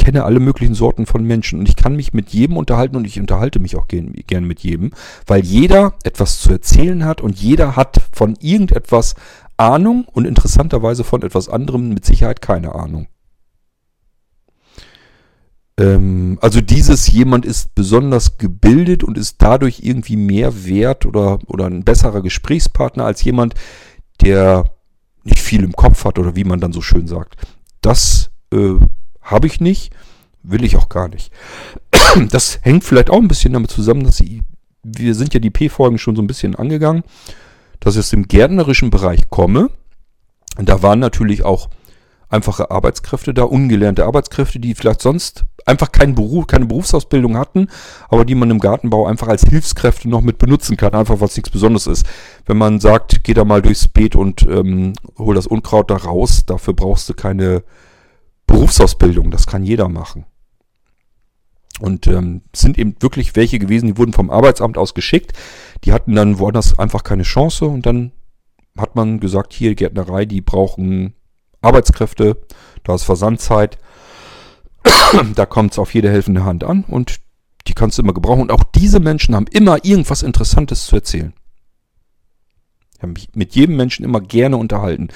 kenne alle möglichen Sorten von Menschen und ich kann mich mit jedem unterhalten und ich unterhalte mich auch gern, gern mit jedem, weil jeder etwas zu erzählen hat und jeder hat von irgendetwas Ahnung und interessanterweise von etwas anderem mit Sicherheit keine Ahnung. Ähm, also dieses jemand ist besonders gebildet und ist dadurch irgendwie mehr wert oder, oder ein besserer Gesprächspartner als jemand, der nicht viel im Kopf hat oder wie man dann so schön sagt. Das äh, habe ich nicht, will ich auch gar nicht. Das hängt vielleicht auch ein bisschen damit zusammen, dass ich, wir sind ja die P-Folgen schon so ein bisschen angegangen, dass ich aus dem gärtnerischen Bereich komme. Und da waren natürlich auch einfache Arbeitskräfte da, ungelernte Arbeitskräfte, die vielleicht sonst einfach keinen Beruf, keine Berufsausbildung hatten, aber die man im Gartenbau einfach als Hilfskräfte noch mit benutzen kann, einfach was nichts Besonderes ist. Wenn man sagt, geh da mal durchs Beet und ähm, hol das Unkraut da raus, dafür brauchst du keine Berufsausbildung, das kann jeder machen. Und ähm, sind eben wirklich welche gewesen, die wurden vom Arbeitsamt aus geschickt. Die hatten dann woanders einfach keine Chance und dann hat man gesagt, hier Gärtnerei, die brauchen Arbeitskräfte, da ist Versandzeit, da kommt es auf jede helfende Hand an und die kannst du immer gebrauchen. Und auch diese Menschen haben immer irgendwas Interessantes zu erzählen. Ich habe mich mit jedem Menschen immer gerne unterhalten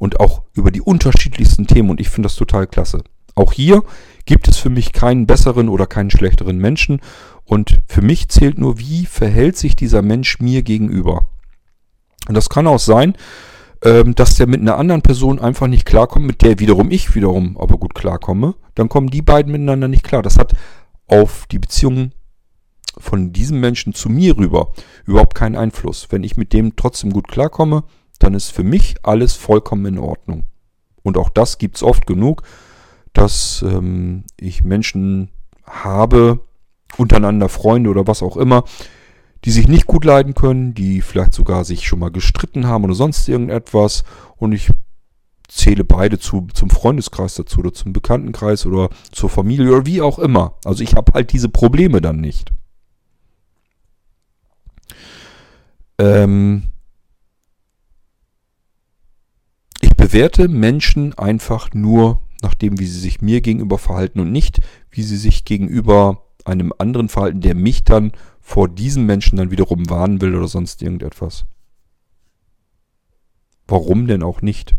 und auch über die unterschiedlichsten Themen und ich finde das total klasse. Auch hier gibt es für mich keinen besseren oder keinen schlechteren Menschen und für mich zählt nur, wie verhält sich dieser Mensch mir gegenüber. Und das kann auch sein, ähm, dass der mit einer anderen Person einfach nicht klarkommt, mit der wiederum ich wiederum aber gut klarkomme, dann kommen die beiden miteinander nicht klar. Das hat auf die Beziehung von diesem Menschen zu mir rüber überhaupt keinen Einfluss. Wenn ich mit dem trotzdem gut klarkomme, dann ist für mich alles vollkommen in Ordnung. Und auch das gibt es oft genug, dass ähm, ich Menschen habe, untereinander Freunde oder was auch immer, die sich nicht gut leiden können, die vielleicht sogar sich schon mal gestritten haben oder sonst irgendetwas. Und ich zähle beide zu, zum Freundeskreis dazu oder zum Bekanntenkreis oder zur Familie oder wie auch immer. Also ich habe halt diese Probleme dann nicht. Ähm ich bewerte Menschen einfach nur nach dem, wie sie sich mir gegenüber verhalten und nicht, wie sie sich gegenüber einem anderen verhalten, der mich dann vor diesem Menschen dann wiederum warnen will oder sonst irgendetwas. Warum denn auch nicht?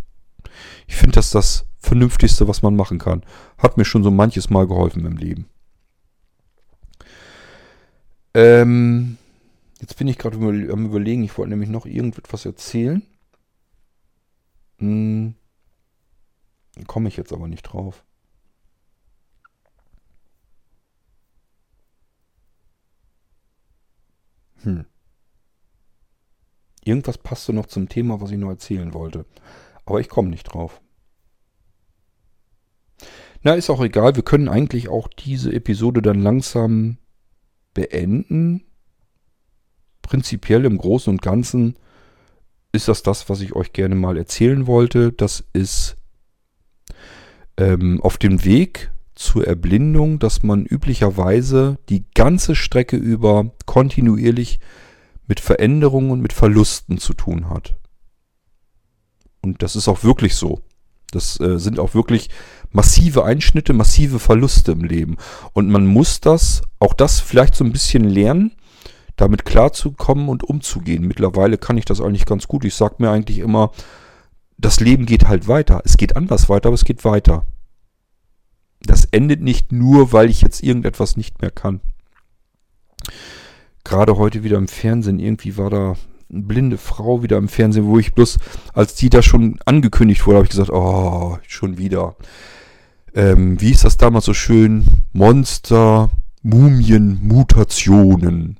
Ich finde das das Vernünftigste, was man machen kann. Hat mir schon so manches Mal geholfen im Leben. Ähm, jetzt bin ich gerade am überlegen, ich wollte nämlich noch irgendetwas erzählen. Hm, komme ich jetzt aber nicht drauf. Hm. Irgendwas passte noch zum Thema, was ich noch erzählen wollte. Aber ich komme nicht drauf. Na, ist auch egal. Wir können eigentlich auch diese Episode dann langsam beenden. Prinzipiell im Großen und Ganzen ist das das, was ich euch gerne mal erzählen wollte. Das ist ähm, auf dem Weg zur Erblindung, dass man üblicherweise die ganze Strecke über kontinuierlich mit Veränderungen und mit Verlusten zu tun hat. Und das ist auch wirklich so. Das äh, sind auch wirklich massive Einschnitte, massive Verluste im Leben. Und man muss das, auch das vielleicht so ein bisschen lernen, damit klarzukommen und umzugehen. Mittlerweile kann ich das eigentlich ganz gut. Ich sage mir eigentlich immer, das Leben geht halt weiter. Es geht anders weiter, aber es geht weiter. Das endet nicht nur, weil ich jetzt irgendetwas nicht mehr kann. Gerade heute wieder im Fernsehen, irgendwie war da eine blinde Frau wieder im Fernsehen, wo ich bloß, als die da schon angekündigt wurde, habe ich gesagt, oh, schon wieder. Ähm, wie ist das damals so schön? Monster, Mumien, Mutationen.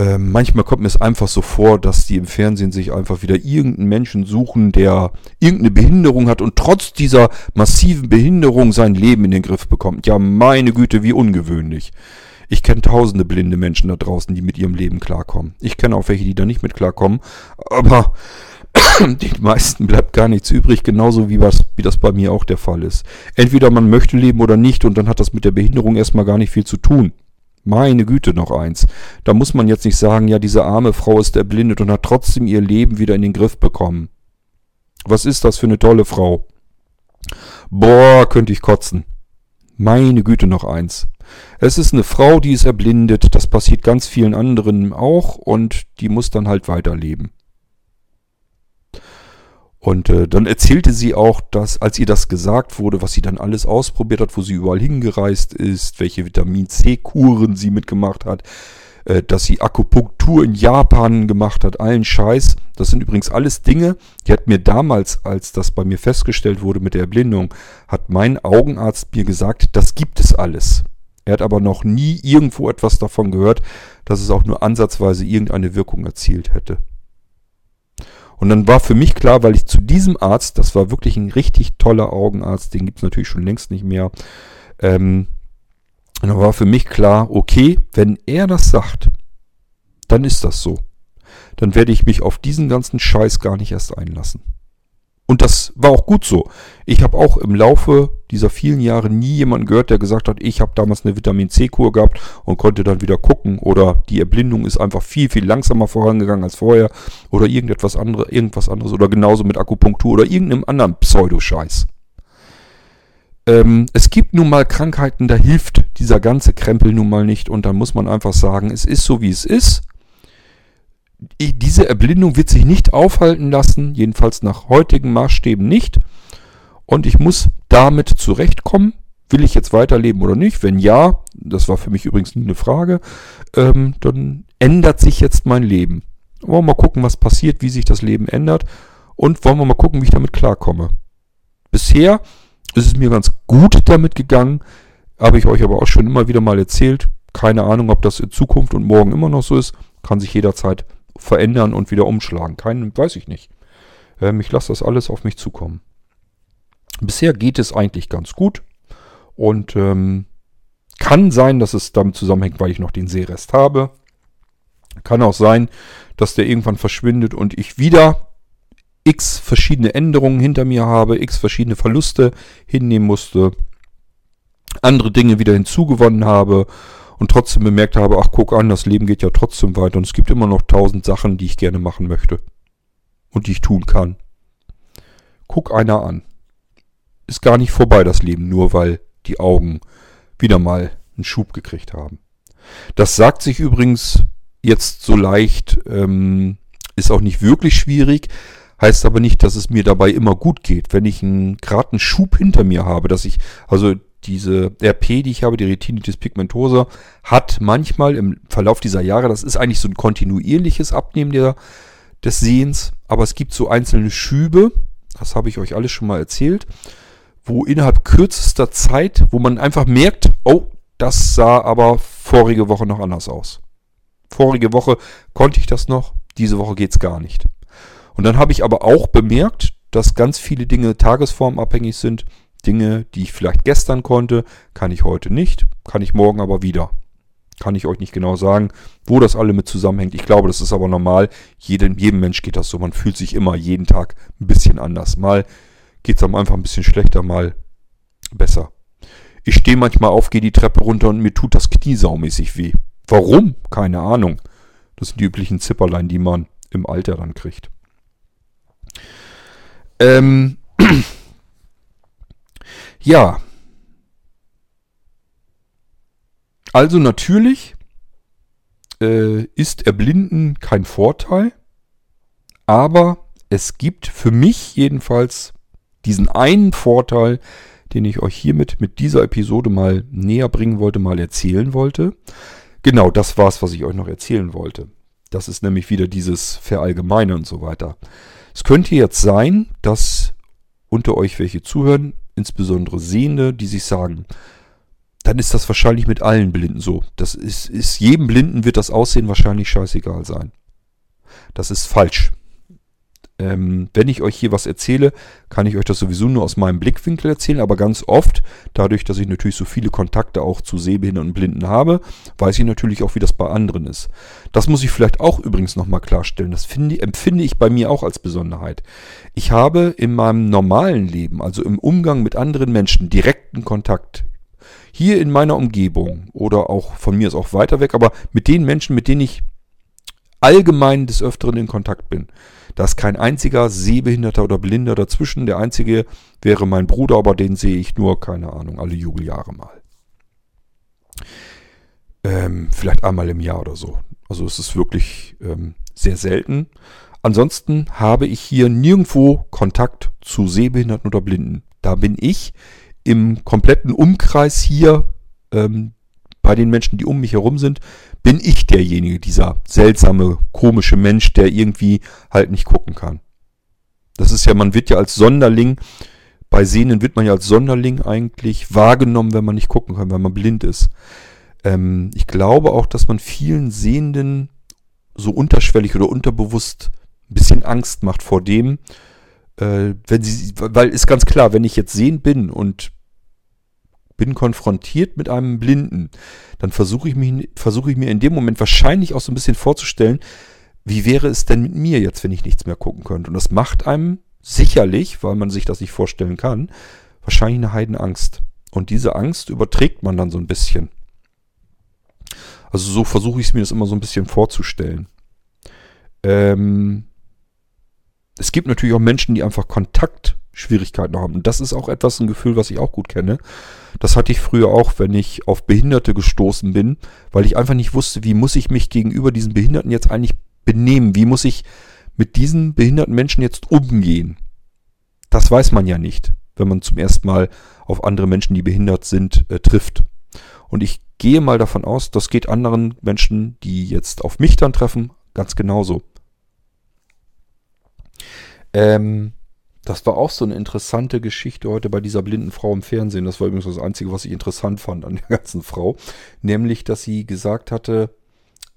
Ähm, manchmal kommt mir es einfach so vor, dass die im Fernsehen sich einfach wieder irgendeinen Menschen suchen, der irgendeine Behinderung hat und trotz dieser massiven Behinderung sein Leben in den Griff bekommt. Ja, meine Güte, wie ungewöhnlich. Ich kenne tausende blinde Menschen da draußen, die mit ihrem Leben klarkommen. Ich kenne auch welche, die da nicht mit klarkommen. Aber den meisten bleibt gar nichts übrig, genauso wie, was, wie das bei mir auch der Fall ist. Entweder man möchte leben oder nicht und dann hat das mit der Behinderung erstmal gar nicht viel zu tun. Meine Güte, noch eins. Da muss man jetzt nicht sagen, ja, diese arme Frau ist erblindet und hat trotzdem ihr Leben wieder in den Griff bekommen. Was ist das für eine tolle Frau? Boah, könnte ich kotzen. Meine Güte, noch eins. Es ist eine Frau, die ist erblindet, das passiert ganz vielen anderen auch und die muss dann halt weiterleben. Und äh, dann erzählte sie auch, dass, als ihr das gesagt wurde, was sie dann alles ausprobiert hat, wo sie überall hingereist ist, welche Vitamin C-Kuren sie mitgemacht hat, äh, dass sie Akupunktur in Japan gemacht hat, allen Scheiß. Das sind übrigens alles Dinge, die hat mir damals, als das bei mir festgestellt wurde mit der Erblindung, hat mein Augenarzt mir gesagt, das gibt es alles. Er hat aber noch nie irgendwo etwas davon gehört, dass es auch nur ansatzweise irgendeine Wirkung erzielt hätte. Und dann war für mich klar, weil ich zu diesem Arzt, das war wirklich ein richtig toller Augenarzt, den gibt es natürlich schon längst nicht mehr, ähm, dann war für mich klar, okay, wenn er das sagt, dann ist das so. Dann werde ich mich auf diesen ganzen Scheiß gar nicht erst einlassen. Und das war auch gut so. Ich habe auch im Laufe dieser vielen Jahre nie jemanden gehört, der gesagt hat, ich habe damals eine Vitamin C-Kur gehabt und konnte dann wieder gucken oder die Erblindung ist einfach viel, viel langsamer vorangegangen als vorher oder irgendetwas andere, irgendwas anderes oder genauso mit Akupunktur oder irgendeinem anderen Pseudoscheiß. Ähm, es gibt nun mal Krankheiten, da hilft dieser ganze Krempel nun mal nicht und da muss man einfach sagen, es ist so wie es ist diese Erblindung wird sich nicht aufhalten lassen, jedenfalls nach heutigen Maßstäben nicht. Und ich muss damit zurechtkommen. Will ich jetzt weiterleben oder nicht? Wenn ja, das war für mich übrigens nie eine Frage, ähm, dann ändert sich jetzt mein Leben. Wollen wir mal gucken, was passiert, wie sich das Leben ändert und wollen wir mal gucken, wie ich damit klarkomme. Bisher ist es mir ganz gut damit gegangen, habe ich euch aber auch schon immer wieder mal erzählt. Keine Ahnung, ob das in Zukunft und morgen immer noch so ist. Kann sich jederzeit verändern und wieder umschlagen. Keinen, weiß ich nicht. Ähm, ich lasse das alles auf mich zukommen. Bisher geht es eigentlich ganz gut und ähm, kann sein, dass es damit zusammenhängt, weil ich noch den Seerest habe. Kann auch sein, dass der irgendwann verschwindet und ich wieder x verschiedene Änderungen hinter mir habe, x verschiedene Verluste hinnehmen musste, andere Dinge wieder hinzugewonnen habe und trotzdem bemerkt habe, ach guck an, das Leben geht ja trotzdem weiter und es gibt immer noch tausend Sachen, die ich gerne machen möchte und die ich tun kann. Guck einer an. Ist gar nicht vorbei das Leben, nur weil die Augen wieder mal einen Schub gekriegt haben. Das sagt sich übrigens jetzt so leicht, ähm, ist auch nicht wirklich schwierig, heißt aber nicht, dass es mir dabei immer gut geht. Wenn ich einen geraden Schub hinter mir habe, dass ich, also diese RP, die ich habe, die Retinitis pigmentosa, hat manchmal im Verlauf dieser Jahre, das ist eigentlich so ein kontinuierliches Abnehmen der, des Sehens, aber es gibt so einzelne Schübe, das habe ich euch alles schon mal erzählt, wo innerhalb kürzester Zeit, wo man einfach merkt, oh, das sah aber vorige Woche noch anders aus. Vorige Woche konnte ich das noch, diese Woche geht es gar nicht. Und dann habe ich aber auch bemerkt, dass ganz viele Dinge tagesformabhängig sind. Dinge, die ich vielleicht gestern konnte, kann ich heute nicht, kann ich morgen aber wieder. Kann ich euch nicht genau sagen, wo das alle mit zusammenhängt. Ich glaube, das ist aber normal. Jedem, jedem Mensch geht das so. Man fühlt sich immer jeden Tag ein bisschen anders. Mal geht es einem einfach ein bisschen schlechter, mal besser. Ich stehe manchmal auf, gehe die Treppe runter und mir tut das Knie saumäßig weh. Warum? Keine Ahnung. Das sind die üblichen Zipperlein, die man im Alter dann kriegt. Ähm, Ja. Also natürlich äh, ist Erblinden kein Vorteil, aber es gibt für mich jedenfalls diesen einen Vorteil, den ich euch hiermit mit dieser Episode mal näher bringen wollte, mal erzählen wollte. Genau, das war's, was ich euch noch erzählen wollte. Das ist nämlich wieder dieses Verallgemeine und so weiter. Es könnte jetzt sein, dass unter euch welche zuhören, insbesondere Sehende, die sich sagen, dann ist das wahrscheinlich mit allen Blinden so. Das ist, ist jedem Blinden wird das Aussehen wahrscheinlich scheißegal sein. Das ist falsch. Ähm, wenn ich euch hier was erzähle, kann ich euch das sowieso nur aus meinem Blickwinkel erzählen, aber ganz oft, dadurch, dass ich natürlich so viele Kontakte auch zu Sehbehinderten und Blinden habe, weiß ich natürlich auch, wie das bei anderen ist. Das muss ich vielleicht auch übrigens nochmal klarstellen. Das finde, empfinde ich bei mir auch als Besonderheit. Ich habe in meinem normalen Leben, also im Umgang mit anderen Menschen, direkten Kontakt. Hier in meiner Umgebung oder auch von mir ist auch weiter weg, aber mit den Menschen, mit denen ich allgemein des Öfteren in Kontakt bin. Da ist kein einziger Sehbehinderter oder Blinder dazwischen. Der einzige wäre mein Bruder, aber den sehe ich nur, keine Ahnung, alle Jubeljahre mal. Ähm, vielleicht einmal im Jahr oder so. Also es ist wirklich ähm, sehr selten. Ansonsten habe ich hier nirgendwo Kontakt zu Sehbehinderten oder Blinden. Da bin ich im kompletten Umkreis hier ähm, bei den Menschen, die um mich herum sind, bin ich derjenige, dieser seltsame, komische Mensch, der irgendwie halt nicht gucken kann. Das ist ja, man wird ja als Sonderling, bei Sehnen wird man ja als Sonderling eigentlich wahrgenommen, wenn man nicht gucken kann, wenn man blind ist. Ähm, ich glaube auch, dass man vielen Sehenden so unterschwellig oder unterbewusst ein bisschen Angst macht vor dem, äh, wenn sie, weil ist ganz klar, wenn ich jetzt sehend bin und bin konfrontiert mit einem Blinden, dann versuche ich, mich, versuche ich mir in dem Moment wahrscheinlich auch so ein bisschen vorzustellen, wie wäre es denn mit mir jetzt, wenn ich nichts mehr gucken könnte. Und das macht einem sicherlich, weil man sich das nicht vorstellen kann, wahrscheinlich eine Heidenangst. Und diese Angst überträgt man dann so ein bisschen. Also so versuche ich mir das immer so ein bisschen vorzustellen. Ähm, es gibt natürlich auch Menschen, die einfach Kontakt Schwierigkeiten haben. Und das ist auch etwas, ein Gefühl, was ich auch gut kenne. Das hatte ich früher auch, wenn ich auf Behinderte gestoßen bin, weil ich einfach nicht wusste, wie muss ich mich gegenüber diesen Behinderten jetzt eigentlich benehmen? Wie muss ich mit diesen behinderten Menschen jetzt umgehen? Das weiß man ja nicht, wenn man zum ersten Mal auf andere Menschen, die behindert sind, äh, trifft. Und ich gehe mal davon aus, das geht anderen Menschen, die jetzt auf mich dann treffen, ganz genauso. Ähm, das war auch so eine interessante Geschichte heute bei dieser blinden Frau im Fernsehen. Das war übrigens das Einzige, was ich interessant fand an der ganzen Frau. Nämlich, dass sie gesagt hatte,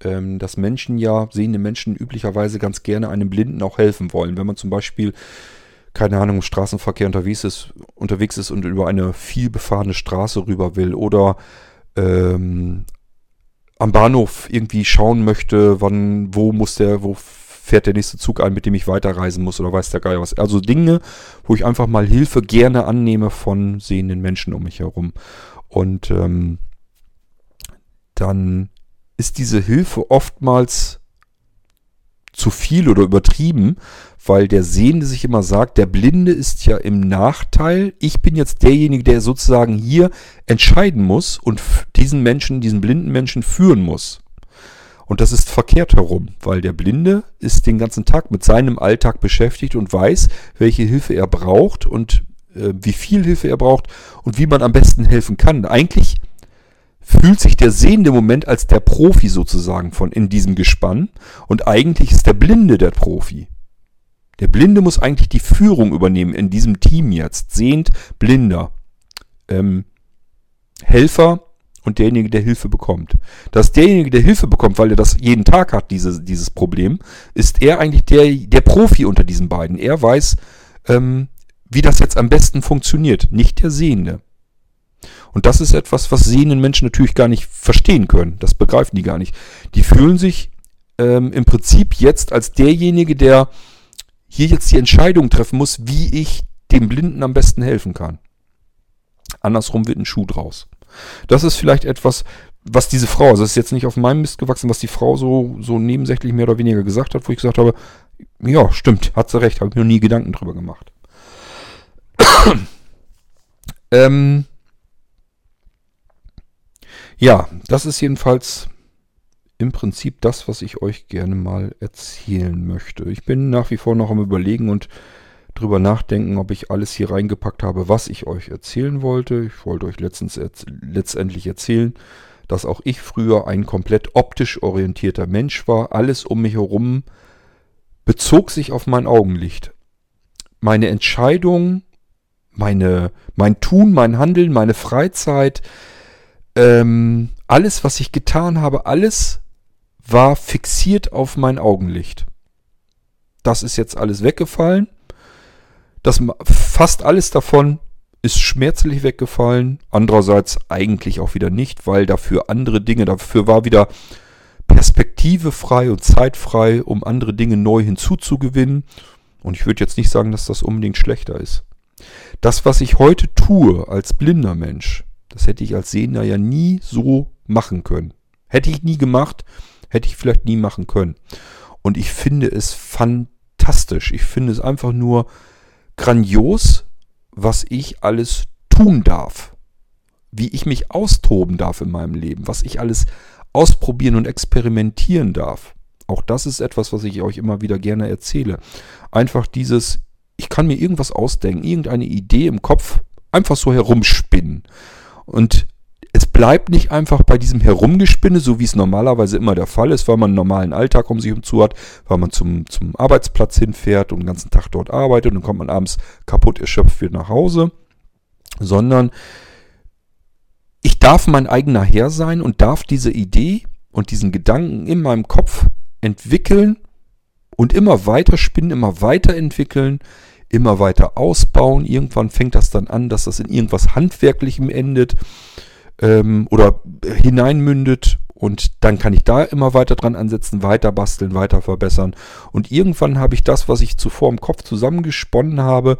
ähm, dass Menschen ja, sehende Menschen üblicherweise ganz gerne einem Blinden auch helfen wollen. Wenn man zum Beispiel, keine Ahnung, im Straßenverkehr unterwegs ist, unterwegs ist und über eine viel befahrene Straße rüber will oder ähm, am Bahnhof irgendwie schauen möchte, wann, wo muss der, wo fährt der nächste Zug ein, mit dem ich weiterreisen muss oder weiß der Geier was. Also Dinge, wo ich einfach mal Hilfe gerne annehme von sehenden Menschen um mich herum. Und ähm, dann ist diese Hilfe oftmals zu viel oder übertrieben, weil der Sehende sich immer sagt, der Blinde ist ja im Nachteil. Ich bin jetzt derjenige, der sozusagen hier entscheiden muss und diesen Menschen, diesen blinden Menschen führen muss. Und das ist verkehrt herum, weil der Blinde ist den ganzen Tag mit seinem Alltag beschäftigt und weiß, welche Hilfe er braucht und äh, wie viel Hilfe er braucht und wie man am besten helfen kann. Eigentlich fühlt sich der Sehende im Moment als der Profi sozusagen von in diesem Gespann und eigentlich ist der Blinde der Profi. Der Blinde muss eigentlich die Führung übernehmen in diesem Team jetzt. Sehend, Blinder. Ähm, Helfer und derjenige, der Hilfe bekommt. Dass derjenige, der Hilfe bekommt, weil er das jeden Tag hat, diese, dieses Problem, ist er eigentlich der, der Profi unter diesen beiden. Er weiß, ähm, wie das jetzt am besten funktioniert, nicht der Sehende. Und das ist etwas, was sehenden Menschen natürlich gar nicht verstehen können. Das begreifen die gar nicht. Die fühlen sich ähm, im Prinzip jetzt als derjenige, der hier jetzt die Entscheidung treffen muss, wie ich dem Blinden am besten helfen kann. Andersrum wird ein Schuh draus. Das ist vielleicht etwas, was diese Frau, also das ist jetzt nicht auf meinem Mist gewachsen, was die Frau so, so nebensächlich mehr oder weniger gesagt hat, wo ich gesagt habe, ja, stimmt, hat sie recht, habe ich mir noch nie Gedanken drüber gemacht. Ähm, ja, das ist jedenfalls im Prinzip das, was ich euch gerne mal erzählen möchte. Ich bin nach wie vor noch am Überlegen und drüber nachdenken, ob ich alles hier reingepackt habe, was ich euch erzählen wollte. Ich wollte euch letztens erz letztendlich erzählen, dass auch ich früher ein komplett optisch orientierter Mensch war. Alles um mich herum bezog sich auf mein Augenlicht. Meine Entscheidung, meine, mein Tun, mein Handeln, meine Freizeit, ähm, alles, was ich getan habe, alles war fixiert auf mein Augenlicht. Das ist jetzt alles weggefallen. Das, fast alles davon ist schmerzlich weggefallen. Andererseits eigentlich auch wieder nicht, weil dafür andere Dinge, dafür war wieder Perspektive frei und zeitfrei, um andere Dinge neu hinzuzugewinnen. Und ich würde jetzt nicht sagen, dass das unbedingt schlechter ist. Das, was ich heute tue als blinder Mensch, das hätte ich als Sehender ja nie so machen können. Hätte ich nie gemacht, hätte ich vielleicht nie machen können. Und ich finde es fantastisch. Ich finde es einfach nur grandios, was ich alles tun darf. Wie ich mich austoben darf in meinem Leben. Was ich alles ausprobieren und experimentieren darf. Auch das ist etwas, was ich euch immer wieder gerne erzähle. Einfach dieses, ich kann mir irgendwas ausdenken, irgendeine Idee im Kopf einfach so herumspinnen. Und es bleibt nicht einfach bei diesem Herumgespinne, so wie es normalerweise immer der Fall ist, weil man einen normalen Alltag um sich zu hat, weil man zum, zum Arbeitsplatz hinfährt und den ganzen Tag dort arbeitet und dann kommt man abends kaputt erschöpft wieder nach Hause, sondern ich darf mein eigener Herr sein und darf diese Idee und diesen Gedanken in meinem Kopf entwickeln und immer weiter spinnen, immer weiterentwickeln, immer weiter ausbauen. Irgendwann fängt das dann an, dass das in irgendwas Handwerklichem endet ähm, oder hineinmündet und dann kann ich da immer weiter dran ansetzen, weiter basteln, weiter verbessern. Und irgendwann habe ich das, was ich zuvor im Kopf zusammengesponnen habe,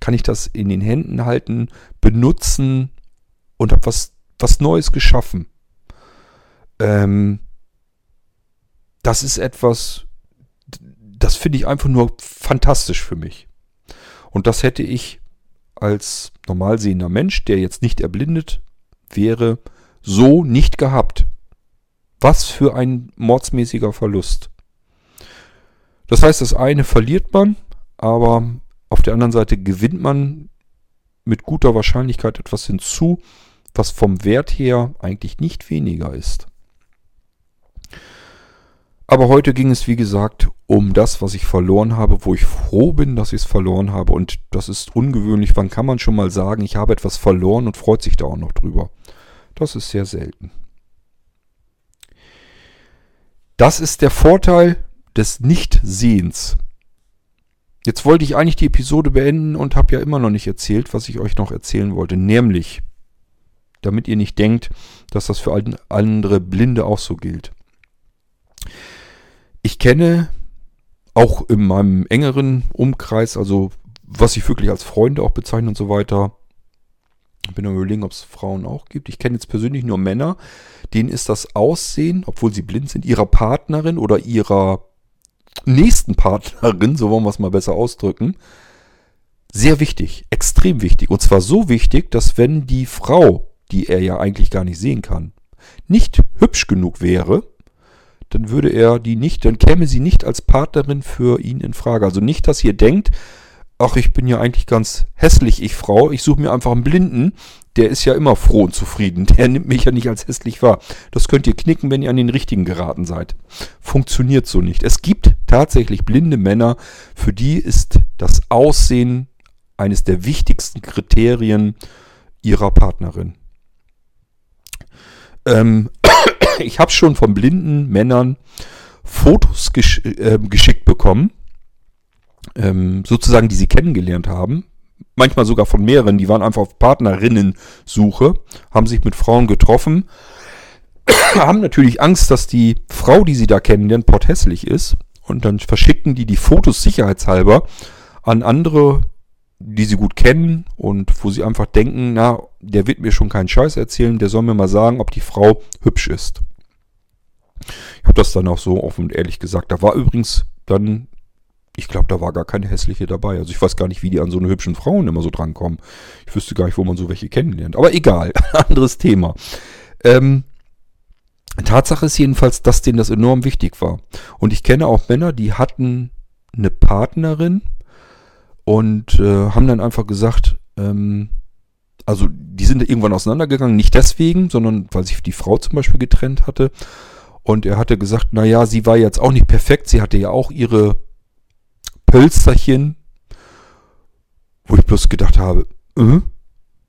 kann ich das in den Händen halten, benutzen und habe was, was Neues geschaffen. Ähm, das ist etwas, das finde ich einfach nur fantastisch für mich. Und das hätte ich als normal sehender Mensch, der jetzt nicht erblindet wäre so nicht gehabt. Was für ein mordsmäßiger Verlust. Das heißt, das eine verliert man, aber auf der anderen Seite gewinnt man mit guter Wahrscheinlichkeit etwas hinzu, was vom Wert her eigentlich nicht weniger ist. Aber heute ging es, wie gesagt, um das, was ich verloren habe, wo ich froh bin, dass ich es verloren habe. Und das ist ungewöhnlich. Wann kann man schon mal sagen, ich habe etwas verloren und freut sich da auch noch drüber? Das ist sehr selten. Das ist der Vorteil des Nichtsehens. Jetzt wollte ich eigentlich die Episode beenden und habe ja immer noch nicht erzählt, was ich euch noch erzählen wollte. Nämlich, damit ihr nicht denkt, dass das für andere Blinde auch so gilt. Ich kenne auch in meinem engeren Umkreis, also was ich wirklich als Freunde auch bezeichne und so weiter, bin am überlegen, ob es Frauen auch gibt. Ich kenne jetzt persönlich nur Männer, denen ist das Aussehen, obwohl sie blind sind, ihrer Partnerin oder ihrer nächsten Partnerin, so wollen wir es mal besser ausdrücken, sehr wichtig, extrem wichtig. Und zwar so wichtig, dass wenn die Frau, die er ja eigentlich gar nicht sehen kann, nicht hübsch genug wäre, dann würde er die nicht, dann käme sie nicht als Partnerin für ihn in Frage. Also nicht, dass ihr denkt, ach, ich bin ja eigentlich ganz hässlich, ich Frau, ich suche mir einfach einen Blinden, der ist ja immer froh und zufrieden, der nimmt mich ja nicht als hässlich wahr. Das könnt ihr knicken, wenn ihr an den richtigen geraten seid. Funktioniert so nicht. Es gibt tatsächlich blinde Männer, für die ist das Aussehen eines der wichtigsten Kriterien ihrer Partnerin. Ähm, ich habe schon von blinden Männern Fotos gesch äh, geschickt bekommen ähm, sozusagen, die sie kennengelernt haben. Manchmal sogar von mehreren, die waren einfach auf Partnerinnen-Suche, haben sich mit Frauen getroffen, haben natürlich Angst, dass die Frau, die sie da kennenlernen, porthässlich ist. Und dann verschicken die die Fotos sicherheitshalber an andere, die sie gut kennen und wo sie einfach denken, na, der wird mir schon keinen Scheiß erzählen, der soll mir mal sagen, ob die Frau hübsch ist. Ich habe das dann auch so offen und ehrlich gesagt. Da war übrigens dann Ich glaube, da war gar keine hässliche dabei. Also ich weiß gar nicht, wie die an so eine hübschen Frauen immer so drankommen. Ich wüsste gar nicht, wo man so welche kennenlernt. Aber egal, anderes Thema. Ähm, Tatsache ist jedenfalls, dass denen das enorm wichtig war. Und ich kenne auch Männer, die hatten eine Partnerin und äh, haben dann einfach gesagt, ähm, also die sind irgendwann auseinandergegangen, nicht deswegen, sondern weil sich die Frau zum Beispiel getrennt hatte. Und er hatte gesagt, naja, sie war jetzt auch nicht perfekt, sie hatte ja auch ihre Pölsterchen, wo ich bloß gedacht habe, äh?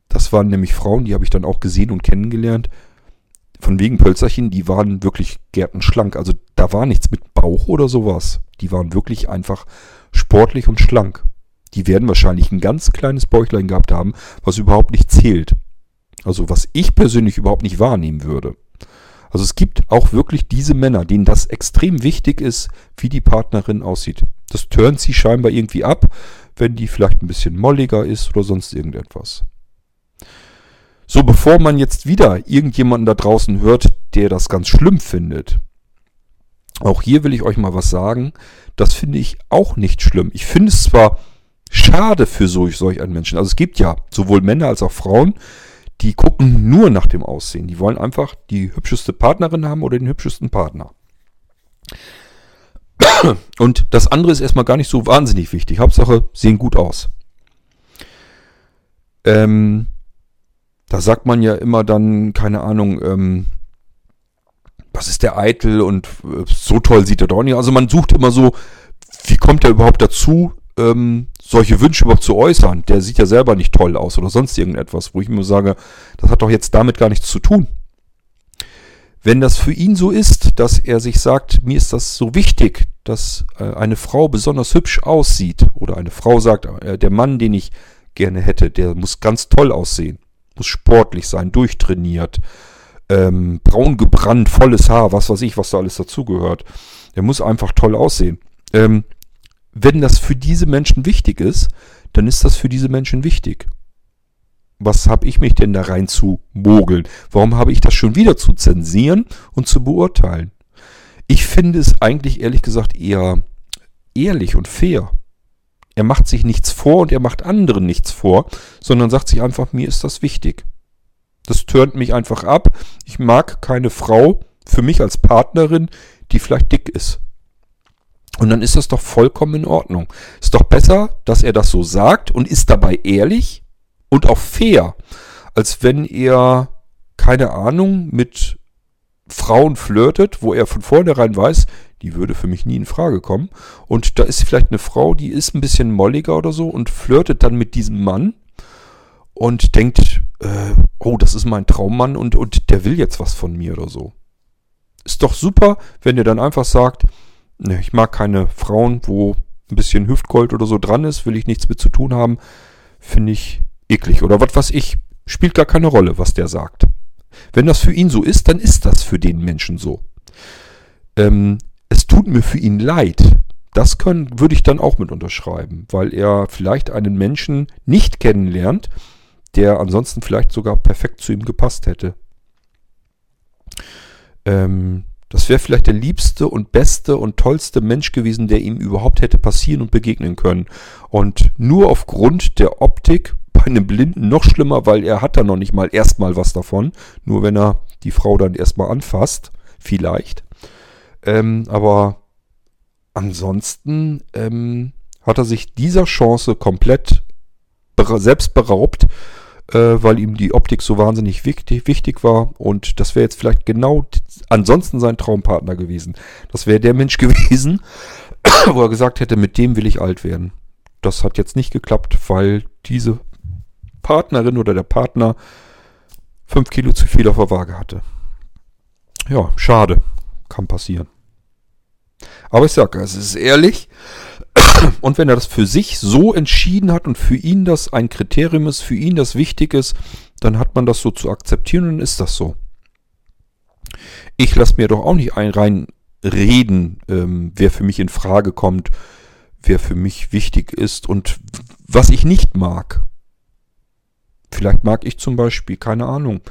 das waren nämlich Frauen, die habe ich dann auch gesehen und kennengelernt. Von wegen Pölsterchen, die waren wirklich gärtenschlank. Also da war nichts mit Bauch oder sowas. Die waren wirklich einfach sportlich und schlank. Die werden wahrscheinlich ein ganz kleines Bäuchlein gehabt haben, was überhaupt nicht zählt. Also was ich persönlich überhaupt nicht wahrnehmen würde. Also es gibt auch wirklich diese Männer, denen das extrem wichtig ist, wie die Partnerin aussieht. Das turnt sie scheinbar irgendwie ab, wenn die vielleicht ein bisschen molliger ist oder sonst irgendetwas. So, bevor man jetzt wieder irgendjemanden da draußen hört, der das ganz schlimm findet, auch hier will ich euch mal was sagen. Das finde ich auch nicht schlimm. Ich finde es zwar schade für solch, solch einen Menschen. Also es gibt ja sowohl Männer als auch Frauen, die gucken nur nach dem Aussehen. Die wollen einfach die hübscheste Partnerin haben oder den hübschesten Partner. Und das andere ist erstmal gar nicht so wahnsinnig wichtig. Hauptsache, sehen gut aus. Ähm, da sagt man ja immer dann, keine Ahnung, ähm, was ist der Eitel und äh, so toll sieht er doch nicht. Also man sucht immer so, wie kommt er überhaupt dazu, ähm, solche Wünsche überhaupt zu äußern. Der sieht ja selber nicht toll aus oder sonst irgendetwas, wo ich mir sage, das hat doch jetzt damit gar nichts zu tun. Wenn das für ihn so ist, dass er sich sagt, mir ist das so wichtig, dass äh, eine Frau besonders hübsch aussieht, oder eine Frau sagt, äh, der Mann, den ich gerne hätte, der muss ganz toll aussehen, muss sportlich sein, durchtrainiert, ähm, braun gebrannt, volles Haar, was weiß ich, was da alles dazugehört. Der muss einfach toll aussehen. Ähm, wenn das für diese Menschen wichtig ist, dann ist das für diese Menschen wichtig. Was habe ich mich denn da rein zu mogeln? Warum habe ich das schon wieder zu zensieren und zu beurteilen? Ich finde es eigentlich ehrlich gesagt eher ehrlich und fair. Er macht sich nichts vor und er macht anderen nichts vor, sondern sagt sich einfach, mir ist das wichtig. Das tönt mich einfach ab. Ich mag keine Frau für mich als Partnerin, die vielleicht dick ist. Und dann ist das doch vollkommen in Ordnung. Ist doch besser, dass er das so sagt und ist dabei ehrlich und auch fair, als wenn er, keine Ahnung, mit Frauen flirtet, wo er von vornherein weiß, die würde für mich nie in Frage kommen. Und da ist vielleicht eine Frau, die ist ein bisschen molliger oder so und flirtet dann mit diesem Mann und denkt, äh, oh, das ist mein Traummann und, und der will jetzt was von mir oder so. Ist doch super, wenn ihr dann einfach sagt, ne, ich mag keine Frauen, wo ein bisschen Hüftgold oder so dran ist, will ich nichts mit zu tun haben, finde ich eklig. Oder was weiß ich, spielt gar keine Rolle, was der sagt. Wenn das für ihn so ist, dann ist das für den Menschen so. Ähm, es tut mir für ihn leid. Das können, würde ich dann auch mit unterschreiben, weil er vielleicht einen Menschen nicht kennenlernt, der ansonsten vielleicht sogar perfekt zu ihm gepasst hätte. Ähm, das wäre vielleicht der liebste und beste und tollste Mensch gewesen, der ihm überhaupt hätte passieren und begegnen können. Und nur aufgrund der Optik bei einem Blinden noch schlimmer, weil er hat da noch nicht mal erstmal was davon. Nur wenn er die Frau dann erstmal anfasst, vielleicht. Ähm, aber ansonsten ähm, hat er sich dieser Chance komplett selbst beraubt äh, weil ihm die Optik so wahnsinnig wichtig, wichtig war. Und das wäre jetzt vielleicht genau ansonsten sein Traumpartner gewesen. Das wäre der Mensch gewesen, wo er gesagt hätte, mit dem will ich alt werden. Das hat jetzt nicht geklappt, weil diese Partnerin oder der Partner fünf Kilo zu viel auf der Waage hatte. Ja, schade. Kann passieren. Aber ich sage, es ist ehrlich. Und wenn er das für sich so entschieden hat und für ihn das ein Kriterium ist, für ihn das wichtig ist, dann hat man das so zu akzeptieren und ist das so. Ich lasse mir doch auch nicht ein rein reden, ähm, wer für mich in Frage kommt, wer für mich wichtig ist und was ich nicht mag. Vielleicht mag ich zum Beispiel, keine Ahnung,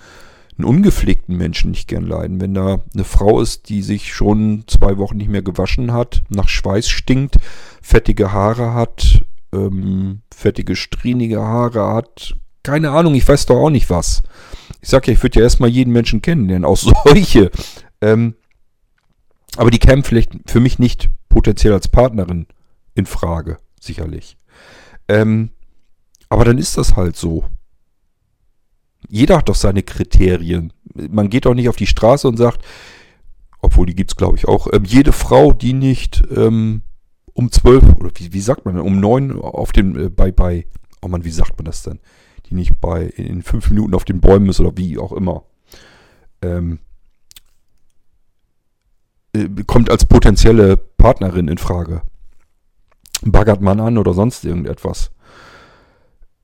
einen ungepflegten Menschen nicht gern leiden. Wenn da eine Frau ist, die sich schon zwei Wochen nicht mehr gewaschen hat, nach Schweiß stinkt, fettige Haare hat, ähm, fettige, strähnige Haare hat, keine Ahnung, ich weiß doch auch nicht was. Ich sag ja, ich würde ja erstmal jeden Menschen kennenlernen, auch solche. Ähm, aber die kämen vielleicht für mich nicht potenziell als Partnerin in Frage, sicherlich. Ähm, aber dann ist das halt so. Jeder hat doch seine Kriterien. Man geht doch nicht auf die Straße und sagt, obwohl die gibt's glaube ich auch, ähm, jede Frau, die nicht ähm, um zwölf, oder wie, wie sagt man, um neun auf dem, äh, bei, bei, oh man, wie sagt man das denn? Die nicht bei, in fünf Minuten auf den Bäumen ist oder wie auch immer. Ähm, äh, kommt als potenzielle Partnerin in Frage. Baggert man an oder sonst irgendetwas.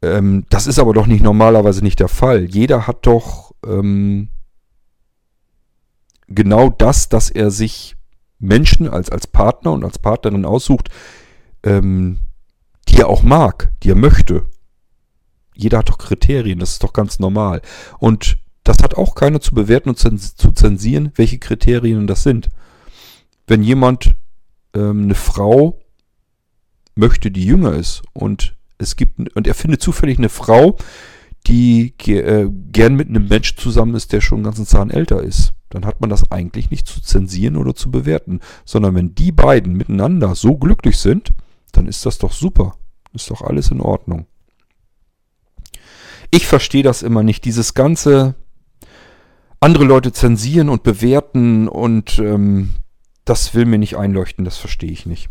Ähm, das ist aber doch nicht normalerweise nicht der Fall. Jeder hat doch ähm, genau das, dass er sich Menschen als, als Partner und als Partnerin aussucht, ähm, die er auch mag, die er möchte. Jeder hat doch Kriterien, das ist doch ganz normal. Und das hat auch keiner zu bewerten und zu zensieren, welche Kriterien das sind. Wenn jemand, ähm, eine Frau möchte, die jünger ist und es gibt, und er findet zufällig eine Frau, die äh, gern mit einem Mensch zusammen ist, der schon einen ganzen Zahn älter ist, dann hat man das eigentlich nicht zu zensieren oder zu bewerten, sondern wenn die beiden miteinander so glücklich sind, dann ist das doch super. Ist doch alles in Ordnung. Ich verstehe das immer nicht, dieses ganze andere Leute zensieren und bewerten und ähm, das will mir nicht einleuchten, das verstehe ich nicht.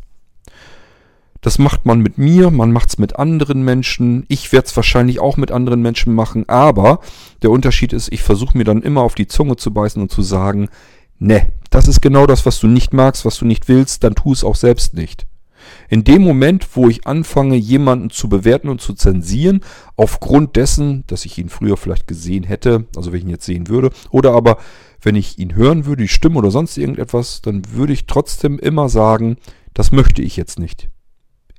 Das macht man mit mir, man macht es mit anderen Menschen. Ich werde es wahrscheinlich auch mit anderen Menschen machen, aber der Unterschied ist, ich versuche mir dann immer auf die Zunge zu beißen und zu sagen, ne, das ist genau das, was du nicht magst, was du nicht willst, dann tu es auch selbst nicht. In dem Moment, wo ich anfange, jemanden zu bewerten und zu zensieren, aufgrund dessen, dass ich ihn früher vielleicht gesehen hätte, also wenn ich ihn jetzt sehen würde, oder aber wenn ich ihn hören würde, die Stimme oder sonst irgendetwas, dann würde ich trotzdem immer sagen, das möchte ich jetzt nicht.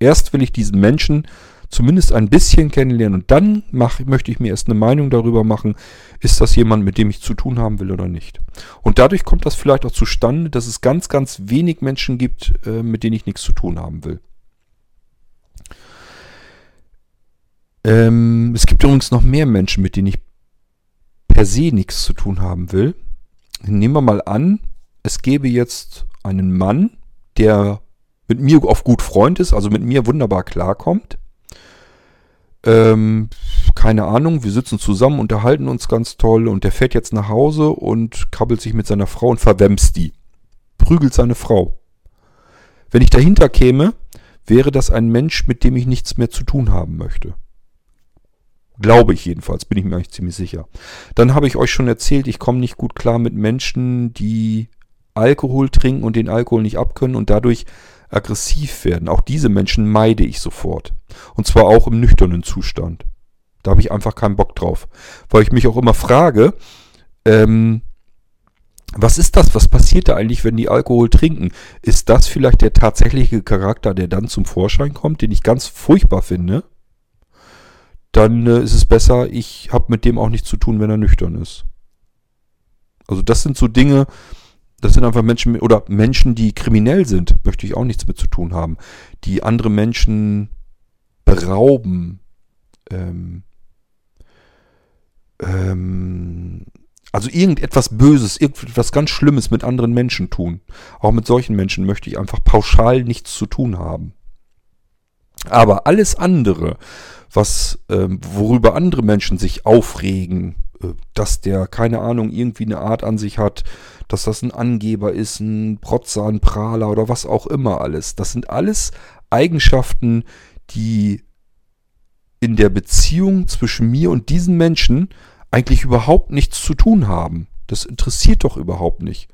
Erst will ich diesen Menschen zumindest ein bisschen kennenlernen und dann mach, möchte ich mir erst eine Meinung darüber machen, ist das jemand, mit dem ich zu tun haben will oder nicht. Und dadurch kommt das vielleicht auch zustande, dass es ganz, ganz wenig Menschen gibt, äh, mit denen ich nichts zu tun haben will. Ähm, es gibt übrigens noch mehr Menschen, mit denen ich per se nichts zu tun haben will. Nehmen wir mal an, es gäbe jetzt einen Mann, der mit mir auf gut Freund ist, also mit mir wunderbar klarkommt. Ähm, keine Ahnung, wir sitzen zusammen, unterhalten uns ganz toll und der fährt jetzt nach Hause und krabbelt sich mit seiner Frau und verwemst die. Prügelt seine Frau. Wenn ich dahinter käme, wäre das ein Mensch, mit dem ich nichts mehr zu tun haben möchte. Glaube ich jedenfalls, bin ich mir eigentlich ziemlich sicher. Dann habe ich euch schon erzählt, ich komme nicht gut klar mit Menschen, die Alkohol trinken und den Alkohol nicht abkönnen und dadurch aggressiv werden. Auch diese Menschen meide ich sofort. Und zwar auch im nüchternen Zustand. Da habe ich einfach keinen Bock drauf. Weil ich mich auch immer frage, ähm, was ist das? Was passiert da eigentlich, wenn die Alkohol trinken? Ist das vielleicht der tatsächliche Charakter, der dann zum Vorschein kommt, den ich ganz furchtbar finde? Dann äh, ist es besser, ich habe mit dem auch nichts zu tun, wenn er nüchtern ist. Also das sind so Dinge, das sind einfach Menschen oder Menschen, die kriminell sind, möchte ich auch nichts mit zu tun haben. Die andere Menschen berauben. Ähm, ähm, also irgendetwas Böses, irgendetwas ganz Schlimmes mit anderen Menschen tun. Auch mit solchen Menschen möchte ich einfach pauschal nichts zu tun haben. Aber alles andere, was, ähm, worüber andere Menschen sich aufregen, dass der, keine Ahnung, irgendwie eine Art an sich hat, dass das ein Angeber ist, ein Protzer, ein Prahler oder was auch immer alles. Das sind alles Eigenschaften, die in der Beziehung zwischen mir und diesen Menschen eigentlich überhaupt nichts zu tun haben. Das interessiert doch überhaupt nicht.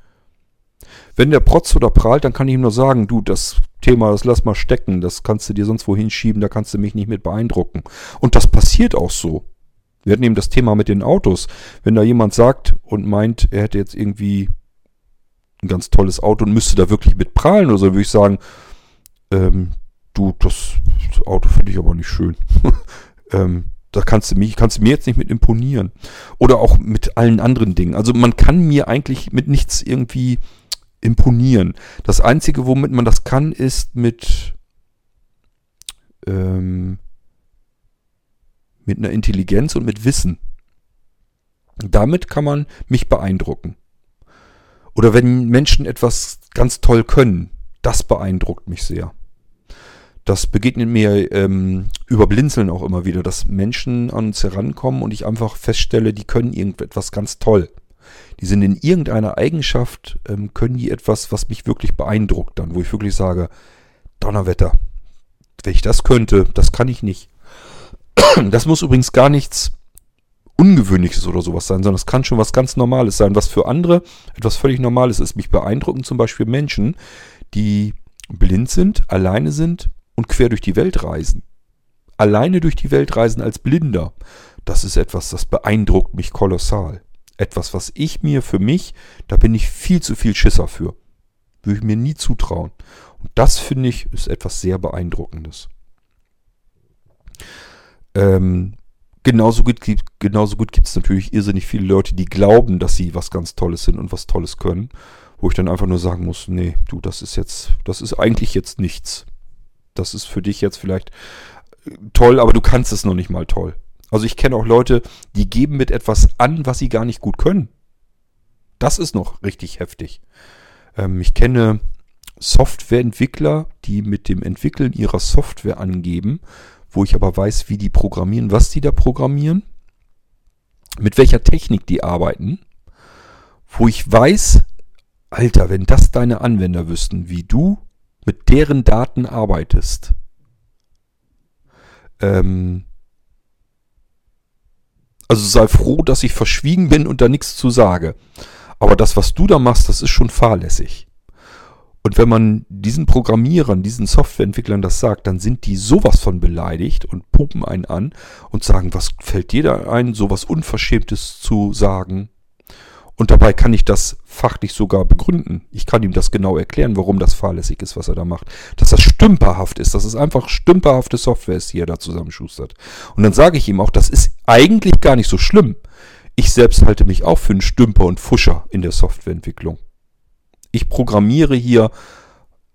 Wenn der protzt oder prahlt, dann kann ich ihm nur sagen, du, das Thema, das lass mal stecken, das kannst du dir sonst wohin schieben, da kannst du mich nicht mit beeindrucken. Und das passiert auch so. Wir hatten eben das Thema mit den Autos. Wenn da jemand sagt und meint, er hätte jetzt irgendwie ein ganz tolles Auto und müsste da wirklich mit prahlen oder so, würde ich sagen, ähm, du, das Auto finde ich aber nicht schön. ähm, Da kannst du mich, kannst du mir jetzt nicht mit imponieren. Oder auch mit allen anderen Dingen. Also man kann mir eigentlich mit nichts irgendwie imponieren. Das Einzige, womit man das kann, ist mit, ähm, mit einer Intelligenz und mit Wissen. Damit kann man mich beeindrucken. Oder wenn Menschen etwas ganz toll können, das beeindruckt mich sehr. Das begegnet mir ähm, über Blinzeln auch immer wieder, dass Menschen an uns herankommen und ich einfach feststelle, die können irgendetwas ganz toll. Die sind in irgendeiner Eigenschaft, ähm, können die etwas, was mich wirklich beeindruckt dann, wo ich wirklich sage, Donnerwetter, wenn ich das könnte, das kann ich nicht. Das muss übrigens gar nichts Ungewöhnliches oder sowas sein, sondern es kann schon was ganz Normales sein, was für andere etwas völlig Normales ist. Mich beeindrucken zum Beispiel Menschen, die blind sind, alleine sind und quer durch die Welt reisen. Alleine durch die Welt reisen als Blinder. Das ist etwas, das beeindruckt mich kolossal. Etwas, was ich mir für mich, da bin ich viel zu viel Schisser für. Würde ich mir nie zutrauen. Und das finde ich ist etwas sehr Beeindruckendes. Ähm, genauso gut, genauso gut gibt es natürlich irrsinnig viele Leute, die glauben, dass sie was ganz Tolles sind und was Tolles können. Wo ich dann einfach nur sagen muss, nee, du, das ist jetzt, das ist eigentlich jetzt nichts. Das ist für dich jetzt vielleicht äh, toll, aber du kannst es noch nicht mal toll. Also ich kenne auch Leute, die geben mit etwas an, was sie gar nicht gut können. Das ist noch richtig heftig. Ähm, ich kenne Softwareentwickler, die mit dem Entwickeln ihrer Software angeben, wo ich aber weiß, wie die programmieren, was die da programmieren, mit welcher Technik die arbeiten, wo ich weiß, Alter, wenn das deine Anwender wüssten, wie du mit deren Daten arbeitest, ähm, also sei froh, dass ich verschwiegen bin und da nichts zu sage. Aber das, was du da machst, das ist schon fahrlässig. Und wenn man diesen Programmierern, diesen Softwareentwicklern das sagt, dann sind die sowas von beleidigt und pupen einen an und sagen, was fällt dir da ein, sowas Unverschämtes zu sagen? Und dabei kann ich das fachlich sogar begründen. Ich kann ihm das genau erklären, warum das fahrlässig ist, was er da macht. Dass das stümperhaft ist, dass es einfach stümperhafte Software ist, die er da zusammenschustert. Und dann sage ich ihm auch, das ist eigentlich gar nicht so schlimm. Ich selbst halte mich auch für einen Stümper und Fuscher in der Softwareentwicklung. Ich programmiere hier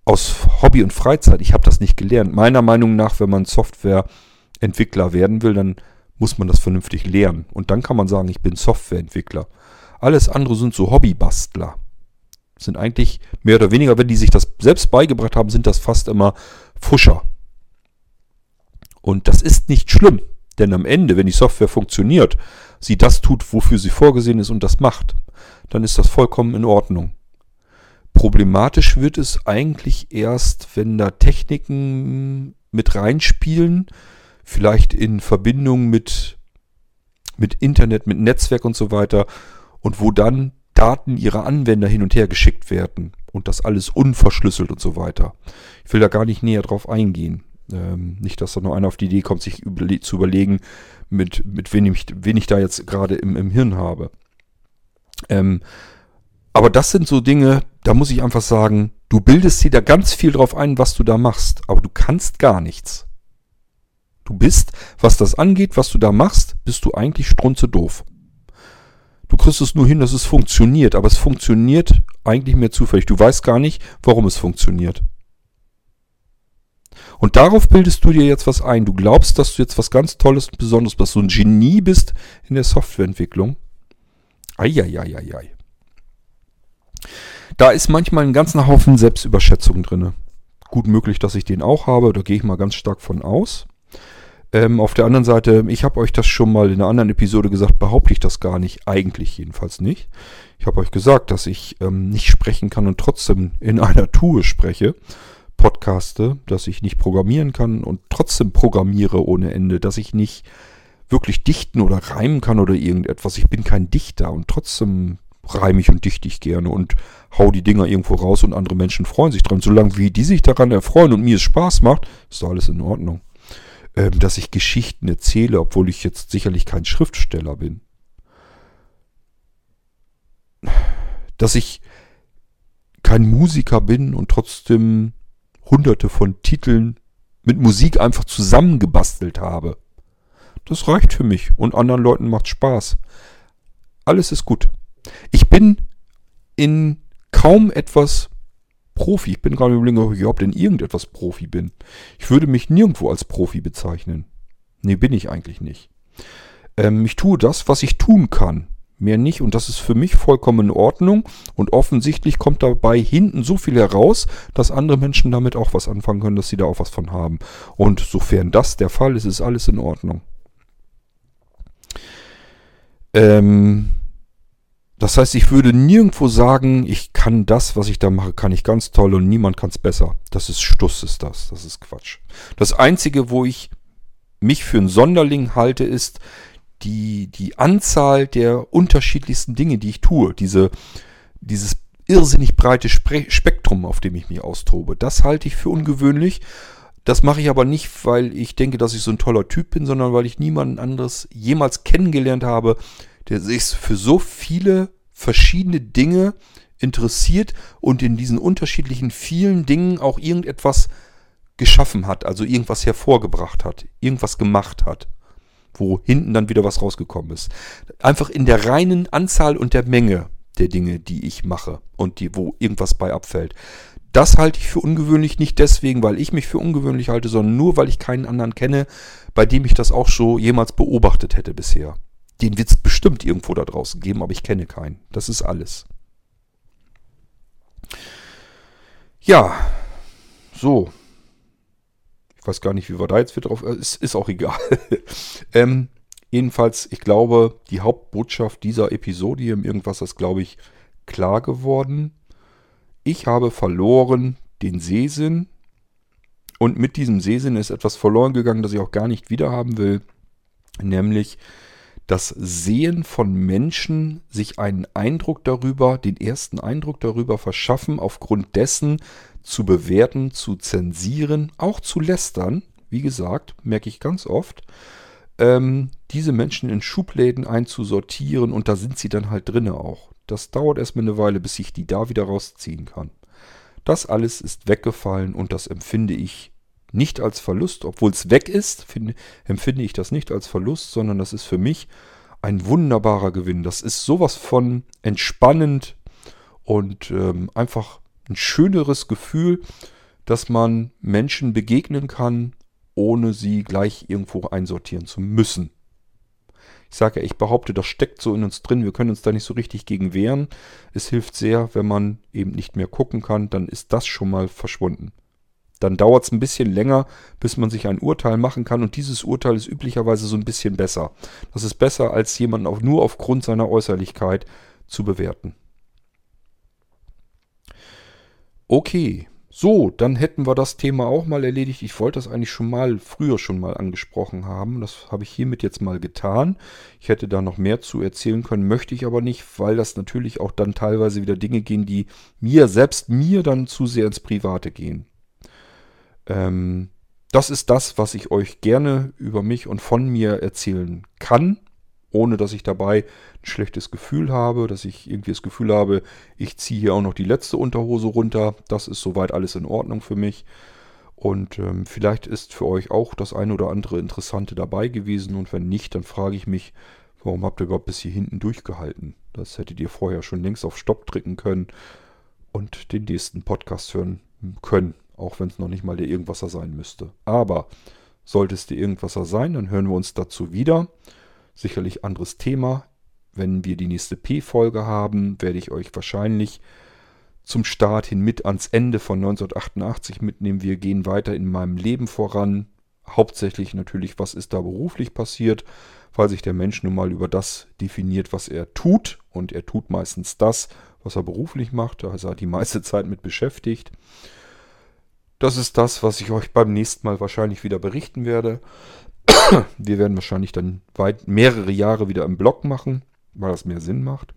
aus Hobby und Freizeit. Ich habe das nicht gelernt. Meiner Meinung nach, wenn man Softwareentwickler werden will, dann muss man das vernünftig lernen. Und dann kann man sagen, ich bin Softwareentwickler. Alles andere sind so Hobbybastler. Sind eigentlich mehr oder weniger, wenn die sich das selbst beigebracht haben, sind das fast immer Fuscher. Und das ist nicht schlimm, denn am Ende, wenn die Software funktioniert, sie das tut, wofür sie vorgesehen ist und das macht, dann ist das vollkommen in Ordnung. Problematisch wird es eigentlich erst, wenn da Techniken mit reinspielen, vielleicht in Verbindung mit, mit Internet, mit Netzwerk und so weiter, und wo dann Daten ihrer Anwender hin und her geschickt werden und das alles unverschlüsselt und so weiter. Ich will da gar nicht näher drauf eingehen. Ähm, nicht, dass da noch einer auf die Idee kommt, sich überle zu überlegen, mit, mit wen, ich, wen ich da jetzt gerade im, im Hirn habe. Ähm, aber das sind so Dinge, da muss ich einfach sagen, du bildest dir da ganz viel drauf ein, was du da machst, aber du kannst gar nichts. Du bist, was das angeht, was du da machst, bist du eigentlich strunze doof. Du kriegst es nur hin, dass es funktioniert, aber es funktioniert eigentlich mehr zufällig. Du weißt gar nicht, warum es funktioniert. Und darauf bildest du dir jetzt was ein. Du glaubst, dass du jetzt was ganz Tolles und Besonderes bist, so ein Genie bist in der Softwareentwicklung. Eieieiei. Da ist manchmal ein ganzer Haufen Selbstüberschätzung drin. Gut möglich, dass ich den auch habe, da gehe ich mal ganz stark von aus. Ähm, auf der anderen Seite, ich habe euch das schon mal in einer anderen Episode gesagt, behaupte ich das gar nicht, eigentlich jedenfalls nicht. Ich habe euch gesagt, dass ich ähm, nicht sprechen kann und trotzdem in einer Tour spreche, podcaste, dass ich nicht programmieren kann und trotzdem programmiere ohne Ende, dass ich nicht wirklich dichten oder reimen kann oder irgendetwas. Ich bin kein Dichter und trotzdem reime ich und dichte ich gerne und hau die Dinger irgendwo raus und andere Menschen freuen sich dran. Solange wie die sich daran erfreuen und mir es Spaß macht, ist alles in Ordnung ähm, dass ich Geschichten erzähle, obwohl ich jetzt sicherlich kein Schriftsteller bin. Dass ich kein Musiker bin und trotzdem hunderte von Titeln mit Musik einfach zusammengebastelt habe. Das reicht für mich und anderen Leuten macht Spaß. Alles ist gut. Ich bin in kaum etwas Profi. Ich bin gerade überlegen, ob ich überhaupt in irgendetwas Profi bin. Ich würde mich nirgendwo als Profi bezeichnen. Nee, bin ich eigentlich nicht. Ähm, ich tue das, was ich tun kann. Mehr nicht. Und das ist für mich vollkommen in Ordnung. Und offensichtlich kommt dabei hinten so viel heraus, dass andere Menschen damit auch was anfangen können, dass sie da auch was von haben. Und sofern das der Fall ist, ist alles in Ordnung. Ähm, das heißt, ich würde nirgendwo sagen, ich kann das, was ich da mache, kann ich ganz toll und niemand kann es besser. Das ist Stuss, ist das. Das ist Quatsch. Das Einzige, wo ich mich für einen Sonderling halte, ist die, die Anzahl der unterschiedlichsten Dinge, die ich tue. Diese, dieses irrsinnig breite Spektrum, auf dem ich mich austobe. Das halte ich für ungewöhnlich. Das mache ich aber nicht, weil ich denke, dass ich so ein toller Typ bin, sondern weil ich niemanden anderes jemals kennengelernt habe, der sich für so viele verschiedene Dinge interessiert und in diesen unterschiedlichen vielen Dingen auch irgendetwas geschaffen hat, also irgendwas hervorgebracht hat, irgendwas gemacht hat, wo hinten dann wieder was rausgekommen ist. Einfach in der reinen Anzahl und der Menge der Dinge, die ich mache und die, wo irgendwas bei abfällt. Das halte ich für ungewöhnlich nicht deswegen, weil ich mich für ungewöhnlich halte, sondern nur, weil ich keinen anderen kenne, bei dem ich das auch so jemals beobachtet hätte bisher. Den wird es bestimmt irgendwo da draußen geben, aber ich kenne keinen. Das ist alles. Ja, so. Ich weiß gar nicht, wie wir da jetzt wieder drauf. Ist, ist auch egal. ähm, jedenfalls, ich glaube, die Hauptbotschaft dieser Episode hier im Irgendwas ist, glaube ich, klar geworden. Ich habe verloren den Sehsinn. Und mit diesem Sehsinn ist etwas verloren gegangen, das ich auch gar nicht wiederhaben will. Nämlich das Sehen von Menschen sich einen Eindruck darüber, den ersten Eindruck darüber verschaffen, aufgrund dessen zu bewerten, zu zensieren, auch zu lästern, wie gesagt, merke ich ganz oft, ähm, diese Menschen in Schubläden einzusortieren und da sind sie dann halt drinne auch. Das dauert erstmal eine Weile, bis ich die da wieder rausziehen kann. Das alles ist weggefallen und das empfinde ich nicht als Verlust, obwohl es weg ist, finde, empfinde ich das nicht als Verlust, sondern das ist für mich ein wunderbarer Gewinn. Das ist sowas von entspannend und ähm, einfach ein schöneres Gefühl, dass man Menschen begegnen kann, ohne sie gleich irgendwo einsortieren zu müssen. Ich sage ja, ich behaupte, das steckt so in uns drin. Wir können uns da nicht so richtig gegen wehren. Es hilft sehr, wenn man eben nicht mehr gucken kann, dann ist das schon mal verschwunden dann dauert es ein bisschen länger, bis man sich ein Urteil machen kann. Und dieses Urteil ist üblicherweise so ein bisschen besser. Das ist besser, als jemanden auch nur aufgrund seiner Äußerlichkeit zu bewerten. Okay, so, dann hätten wir das Thema auch mal erledigt. Ich wollte das eigentlich schon mal, früher schon mal angesprochen haben. Das habe ich hiermit jetzt mal getan. Ich hätte da noch mehr zu erzählen können, möchte ich aber nicht, weil das natürlich auch dann teilweise wieder Dinge gehen, die mir, selbst mir dann zu sehr ins Private gehen. Ähm, das ist das, was ich euch gerne über mich und von mir erzählen kann, ohne dass ich dabei ein schlechtes Gefühl habe, dass ich irgendwie das Gefühl habe, ich ziehe hier auch noch die letzte Unterhose runter. Das ist soweit alles in Ordnung für mich. Und ähm, vielleicht ist für euch auch das eine oder andere Interessante dabei gewesen. Und wenn nicht, dann frage ich mich, warum habt ihr überhaupt bis hier hinten durchgehalten? Das hättet ihr vorher schon längst auf Stopp drücken können und den nächsten Podcast hören können auch wenn es noch nicht mal der Irgendwasser sein müsste. Aber sollte es der Irgendwasser sein, dann hören wir uns dazu wieder. Sicherlich anderes Thema. Wenn wir die nächste P-Folge haben, werde ich euch wahrscheinlich zum Start hin mit ans Ende von 1988 mitnehmen. Wir gehen weiter in meinem Leben voran. Hauptsächlich natürlich, was ist da beruflich passiert, weil sich der Mensch nun mal über das definiert, was er tut. Und er tut meistens das, was er beruflich macht. Da ist er die meiste Zeit mit beschäftigt. Das ist das, was ich euch beim nächsten Mal wahrscheinlich wieder berichten werde. Wir werden wahrscheinlich dann weit mehrere Jahre wieder im Blog machen, weil das mehr Sinn macht.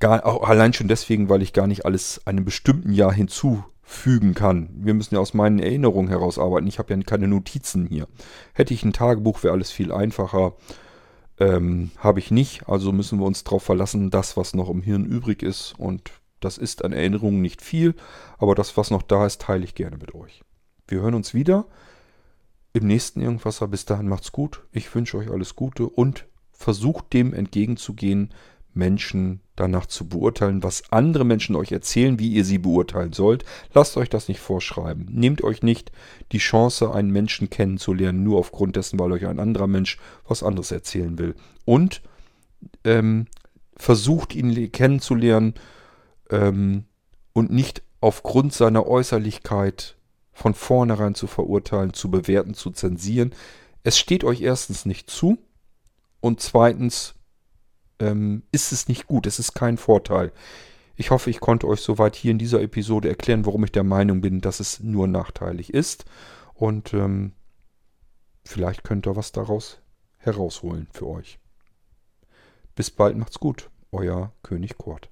Gar, auch allein schon deswegen, weil ich gar nicht alles einem bestimmten Jahr hinzufügen kann. Wir müssen ja aus meinen Erinnerungen herausarbeiten. Ich habe ja keine Notizen hier. Hätte ich ein Tagebuch, wäre alles viel einfacher. Ähm, habe ich nicht, also müssen wir uns darauf verlassen, das, was noch im Hirn übrig ist. Und das ist an Erinnerungen nicht viel, aber das, was noch da ist, teile ich gerne mit euch. Wir hören uns wieder im nächsten Irgendwasser. Bis dahin macht's gut. Ich wünsche euch alles Gute und versucht dem entgegenzugehen, Menschen danach zu beurteilen, was andere Menschen euch erzählen, wie ihr sie beurteilen sollt. Lasst euch das nicht vorschreiben. Nehmt euch nicht die Chance, einen Menschen kennenzulernen, nur aufgrund dessen, weil euch ein anderer Mensch was anderes erzählen will. Und ähm, versucht ihn kennenzulernen ähm, und nicht aufgrund seiner Äußerlichkeit von vornherein zu verurteilen, zu bewerten, zu zensieren. Es steht euch erstens nicht zu und zweitens ähm, ist es nicht gut, es ist kein Vorteil. Ich hoffe, ich konnte euch soweit hier in dieser Episode erklären, warum ich der Meinung bin, dass es nur nachteilig ist. Und ähm, vielleicht könnt ihr was daraus herausholen für euch. Bis bald, macht's gut. Euer König Kurt.